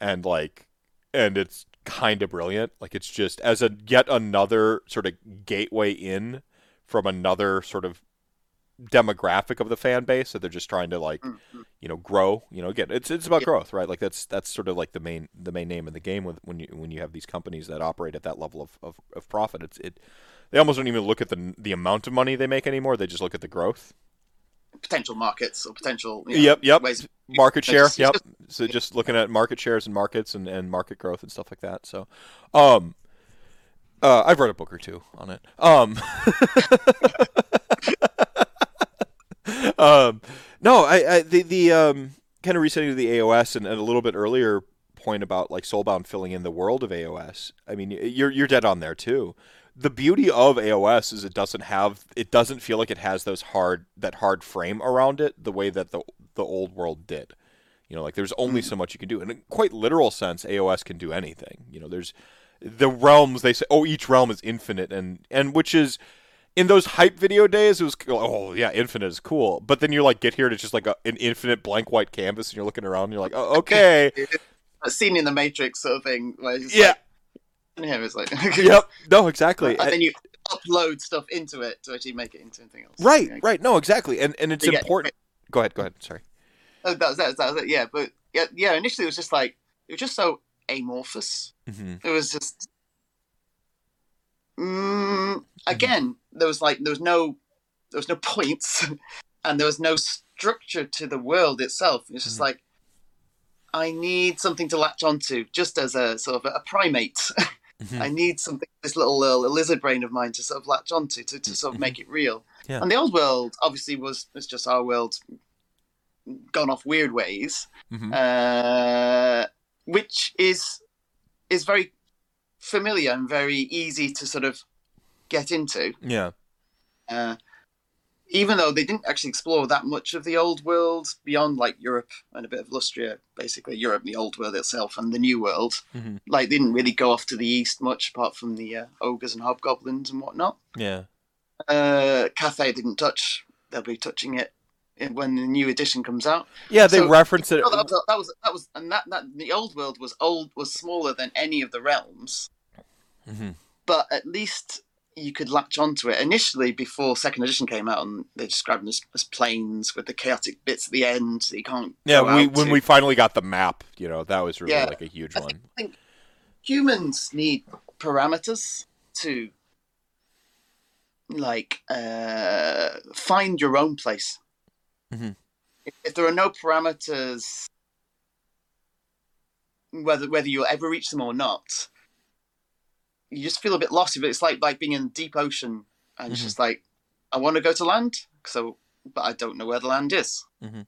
and like and it's kind of brilliant. Like it's just as a yet another sort of gateway in from another sort of demographic of the fan base that they're just trying to like Mhm. you know grow you know again it's it's about Yeah. growth right like that's that's sort of like the main the main name of the game with when you when you have these companies that operate at that level of, of, of profit it's it they almost don't even look at the the amount of money they make anymore they just look at the growth potential markets or potential. You know, yep yep Ways, market share just- yep so just looking at market shares and markets and, and market growth and stuff like that so um uh, I've read a book or two on it. Um, um, no, I, I the the um, kind of resetting to the AOS and, and a little bit earlier point about like Soulbound filling in the world of AOS. I mean, you're you're dead on there too. The beauty of AOS is it doesn't have it doesn't feel like it has those hard that hard frame around it the way that the the old world did. You know, like there's only hmm. so much you can do. In a quite literal sense, AOS can do anything. You know, there's the realms they say oh each realm is infinite and and which is in those hype video days it was oh yeah infinite is cool but then you like get here to just like a, an infinite blank white canvas and you're looking around and you're like oh, okay a scene in the Matrix sort of thing yeah like, here it's like yep no exactly and then you upload stuff into it to actually make it into anything else. right Yeah. right no exactly and and it's get- important go ahead go ahead sorry Oh, that was, that, was, that was it. Yeah, but yeah, yeah. Initially, it was just like it was just so amorphous. hmm It was just. Mm, again, there was like there was no, there was no points, and there was no structure to the world itself. It's just Mhm. like, I need something to latch onto, just as a sort of a primate. Mhm. I need something, this little uh, lizard brain of mine to sort of latch onto to, to sort of make it real. Yeah. And the old world obviously was it's just our world gone off weird ways, Mhm. uh, which is is very familiar and very easy to sort of get into. yeah Uh, even though they didn't actually explore that much of the old world beyond like Europe and a bit of Lustria, basically Europe, the old world itself, and the new world. Mhm. Like they didn't really go off to the east much, apart from the uh, ogres and hobgoblins and whatnot. yeah uh, Cathay didn't touch. They'll be touching it when the new edition comes out. Yeah, they So- reference it. No, that, was, that was that was and that, that the old world was old was smaller than any of the realms, Mhm. but at least you could latch onto it initially before second edition came out, and they described them as, as planes with the chaotic bits at the end that you can't. Yeah, we when to. we finally got the map, you know, that was really Yeah. like a huge I one. think, I think humans need parameters to like uh, find your own place. Mhm. If, if there are no parameters, whether whether you'll ever reach them or not, you just feel a bit lost. If it's like like being in deep ocean and it's Mhm. just like, I want to go to land, so but I don't know where the land is. Mhm.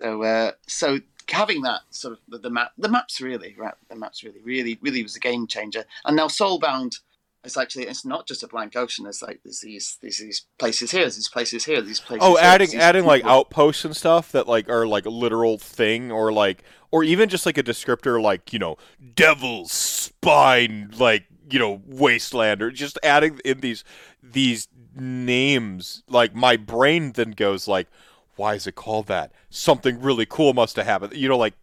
So uh, so having that sort of the, the map, the maps really, right? The maps really, really, really was a game changer. And now Soulbound, it's actually it's not just a blank ocean. There's like there's these these these places here, there's these places here, these places. Oh, here, adding adding like outposts and stuff that like are like a literal thing, or like, or even just like a descriptor, like you know, devil's spine, like you know, wasteland, or just adding in these these names. Like my brain then goes like, why is it called that? Something really cool must have happened. You know, like.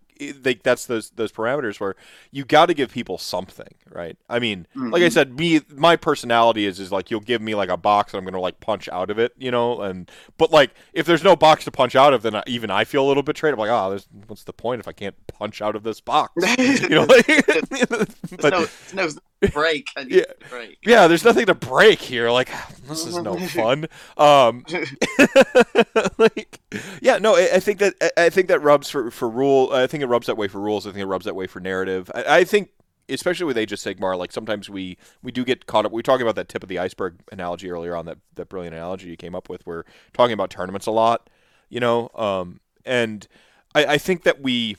Like that's those those parameters where you got to give people something, right? I mean, like I Mhm. said, me my personality is is like you'll give me like a box and I'm gonna like punch out of it, you know, and but like if there's no box to punch out of, then I, even I feel a little betrayed. I'm like, oh, there's, what's the point if I can't punch out of this box? You know, like, but no, no break. Yeah. break. yeah, there's nothing to break here. Like this is no fun. Um, like, yeah, no, I, I think that I, I think that rubs for for rule. I think it rubs that way for rules. I think it rubs that way for narrative. I, I think. Especially with Age of Sigmar, like sometimes we we do get caught up. We were talking about that tip of the iceberg analogy earlier on that that brilliant analogy you came up with. We're talking about tournaments a lot, you know, um, and I, I think that we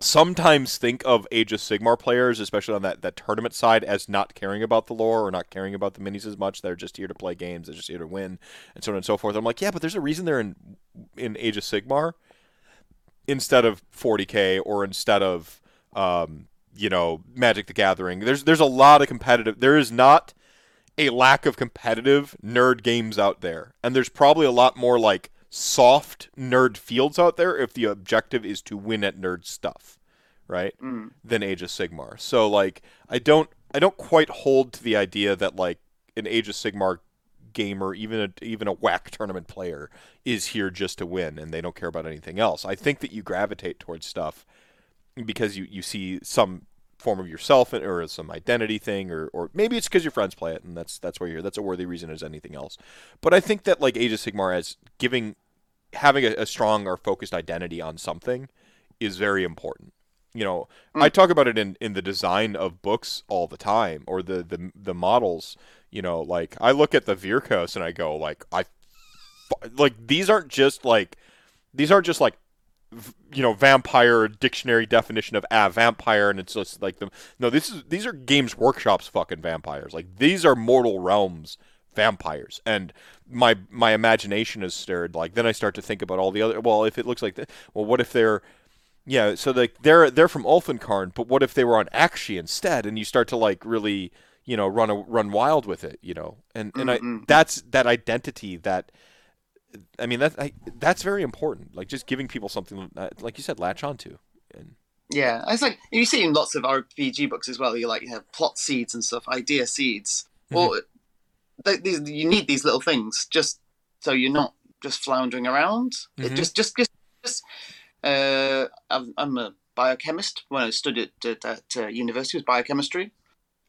sometimes think of Age of Sigmar players, especially on that, that tournament side, as not caring about the lore or not caring about the minis as much. They're just here to play games. They're just here to win, and so on and so forth. I'm like, yeah, but there's a reason they're in in Age of Sigmar instead of 40k or instead of um, you know Magic the Gathering. There's there's a lot of competitive. There is not a lack of competitive nerd games out there, and there's probably a lot more like soft nerd fields out there if the objective is to win at nerd stuff, right? Mm. Than Age of Sigmar. So like I don't I don't quite hold to the idea that like an Age of Sigmar gamer, even a even a whack tournament player, is here just to win and they don't care about anything else. I think that you gravitate towards stuff because you, you see some form of yourself or some identity thing or, or maybe it's because your friends play it and that's that's where you're here. that's a worthy reason as anything else. But I think that like Age of Sigmar as giving having a, a strong or focused identity on something is very important. You know, hmm. I talk about it in, in the design of books all the time, or the, the the models. You know, like I look at the Vyrkos and I go like I, like these aren't just like these aren't just like you know vampire dictionary definition of a vampire and it's just like the no this is these are games workshops fucking vampires like these are mortal realms vampires and my my imagination is stirred like then i start to think about all the other well if it looks like that well what if they're yeah so like they're they're from Ulfenkarn but what if they were on Aqshy instead and you start to like really you know run a, run wild with it you know and and I Mhm. that's that identity that I mean that I, that's very important like just giving people something uh, like you said latch onto and Yeah, it's like you see in lots of RPG books as well. You like you have plot seeds and stuff, idea seeds. Well, th- these, you need these little things just so you're not just floundering around. It Mhm. just, just, just, just. Uh, I'm, I'm a biochemist. When I studied at, at uh, university, was biochemistry,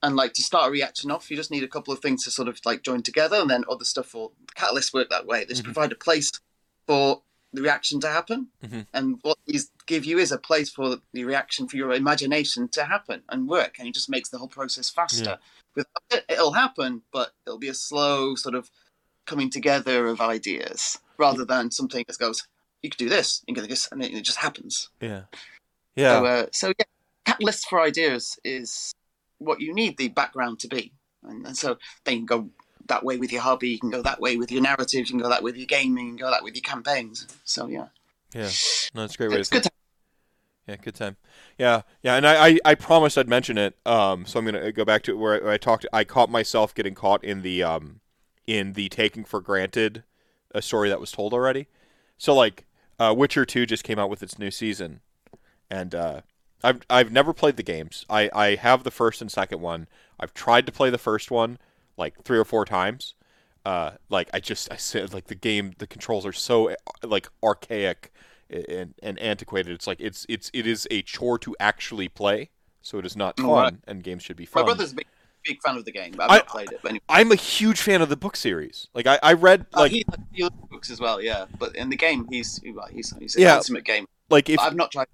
and like to start a reaction off, you just need a couple of things to sort of like join together, and then other stuff will catalysts work that way. They just Mhm. provide a place for the reaction to happen, Mhm. and what these give you is a place for the reaction for your imagination to happen and work, and it just makes the whole process faster. Without it, it'll happen, but it'll be a slow sort of coming together of ideas rather than something that goes, "You could do this, you can do this," and it, just happens. yeah yeah So, uh, so yeah, catalyst for ideas is what you need the background to be, and, and so then you can go that way with your hobby, you can go that way with your narrative, you can go that way with your gaming, you can go that way with your campaigns. So yeah, yeah no that's a great way to it's think. Yeah, good time. Yeah, yeah, and I, I, I promised I'd mention it. Um, so I'm gonna go back to where I, where I talked. I caught myself getting caught in the um, in the taking for granted a story that was told already. So like uh, Witcher 2 just came out with its new season and uh, I've I've never played the games. I I have the first and second one. I've tried to play the first one like 3 or 4 times. Uh, like I just I said like the game the controls are so like archaic and, and antiquated. It's like it's it's it is a chore to actually play. So it is not fun, Right. and games should be fun. My brother's a big, big fan of the game, but I've I- not played it. But anyway, I'm a huge fan of the book series. Like I, I read Oh, like he he likes books as well, yeah. But in the game, he's he's he's a Yeah. ultimate game. like if I've not tried.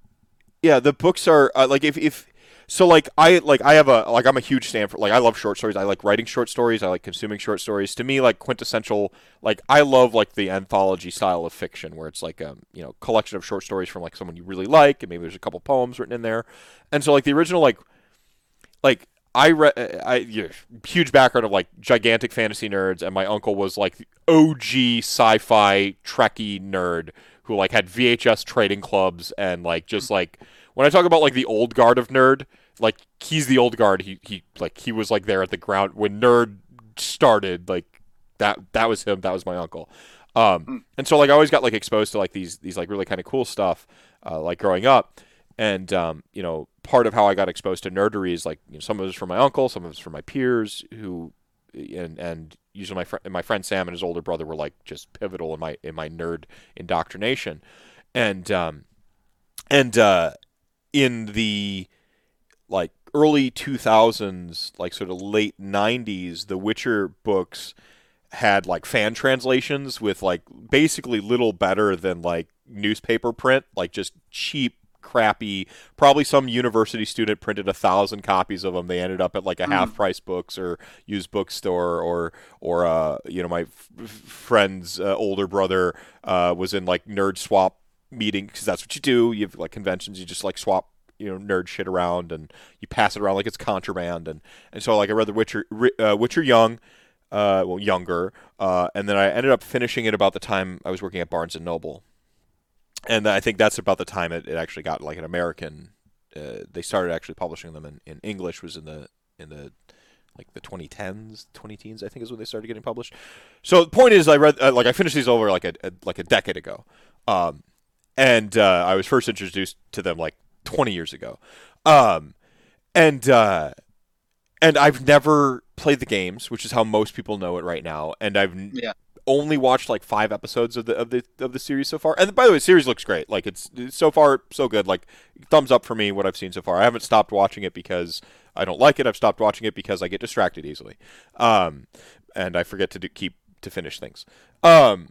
yeah the books are uh, like if if so like I like I have a like I'm a huge fan for like I love short stories. I like writing short stories. I like consuming short stories. To me, like quintessential like I love like the anthology style of fiction where it's like a you know collection of short stories from like someone you really like, and maybe there's a couple poems written in there. And so like the original like like I read uh, I yeah, huge background of like gigantic fantasy nerds, and my uncle was like OG sci-fi Trekkie nerd who like had VHS trading clubs and like just like when I talk about like the old guard of nerd, like he's the old guard. He he like he was like there at the ground when nerd started. Like that that was him. That was my uncle. Um, and so like I always got like exposed to like these these like really kind of cool stuff, uh, like growing up. And um, you know, part of how I got exposed to nerdery is like you know, some of it was from my uncle, some of it was from my peers who, and and usually my friend my friend Sam and his older brother were like just pivotal in my in my nerd indoctrination, and um, and uh, in the like early 2000s like sort of late 90s the witcher books had like fan translations with like basically little better than like newspaper print like just cheap crappy probably some university student printed a thousand copies of them they ended up at like a half price books or used bookstore or or uh you know my f- friend's uh, older brother uh was in like nerd swap meeting because that's what you do. You have like conventions. You just like swap you know nerd shit around and you pass it around like it's contraband and and so like I read the Witcher uh, Witcher Young uh, well younger uh, and then I ended up finishing it about the time I was working at Barnes and Noble. And I think that's about the time it, it actually got like an American uh, they started actually publishing them in, in English was in the in the like the 2010s 20 teens I think is when they started getting published. So the point is I read uh, like I finished these over like a, a like a decade ago. Um, and uh, I was first introduced to them like 20 years ago. Um, and uh, and I've never played the games, which is how most people know it right now. And I've Yeah. only watched like five episodes of the of the of the series so far. And by the way, the series looks great. Like it's, it's so far so good. Like thumbs up for me what I've seen so far. I haven't stopped watching it because I don't like it. I've stopped watching it because I get distracted easily, um, and I forget to do, keep to finish things. Um,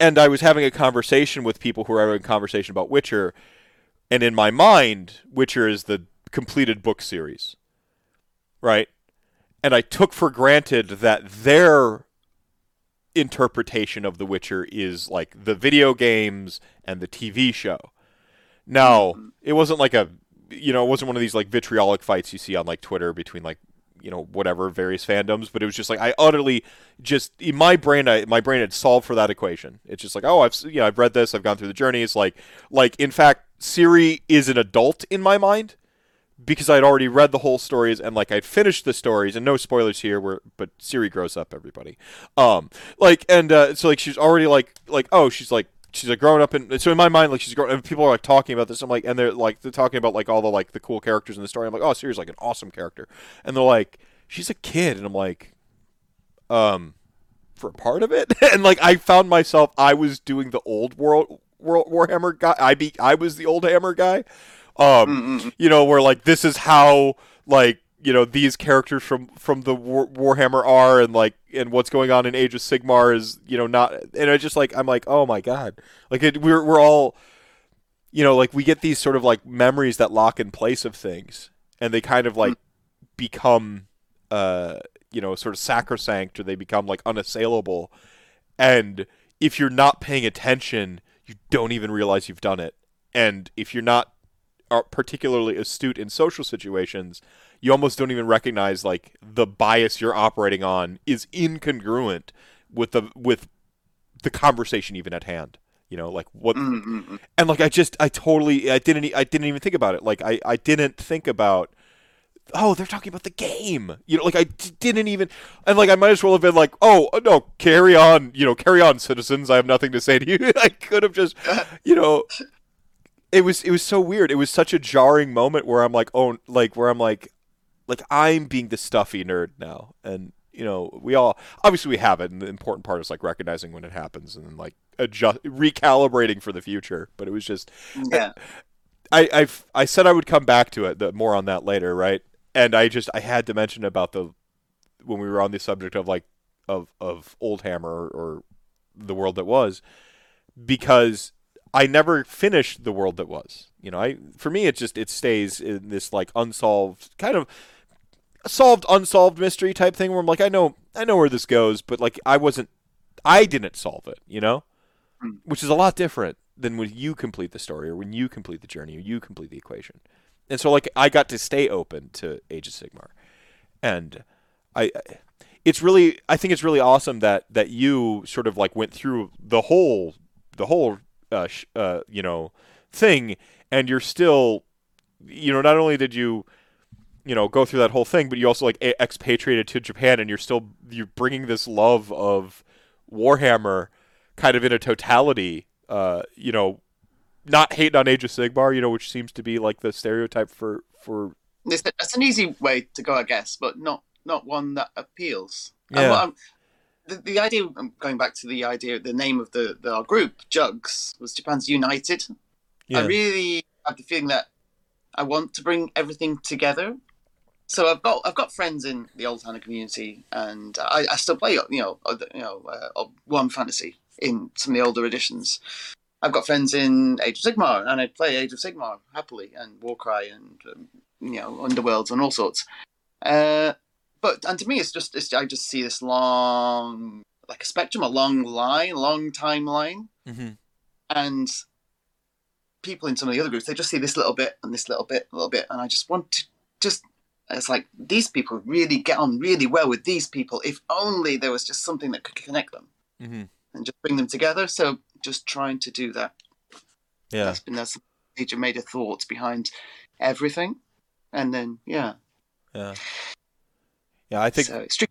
and I was having a conversation with people who were having a conversation about Witcher, and in my mind, Witcher is the completed book series, right? And I took for granted that their interpretation of The Witcher is like the video games and the TV show. Now, mm-hmm. it wasn't like a, you know, it wasn't one of these like vitriolic fights you see on like Twitter between like, you know, whatever various fandoms, but it was just like I utterly just in my brain, I, my brain had solved for that equation. It's just like, oh, I've you know, I've read this, I've gone through the journey. It's like, like in fact, Ciri is an adult in my mind because I'd already read the whole stories and like I'd finished the stories and no spoilers here where but Ciri grows up everybody. Um like and uh so like she's already like like oh she's like she's like growing up and so in my mind like she's growing and people are like talking about this I'm like and they're like they're talking about like all the like the cool characters in the story. I'm like oh Ciri's like an awesome character. And they're like she's a kid. And I'm like um for part of it? And like I found myself I was doing the old world World Warhammer guy. I be I was the old Hammer guy. Um Mm-mm. you know where like this is how like you know these characters from from the War- Warhammer are and like and what's going on in Age of Sigmar is you know not and I just like I'm like oh my god. Like it, we're we're all you know like we get these sort of like memories that lock in place of things and they kind of like become uh you know sort of sacrosanct or they become like unassailable. And if you're not paying attention you don't even realize you've done it. And if you're not are particularly astute in social situations, you almost don't even recognize like the bias you're operating on is incongruent with the with the conversation even at hand. You know, like what Mm-mm. and like I just I totally I didn't I didn't even think about it. Like I I didn't think about oh, they're talking about the game. You know, like I d- didn't even, and like I might as well have been like, oh, oh no, carry on. You know, carry on, citizens. I have nothing to say to you. I could have just, you know, it was it was so weird. It was such a jarring moment where I'm like, oh, like where I'm like, like I'm being the stuffy nerd now, and you know, we all obviously we have it, and the important part is like recognizing when it happens and then like adjust, recalibrating for the future. But it was just, Yeah. I I I said I would come back to it, the, more on that later, right? And I just I had to mention about the when we were on the subject of like of of Old Hammer or, or the world that was because I never finished the world that was. You know, I for me it just it stays in this like unsolved kind of solved unsolved mystery type thing where I'm like I know I know where this goes, but like I wasn't I didn't solve it, you know? Mm. Which is a lot different than when you complete the story or when you complete the journey or you complete the equation. And so like I got to stay open to Age of Sigmar. And I it's really I think it's really awesome that that you sort of like went through the whole the whole uh, sh- uh you know thing and you're still you know not only did you you know go through that whole thing but you also like expatriated to Japan and you're still you're bringing this love of Warhammer kind of in a totality uh you know not hating on Age of Sigmar you know which seems to be like the stereotype for for It's, that's an easy way to go, I guess, but not not one that appeals. Yeah. I'm- the, the idea, I'm going back to the idea, the name of the, the our group, Jugs, was Japan's United. yeah I really have the feeling that I want to bring everything together. So I've got I've got friends in the old Hammer community, and I, I still play you know you know uh, One Fantasy in some of the older editions. I've got friends in Age of Sigmar, and I play Age of Sigmar happily, and Warcry, and um, you know Underworlds, and all sorts. Uh, but and to me, it's just it's, I just see this long like a spectrum, a long line, long timeline, hmm and people in some of the other groups they just see this little bit and this little bit, a little bit, and I just want to just it's like these people really get on really well with these people. If only there was just something that could connect them hmm and just bring them together. So just trying to do that. yeah That's been that's major major thoughts behind everything, and then yeah, yeah yeah I think so.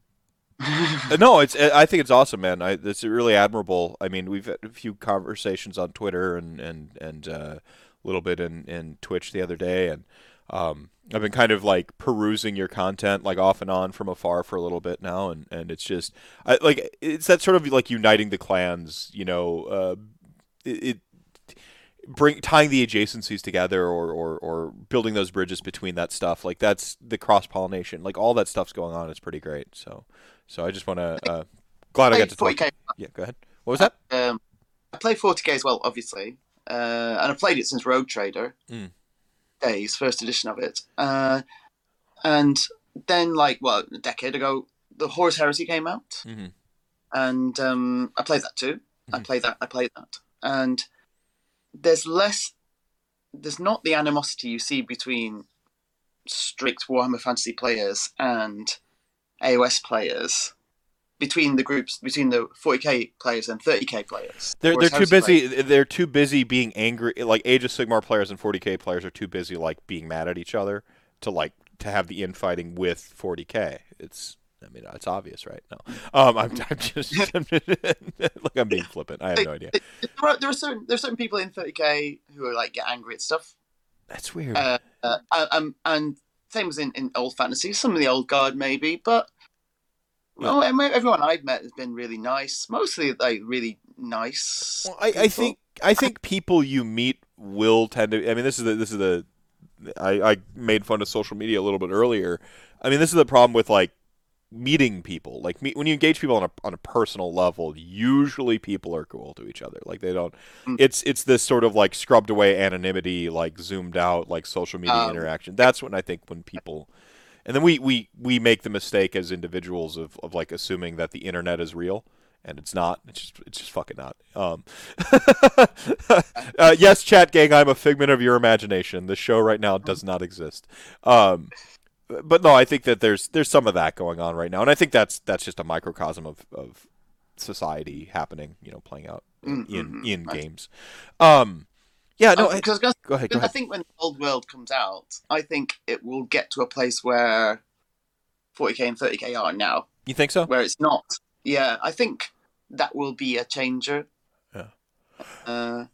Uh, no, it's. I think it's awesome, man. I, it's really admirable. I mean, we've had a few conversations on Twitter and and and uh, a little bit in in Twitch the other day, and um, I've been kind of like perusing your content like off and on from afar for a little bit now, and and it's just I, like it's that sort of like uniting the clans, you know. Uh, it, it bring tying the adjacencies together or, or or building those bridges between that stuff like that's the cross pollination like all that stuff's going on it's pretty great so so I just want to uh, glad I got to talk 40k. yeah go ahead what was that Um, I play 40k as well, obviously, uh, and I've played it since Rogue Trader Mm. Days, first edition of it. Uh, and then, like, well, a decade ago, the Horus Heresy came out, mm-hmm. and um, I played that too. I Mhm. played that. I played that, and there's less. There's not the animosity you see between strict Warhammer Fantasy players and AOS players. Between the groups, between the 40k players and 30k players, they're they're too Heresy players. busy they're too busy being angry like Age of Sigmar players and 40k players are too busy like being mad at each other to like to have the infighting with 40k it's I mean it's obvious right? No. Um I'm, I'm just like I'm being flippant. I have no idea. There are, there are certain there are certain people in 30k who are like get angry at stuff, that's weird. Uh, uh, um, and same as in, in old fantasy. Some of the old guard maybe, but well, em- everyone I've met has been really nice. Mostly like really nice. Well, I, I think I think people you meet will tend to. I mean, this is the this is the. I, I made fun of social media a little bit earlier. I mean, this is the problem with like meeting people. Like meet, when you engage people on a on a personal level, usually people are cool to each other. Like they don't. Mm. It's it's this sort of like scrubbed away anonymity, like zoomed out, like social media Um, interaction. That's when I think when people. And then we, we, we make the mistake as individuals of, of like assuming that the internet is real and it's not. It's just it's just fucking not. Um, uh, yes, chat gang, I'm a figment of your imagination. The show right now does not exist. Um, but no, I think that there's there's some of that going on right now, and I think that's that's just a microcosm of, of society happening. You know, playing out in Mhm, in mhm. games. Um, Yeah, no, Oh, I, because I was go ahead, go gonna- I ahead. think when the old world comes out, I think it will get to a place where 40k and 30k are now, You think so? where it's not. Yeah, I think that will be a changer. Yeah. Uh,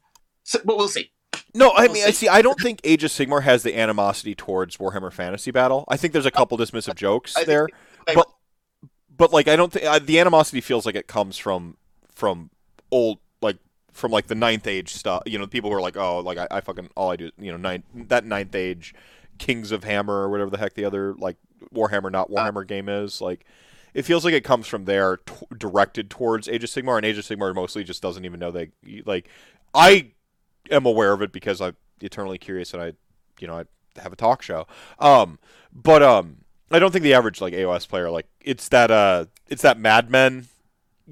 so, but we'll see. No, I We'll mean, I see. see. I don't think Age of Sigmar has the animosity towards Warhammer Fantasy Battle. I think there's a couple dismissive jokes I there, but but like I don't think the animosity feels like it comes from from old from like the ninth age stuff. You know, people who are like, oh, like I, I fucking all I do, you know, ninth that ninth age Kings of Hammer or whatever the heck the other like Warhammer not Warhammer game is like. It feels like it comes from there, t- directed towards Age of Sigmar, and Age of Sigmar mostly just doesn't even know they like. I am aware of it because I'm eternally curious and I, you know, I have a talk show. Um, but um, I don't think the average like AOS player like it's that uh, it's that Mad Men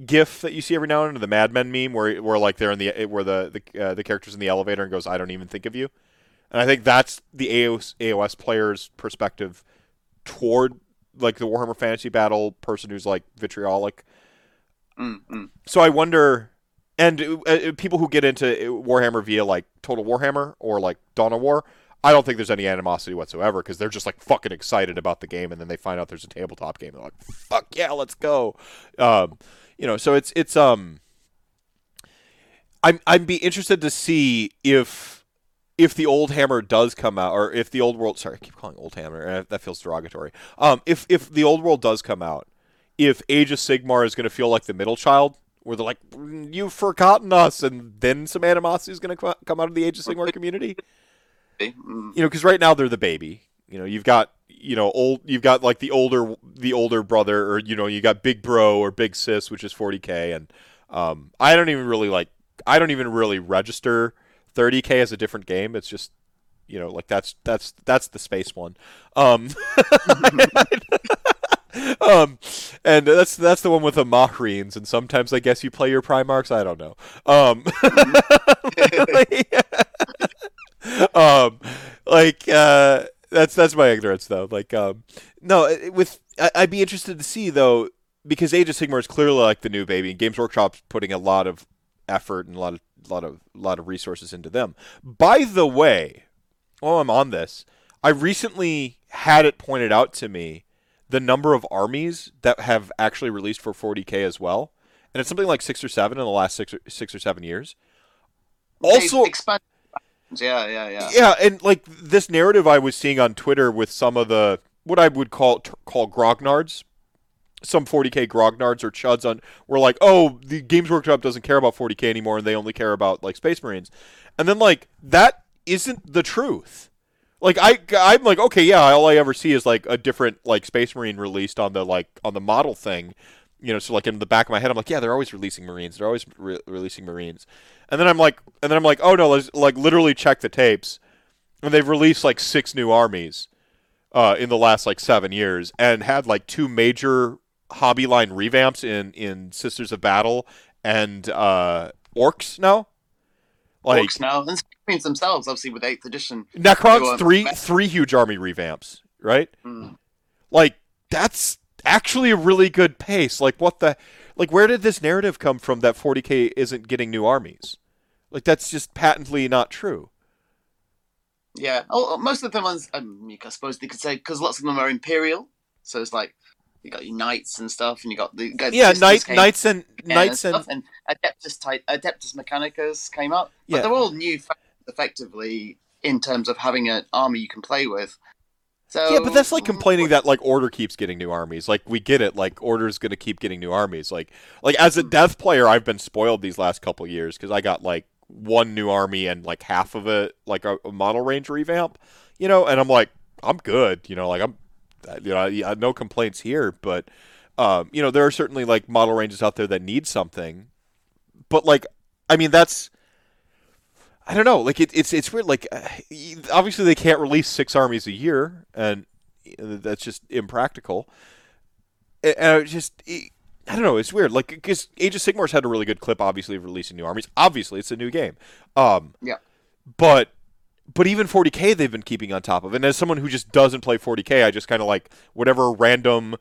gif that you see every now and then, the Mad Men meme where where like they're in the where the the uh, the characters in the elevator and goes, I don't even think of you, and I think that's the AOS AOS player's perspective toward like the Warhammer Fantasy Battle person who's like vitriolic Mm, mm. so I wonder, and uh, uh, people who get into Warhammer via like Total Warhammer or like Dawn of War, I don't think there's any animosity whatsoever because they're just like fucking excited about the game, and then they find out there's a tabletop game, and they're like, "Fuck yeah, let's go!" Um, you know, so it's it's um, I'm I'd be interested to see if if the old hammer does come out, or if the old world. Sorry, I keep calling old hammer. That feels derogatory. Um, if if the old world does come out, if Age of Sigmar is going to feel like the middle child, where they're like, "Mm, "You've forgotten us," and then some animosity is going to come out of the Age of Sigmar community. Mm. You know, because right now they're the baby. You know, you've got you know old, you've got like the older the older brother, or you know, you got Big Bro or Big Sis, which is 40k, and um, I don't even really like. I don't even really register 30k as a different game. It's just you know, like that's that's that's the space one. Um, um, and that's that's the one with the Mahrines, and sometimes I guess you play your Primarchs. I don't know. Um, um, like uh, that's that's my ignorance though. Like, um, no, with I, I'd be interested to see though because Age of Sigmar is clearly like the new baby, and Games Workshop's putting a lot of effort and a lot of lot of lot of resources into them. By the way, while I'm on this, I recently had it pointed out to me the number of armies that have actually released for 40k as well, and it's something like six or seven in the last six or, six or seven years. Also, expanded. Yeah, yeah, yeah. yeah, and like this narrative I was seeing on Twitter with some of the what I would call call grognards, some 40k grognards or chuds on were like, oh, the Games Workshop doesn't care about 40k anymore, and they only care about like Space Marines, and then like that isn't the truth. Like I, I'm like, okay, yeah, all I ever see is like a different like Space Marine released on the like on the model thing, you know. So like in the back of my head, I'm like, yeah, they're always releasing Marines. They're always re- releasing Marines. And then I'm like, and then I'm like, oh no, let's like literally check the tapes, and they've released like six new armies, uh, in the last like seven years, and had like two major hobby line revamps in in Sisters of Battle and uh, Orcs now. Like Orcs now, and Screens themselves, obviously with eighth edition. Necron's three three huge army revamps, right? Mm. Like that's actually a really good pace. Like what the like where did this narrative come from that 40k isn't getting new armies? Like that's just patently not true. Yeah, oh, most of the ones, um, I suppose they could say, because lots of them are imperial. So it's like you got your knights and stuff, and you got the Yeah, knight, knights and knights and, and and Adeptus type Adeptus Mechanicus came up, but Yeah. they're all new, effectively in terms of having an army you can play with. So yeah, but that's like complaining that like Order keeps getting new armies. Like we get it. Like Order's gonna keep getting new armies. Like like as a Death player, I've been spoiled these last couple years because I got like one new army and like half of it like a, a model range revamp. You know, and I'm like I'm good. You know, like I'm you know I, I, no complaints here. But um, you know there are certainly like model ranges out there that need something. But like I mean that's. I don't know. Like it, it's it's weird. Like uh, obviously they can't release six armies a year, and that's just impractical. And it just it, I don't know. It's weird. Like because Age of Sigmar's had a really good clip, obviously, of releasing new armies. Obviously, it's a new game. Um, Yeah. But but even 40k they've been keeping on top of. And as someone who just doesn't play 40k, I just kind of like whatever random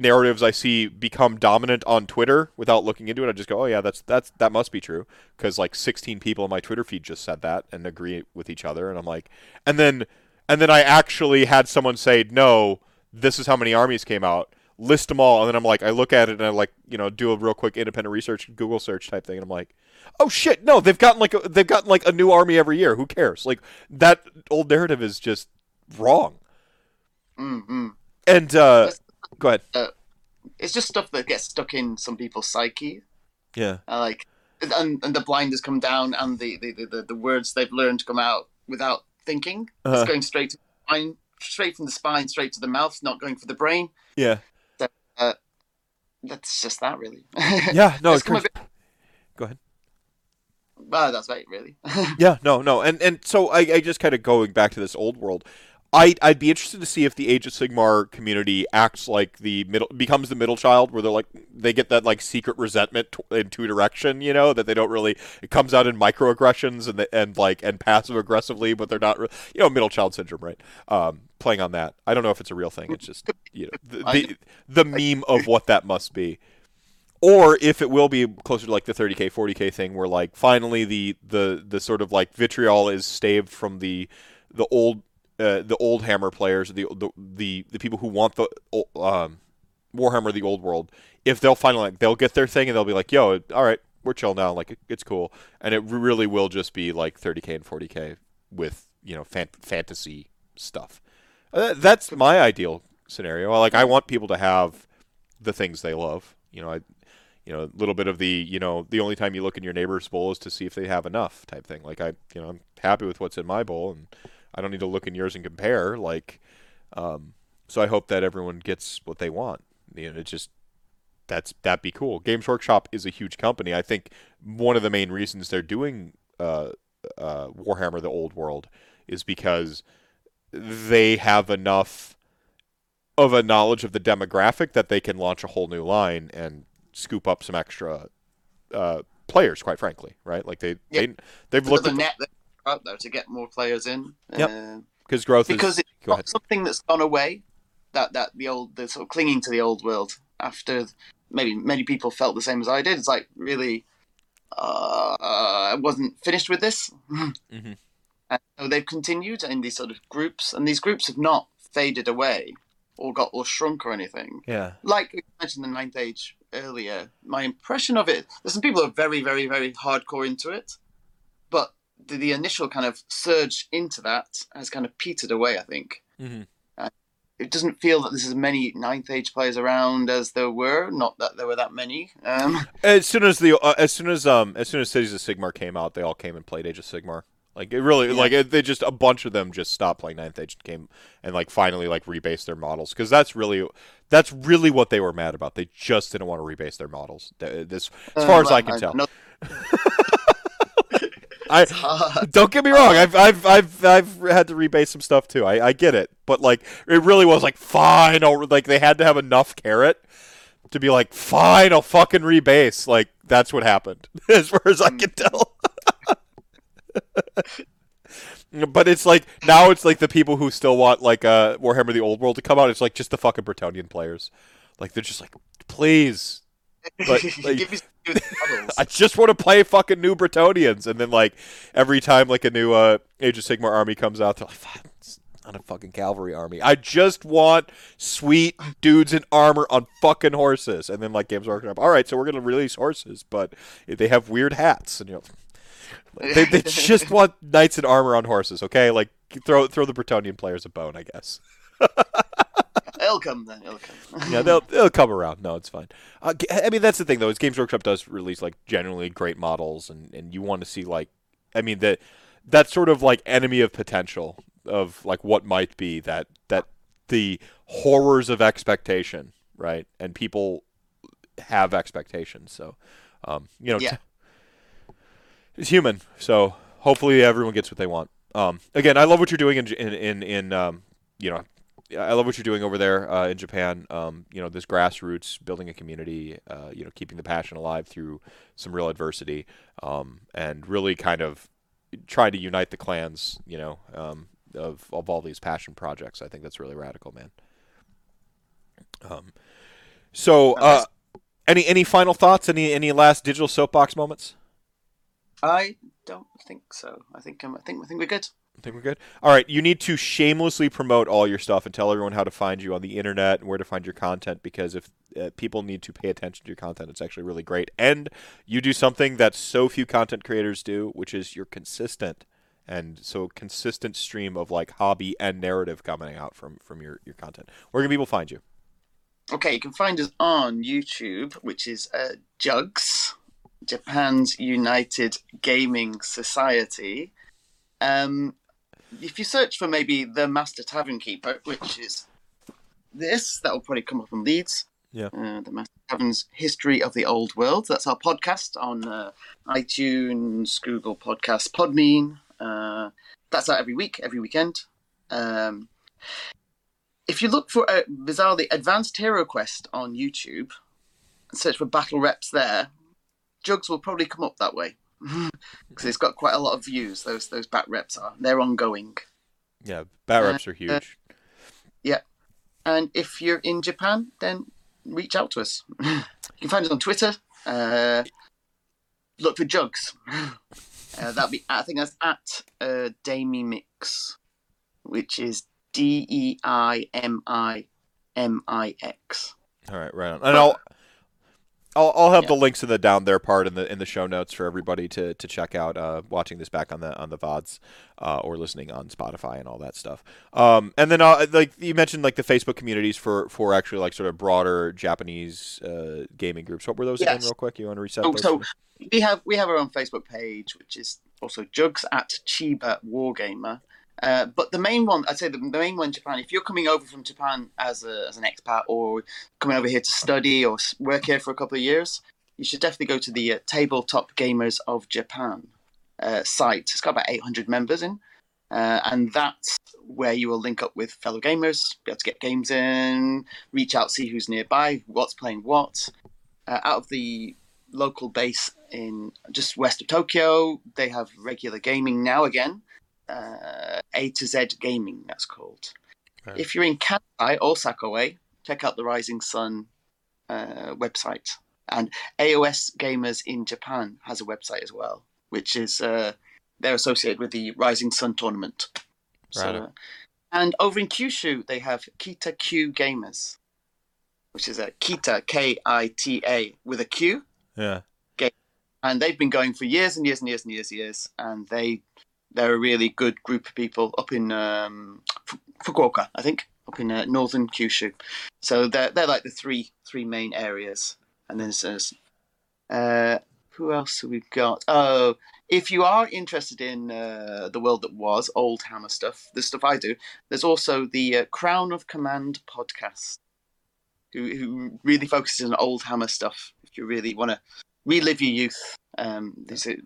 narratives I see become dominant on Twitter without looking into it. I just go, oh yeah, that's that's that must be true because like 16 people in my Twitter feed just said that and agree with each other, and I'm like, and then and then I actually had someone say, no, this is how many armies came out. List them all, and then I'm like, I look at it and I like, you know, do a real quick independent research, Google search type thing, and I'm like, oh shit, no, they've gotten like a, they've gotten like a new army every year. Who cares? Like that old narrative is just wrong. Mm-hmm. And uh, go ahead. It's just stuff that gets stuck in some people's psyche. Yeah. Uh, like, and, and the blinders come down, and the, the, the, the words they've learned come out without thinking. Uh-huh. It's going straight to the spine, straight from the spine, straight to the mouth, not going for the brain. Yeah. That's just that, really. Yeah. No. It's bit- Go ahead. well, that's right, really. Yeah, no, no, and and so I, I just kind of going back to this old world. I I'd be interested to see if the Age of Sigmar community acts like the middle becomes the middle child, where they're like they get that like secret resentment t- in two direction, you know, that they don't really it comes out in microaggressions and the, and like and passive aggressively, but they're not, re- you know, middle child syndrome, right? Um, playing on that. I don't know if it's a real thing. It's just you know the the, the meme of what that must be or if it will be closer to like the 30k 40k thing where like finally the the the sort of like vitriol is staved from the the old uh, the old hammer players the, the the the people who want the um warhammer the old world if they'll finally like they'll get their thing and they'll be like yo all right we're chill now like it, it's cool. And it really will just be like 30k and 40k with you know fan- fantasy stuff. Uh, that's my ideal scenario. Like i want people to have the things they love. You know i you know, a little bit of the, you know, the only time you look in your neighbor's bowl is to see if they have enough type thing. Like I, you know, I'm happy with what's in my bowl, and I don't need to look in yours and compare. Like, um, so I hope that everyone gets what they want. You know, it's just that's that'd be cool. Games Workshop is a huge company. I think one of the main reasons they're doing uh, uh, Warhammer: The Old World is because they have enough of a knowledge of the demographic that they can launch a whole new line and scoop up some extra uh, players. Quite frankly, right? Like they Yeah. they they've the, looked the at net out there to get more players in. Yep. Uh, because growth because is it's not something that's gone away. That that the old the sort of clinging to the old world after maybe many people felt the same as I did. It's like really, uh, I wasn't finished with this. mm-hmm. And so they've continued in these sort of groups, and these groups have not faded away or got or shrunk or anything. Yeah. Like we mentioned the Ninth Age earlier, my impression of it, there's some people who are very, very, very hardcore into it, the, the initial kind of surge into that has kind of petered away, I think. Mhm. Uh, it doesn't feel that there's as many Ninth Age players around as there were, not that there were that many. Um, As soon as the uh, as soon as um as soon as Cities of Sigmar came out, they all came and played Age of Sigmar. Like it really Yeah. like it, they just a bunch of them just stopped playing Ninth Age and came and like finally like rebased their models because that's really that's really what they were mad about. They just didn't want to rebase their models. This as far as I can tell. know I don't get me wrong. I've I've I've I've had to rebase some stuff too. I, I get it, but like it really was like fine. I'll, like they had to have enough carrot to be like fine. I'll fucking rebase. Like that's what happened as far as I can tell. but it's like now it's like the people who still want like uh Warhammer the Old World to come out. It's like just the fucking Bretonnian players. Like they're just like please. But, like- Give me some good models. I just want to play fucking new Bretonnians, and then like every time like a new uh, Age of Sigmar army comes out, they're like, "Fuck, it's not a fucking cavalry army. I just want sweet dudes in armor on fucking horses." And then like Games Workshop, all right, so we're gonna release horses, but they have weird hats, and you know, they, they just want knights in armor on horses. Okay, like throw throw the Bretonnian players a bone, I guess. It'll come then. It'll come. Yeah, they'll they'll come around. No, it's fine. Uh, I mean, that's the thing though. Is Games Workshop does release like genuinely great models, and, and you want to see like, I mean that that sort of like enemy of potential of like what might be that that the horrors of expectation, right? And people have expectations, so um, you know, Yeah. t- it's human. So hopefully everyone gets what they want. Um, again, I love what you're doing in in in, in um, you know I love what you're doing over there uh, in Japan. Um, you know, this grassroots, building a community, uh, you know, keeping the passion alive through some real adversity, um, and really kind of trying to unite the clans. You know, um, of of all these passion projects. I think that's really radical, man. Um, So, uh, any any final thoughts? Any any last digital soapbox moments? I don't think so. I think um, I think I think we're good. I think we're good. All right, you need to shamelessly promote all your stuff and tell everyone how to find you on the internet and where to find your content because if uh, people need to pay attention to your content, it's actually really great. And you do something that so few content creators do, which is you're consistent. And so consistent stream of like hobby and narrative coming out from from your your content. Where can people find you? Okay, you can find us on YouTube, which is uh, Jugs, Japan's United Gaming Society. Um, if you search for maybe the Master Tavern Keeper, which is this, that will probably come up on Leeds. Yeah. Uh, the Master Tavern's History of the Old World. That's our podcast on uh, iTunes, Google Podcasts, Podbean. Uh, that's out every week, every weekend. Um, if you look for uh, bizarrely Advanced Hero Quest on YouTube and search for battle reps there, Jugs will probably come up that way because it's got quite a lot of views. Those those bat reps are they're ongoing. Yeah, bat reps are huge. Yeah, and if you're in Japan, then reach out to us. you can find us on Twitter. Uh, look for Jugs. Uh, that'll be I think that's at uh, Damie Mix, which is D E I M I M I X. All right, right on. And I'll I'll, I'll have Yeah. the links in the down there part in the in the show notes for everybody to, to check out uh, watching this back on the on the vods uh, or listening on Spotify and all that stuff. Um, and then uh, like you mentioned like the Facebook communities for for actually like sort of broader Japanese uh, gaming groups. What were those again, real quick? You want to reset Oh, those? so we have we have our own Facebook page, which is also Jugs at Chiba Wargamer. Uh, but the main one, I'd say the, main one Japan. If you're coming over from Japan as a, as an expat or coming over here to study or work here for a couple of years, you should definitely go to the uh, Tabletop Gamers of Japan uh, site. It's got about 800 members in, uh, and that's where you will link up with fellow gamers, be able to get games in, reach out, see who's nearby, what's playing what. Uh, out of the local base in just west of Tokyo. They have regular gaming now again. Uh, A to Z Gaming, that's called. If you're in Kansai, Osaka way, check out the Rising Sun uh, website. And AOS Gamers in Japan has a website as well, which is uh, they're associated with the Rising Sun tournament. Right. uh, and over in Kyushu, they have Kita Q Gamers, which is a Kita K I T A with a Q yeah, Game. and they've been going for years and years and years and years and years, and they they're a really good group of people up in um, Fukuoka, I think, up in uh, northern Kyushu. So they're they're like the three three main areas, and then there's uh, who else have we got? Oh, if you are interested in uh, the world that was old Hammer stuff, the stuff I do, there's also the uh, Crown of Command podcast, who who really focuses on old Hammer stuff. If you really want to relive your youth. Um, there's a,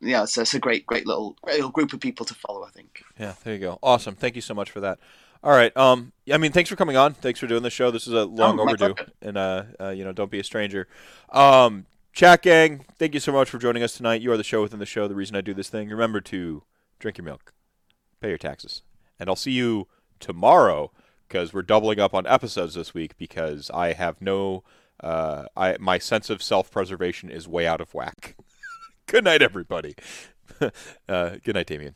yeah, so it's a great, great little, great little group of people to follow. I think. yeah. There you go. Awesome. Thank you so much for that. All right. Um. I mean, thanks for coming on. Thanks for doing the show. This is a long Oh, overdue, and uh, uh, you know, don't be a stranger. Um, chat gang, thank you so much for joining us tonight. You are the show within the show. The reason I do this thing. Remember to drink your milk, pay your taxes, and I'll see you tomorrow because we're doubling up on episodes this week because I have no. Uh, I my sense of self preservation is way out of whack. Good night, everybody. uh, good night, Damien.